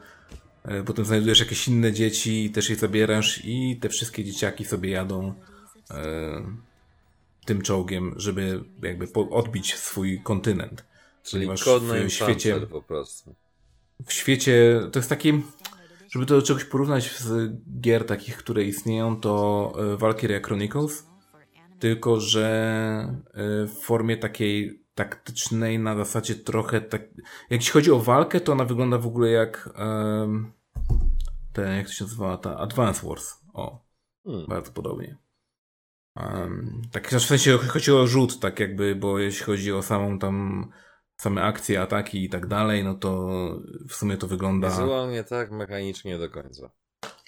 E, potem znajdujesz jakieś inne dzieci i też je zabierasz i te wszystkie dzieciaki sobie jadą tym czołgiem, żeby jakby odbić swój kontynent. Czyli ponieważ w świecie- po prostu. w świecie, to jest taki, żeby to do czegoś porównać z gier takich, które istnieją, to Valkyria Chronicles, tylko że e, w formie takiej taktycznej, na zasadzie trochę tak, jak jeśli chodzi o walkę, to ona wygląda w ogóle jak em, ten, jak to się nazywała, ta Advance Wars, o, Hmm. bardzo podobnie. Um, tak w sensie chodzi o rzut, tak jakby, bo jeśli chodzi o samą tam same akcje, ataki i tak dalej, no to w sumie to wygląda Wizualnie tak, mechanicznie nie do końca.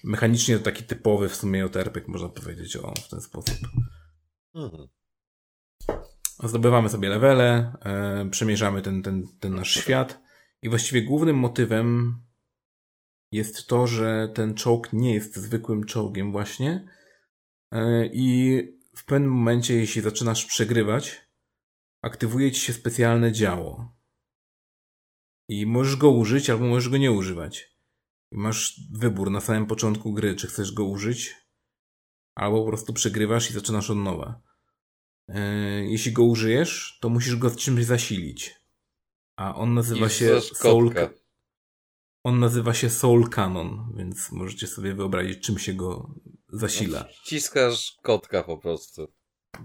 mechanicznie to taki typowy w sumie JRPG, można powiedzieć o w ten sposób. Mhm. Zdobywamy sobie levele, e, przemierzamy ten, ten, ten nasz świat i właściwie głównym motywem jest to, że ten czołg nie jest zwykłym czołgiem właśnie e, i w pewnym momencie, jeśli zaczynasz przegrywać, aktywuje ci się specjalne działo. I możesz go użyć, albo możesz go nie używać. I masz wybór na samym początku gry, czy chcesz go użyć, albo po prostu przegrywasz i zaczynasz od nowa. E, Jeśli go użyjesz, to musisz go czymś zasilić. A on nazywa I się Soul. On nazywa się Soul Cannon, więc możecie sobie wyobrazić, czym się go zasila. Wciskasz kotka po prostu.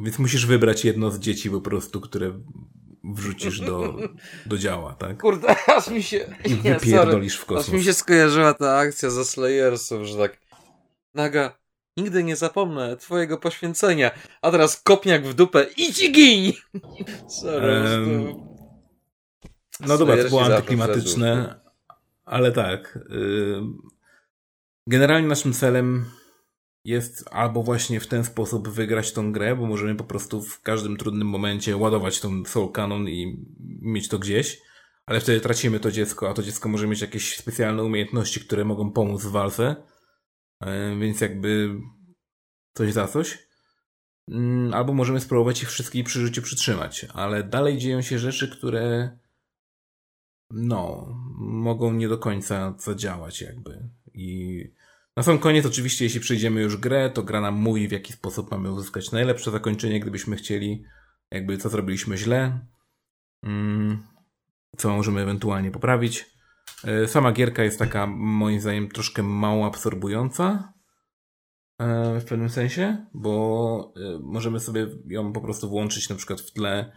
Więc musisz wybrać jedno z dzieci po prostu, które wrzucisz do, do działa, tak? Kurde, aż mi się... I Nie, sorry. wypierdolisz w Aż mi kosmos. się skojarzyła ta akcja ze Slayersów, że tak... Naga, nigdy nie zapomnę twojego poświęcenia, a teraz kopniak w dupę i ci giń! Sorry, prostu... No dobra, to było antyklimatyczne, ale tak. Generalnie naszym celem jest albo właśnie w ten sposób wygrać tą grę, bo możemy po prostu w każdym trudnym momencie ładować tą Soul Cannon i mieć to gdzieś, ale wtedy tracimy to dziecko, a to dziecko może mieć jakieś specjalne umiejętności, które mogą pomóc w walce, więc jakby coś za coś. Mm, Albo możemy spróbować ich wszystkich przy życiu przytrzymać, ale dalej dzieją się rzeczy, które no, mogą nie do końca zadziałać jakby. I na sam koniec oczywiście, jeśli przejdziemy już grę, to gra nam mówi, w jaki sposób mamy uzyskać najlepsze zakończenie, gdybyśmy chcieli, jakby co zrobiliśmy źle, mm, co możemy ewentualnie poprawić. E, Sama gierka jest taka, moim zdaniem, troszkę mało absorbująca e, w pewnym sensie, bo e, możemy sobie ją po prostu włączyć na przykład w tle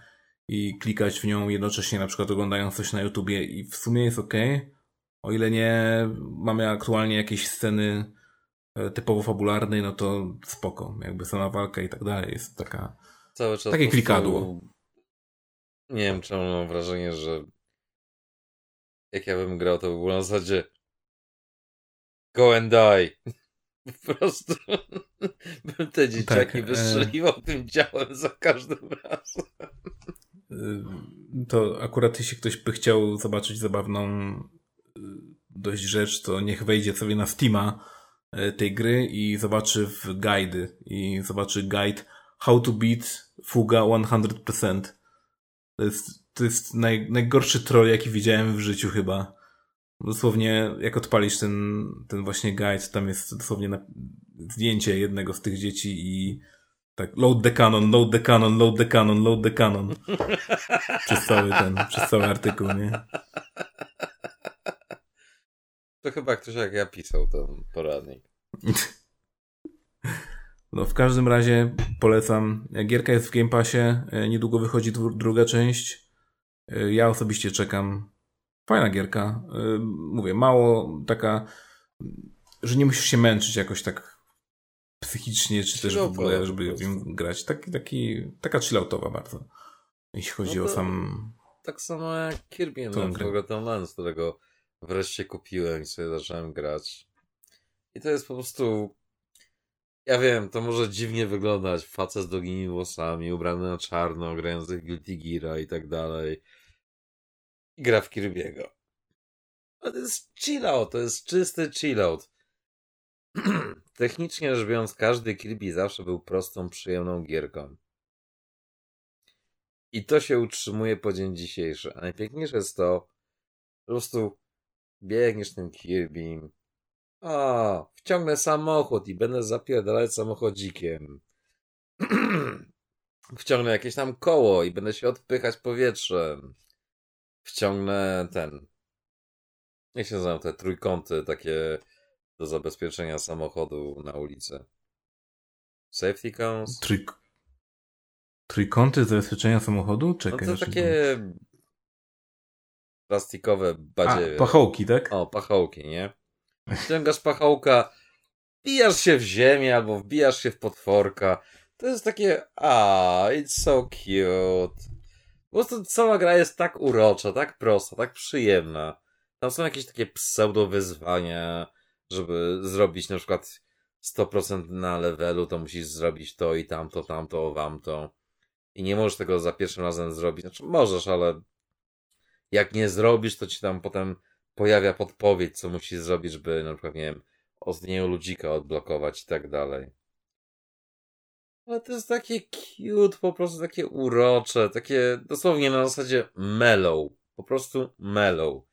i klikać w nią jednocześnie na przykład oglądając coś na YouTubie i w sumie jest ok, o ile nie mamy aktualnie jakieś sceny typowo fabularnej, no to spoko, jakby sama walka i tak dalej jest taka Cały czas Takie prostu- klikadło. Nie wiem, czemu mam wrażenie, że jak ja bym grał, to by było na zasadzie go and die. Po prostu bym te dzieciaki e- wystrzeliwał tym działem za każdym razem. Y, to akurat jeśli ktoś by chciał zobaczyć zabawną y, dość rzecz, to niech wejdzie sobie na Steama tej gry i zobaczy w guidy i zobaczy guide How to beat Fuga 100%. To jest, to jest naj, najgorszy troll, jaki widziałem w życiu chyba. Dosłownie, jak odpalisz ten, ten właśnie guide, tam jest dosłownie na, zdjęcie jednego z tych dzieci i tak, load the cannon, load the cannon, load the cannon, load the cannon. przez cały ten, przez cały artykuł, nie? To chyba ktoś jak ja pisał ten poradnik. No w każdym razie polecam. Gierka jest w Game Passie, e, niedługo wychodzi dru- druga część. E, Ja osobiście czekam. Fajna gierka. E, Mówię, mało taka, że nie musisz się męczyć jakoś tak psychicznie, czy też w ogóle, żeby grać. Taki, taki, taka chilloutowa bardzo. Jeśli chodzi No o sam... Tak samo jak Kirby. Forgotten Lands, którego wreszcie kupiłem i sobie zacząłem grać. I to jest po prostu... Ja wiem, to może dziwnie wyglądać. Facet z długimi włosami, ubrany na czarno, grający w Guilty Geara i tak dalej. I gra w Kirby'ego. Ale to jest chillout, to jest czysty chillout. Technicznie rzecz biorąc, każdy Kirby zawsze był prostą, przyjemną gierką. I to się utrzymuje po dzień dzisiejszy. A najpiękniejsze jest to, po prostu biegniesz tym Kirby. A, wciągnę samochód i będę zapierdalać samochodzikiem. Wciągnę jakieś tam koło i będę się odpychać powietrzem. Wciągnę ten. Jak się nazywają te trójkąty takie do zabezpieczenia samochodu na ulicy? Safety cones? Trójk... Trójkąty zabezpieczenia samochodu? No Czekaj. to jeszcze- takie plastikowe A, badziewie. pachołki, tak? O, pachołki, nie? Ściągasz pachołka, wbijasz się w ziemię albo wbijasz się w potworka, To jest takie, a, it's so cute. Po prostu cała gra jest tak urocza, tak prosta, tak przyjemna. Tam są jakieś takie pseudo wyzwania, żeby zrobić na przykład 100% na levelu, to musisz zrobić to i tamto, tamto, wamto. I nie możesz tego za pierwszym razem zrobić. Znaczy możesz, ale jak nie zrobisz, to ci tam potem pojawia podpowiedź, co musisz zrobić, żeby na przykład, nie wiem, ostnieniu ludzika odblokować i tak dalej. Ale to jest takie cute, po prostu takie urocze, takie dosłownie na zasadzie mellow. Po prostu mellow.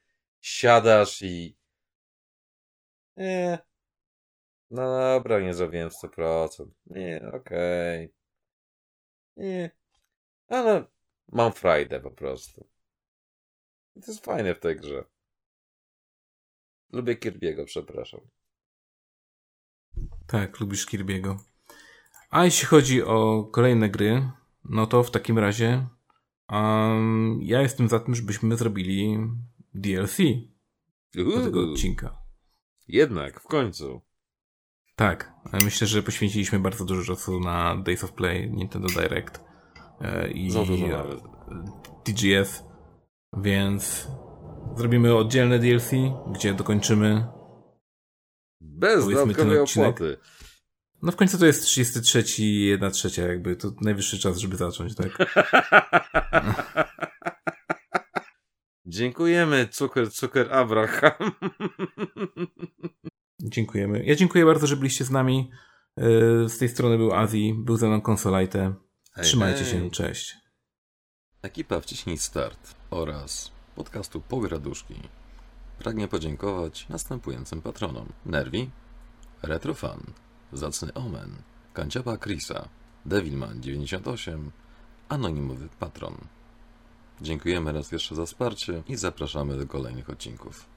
Siadasz i... Nie. No dobra, nie zrobiłem 100%. Nie, okej. Nie. Ale mam frajdę po prostu. I to jest fajne w tej grze. Lubię Kirby'ego, przepraszam. Tak, lubisz Kirby'ego. A jeśli chodzi o kolejne gry, no to w takim razie um, ja jestem za tym, żebyśmy zrobili DLC do tego Uuu, odcinka. Jednak, w końcu. Tak, myślę, że poświęciliśmy bardzo dużo czasu na Days of Play, Nintendo Direct e, i. TGS, więc zrobimy oddzielne DLC, gdzie dokończymy. Bez dodatkowej opłaty. No w końcu to jest 33 i 1 trzecia, jakby to najwyższy czas, żeby zacząć, tak? Dziękujemy, cukier, cukier Abraham. Dziękujemy. Ja dziękuję bardzo, że byliście z nami. E, Z tej strony był Azji, był ze mną Konsolajte. Trzymajcie hej. się, cześć. Ekipa Wciśnij Start oraz podcastu Pograduszki pragnie podziękować następującym patronom. Nerwi, Retrofan, Zacny Omen, Kanciapa Krisa, Devilman98, Anonimowy Patron. Dziękujemy raz jeszcze za wsparcie i zapraszamy do kolejnych odcinków.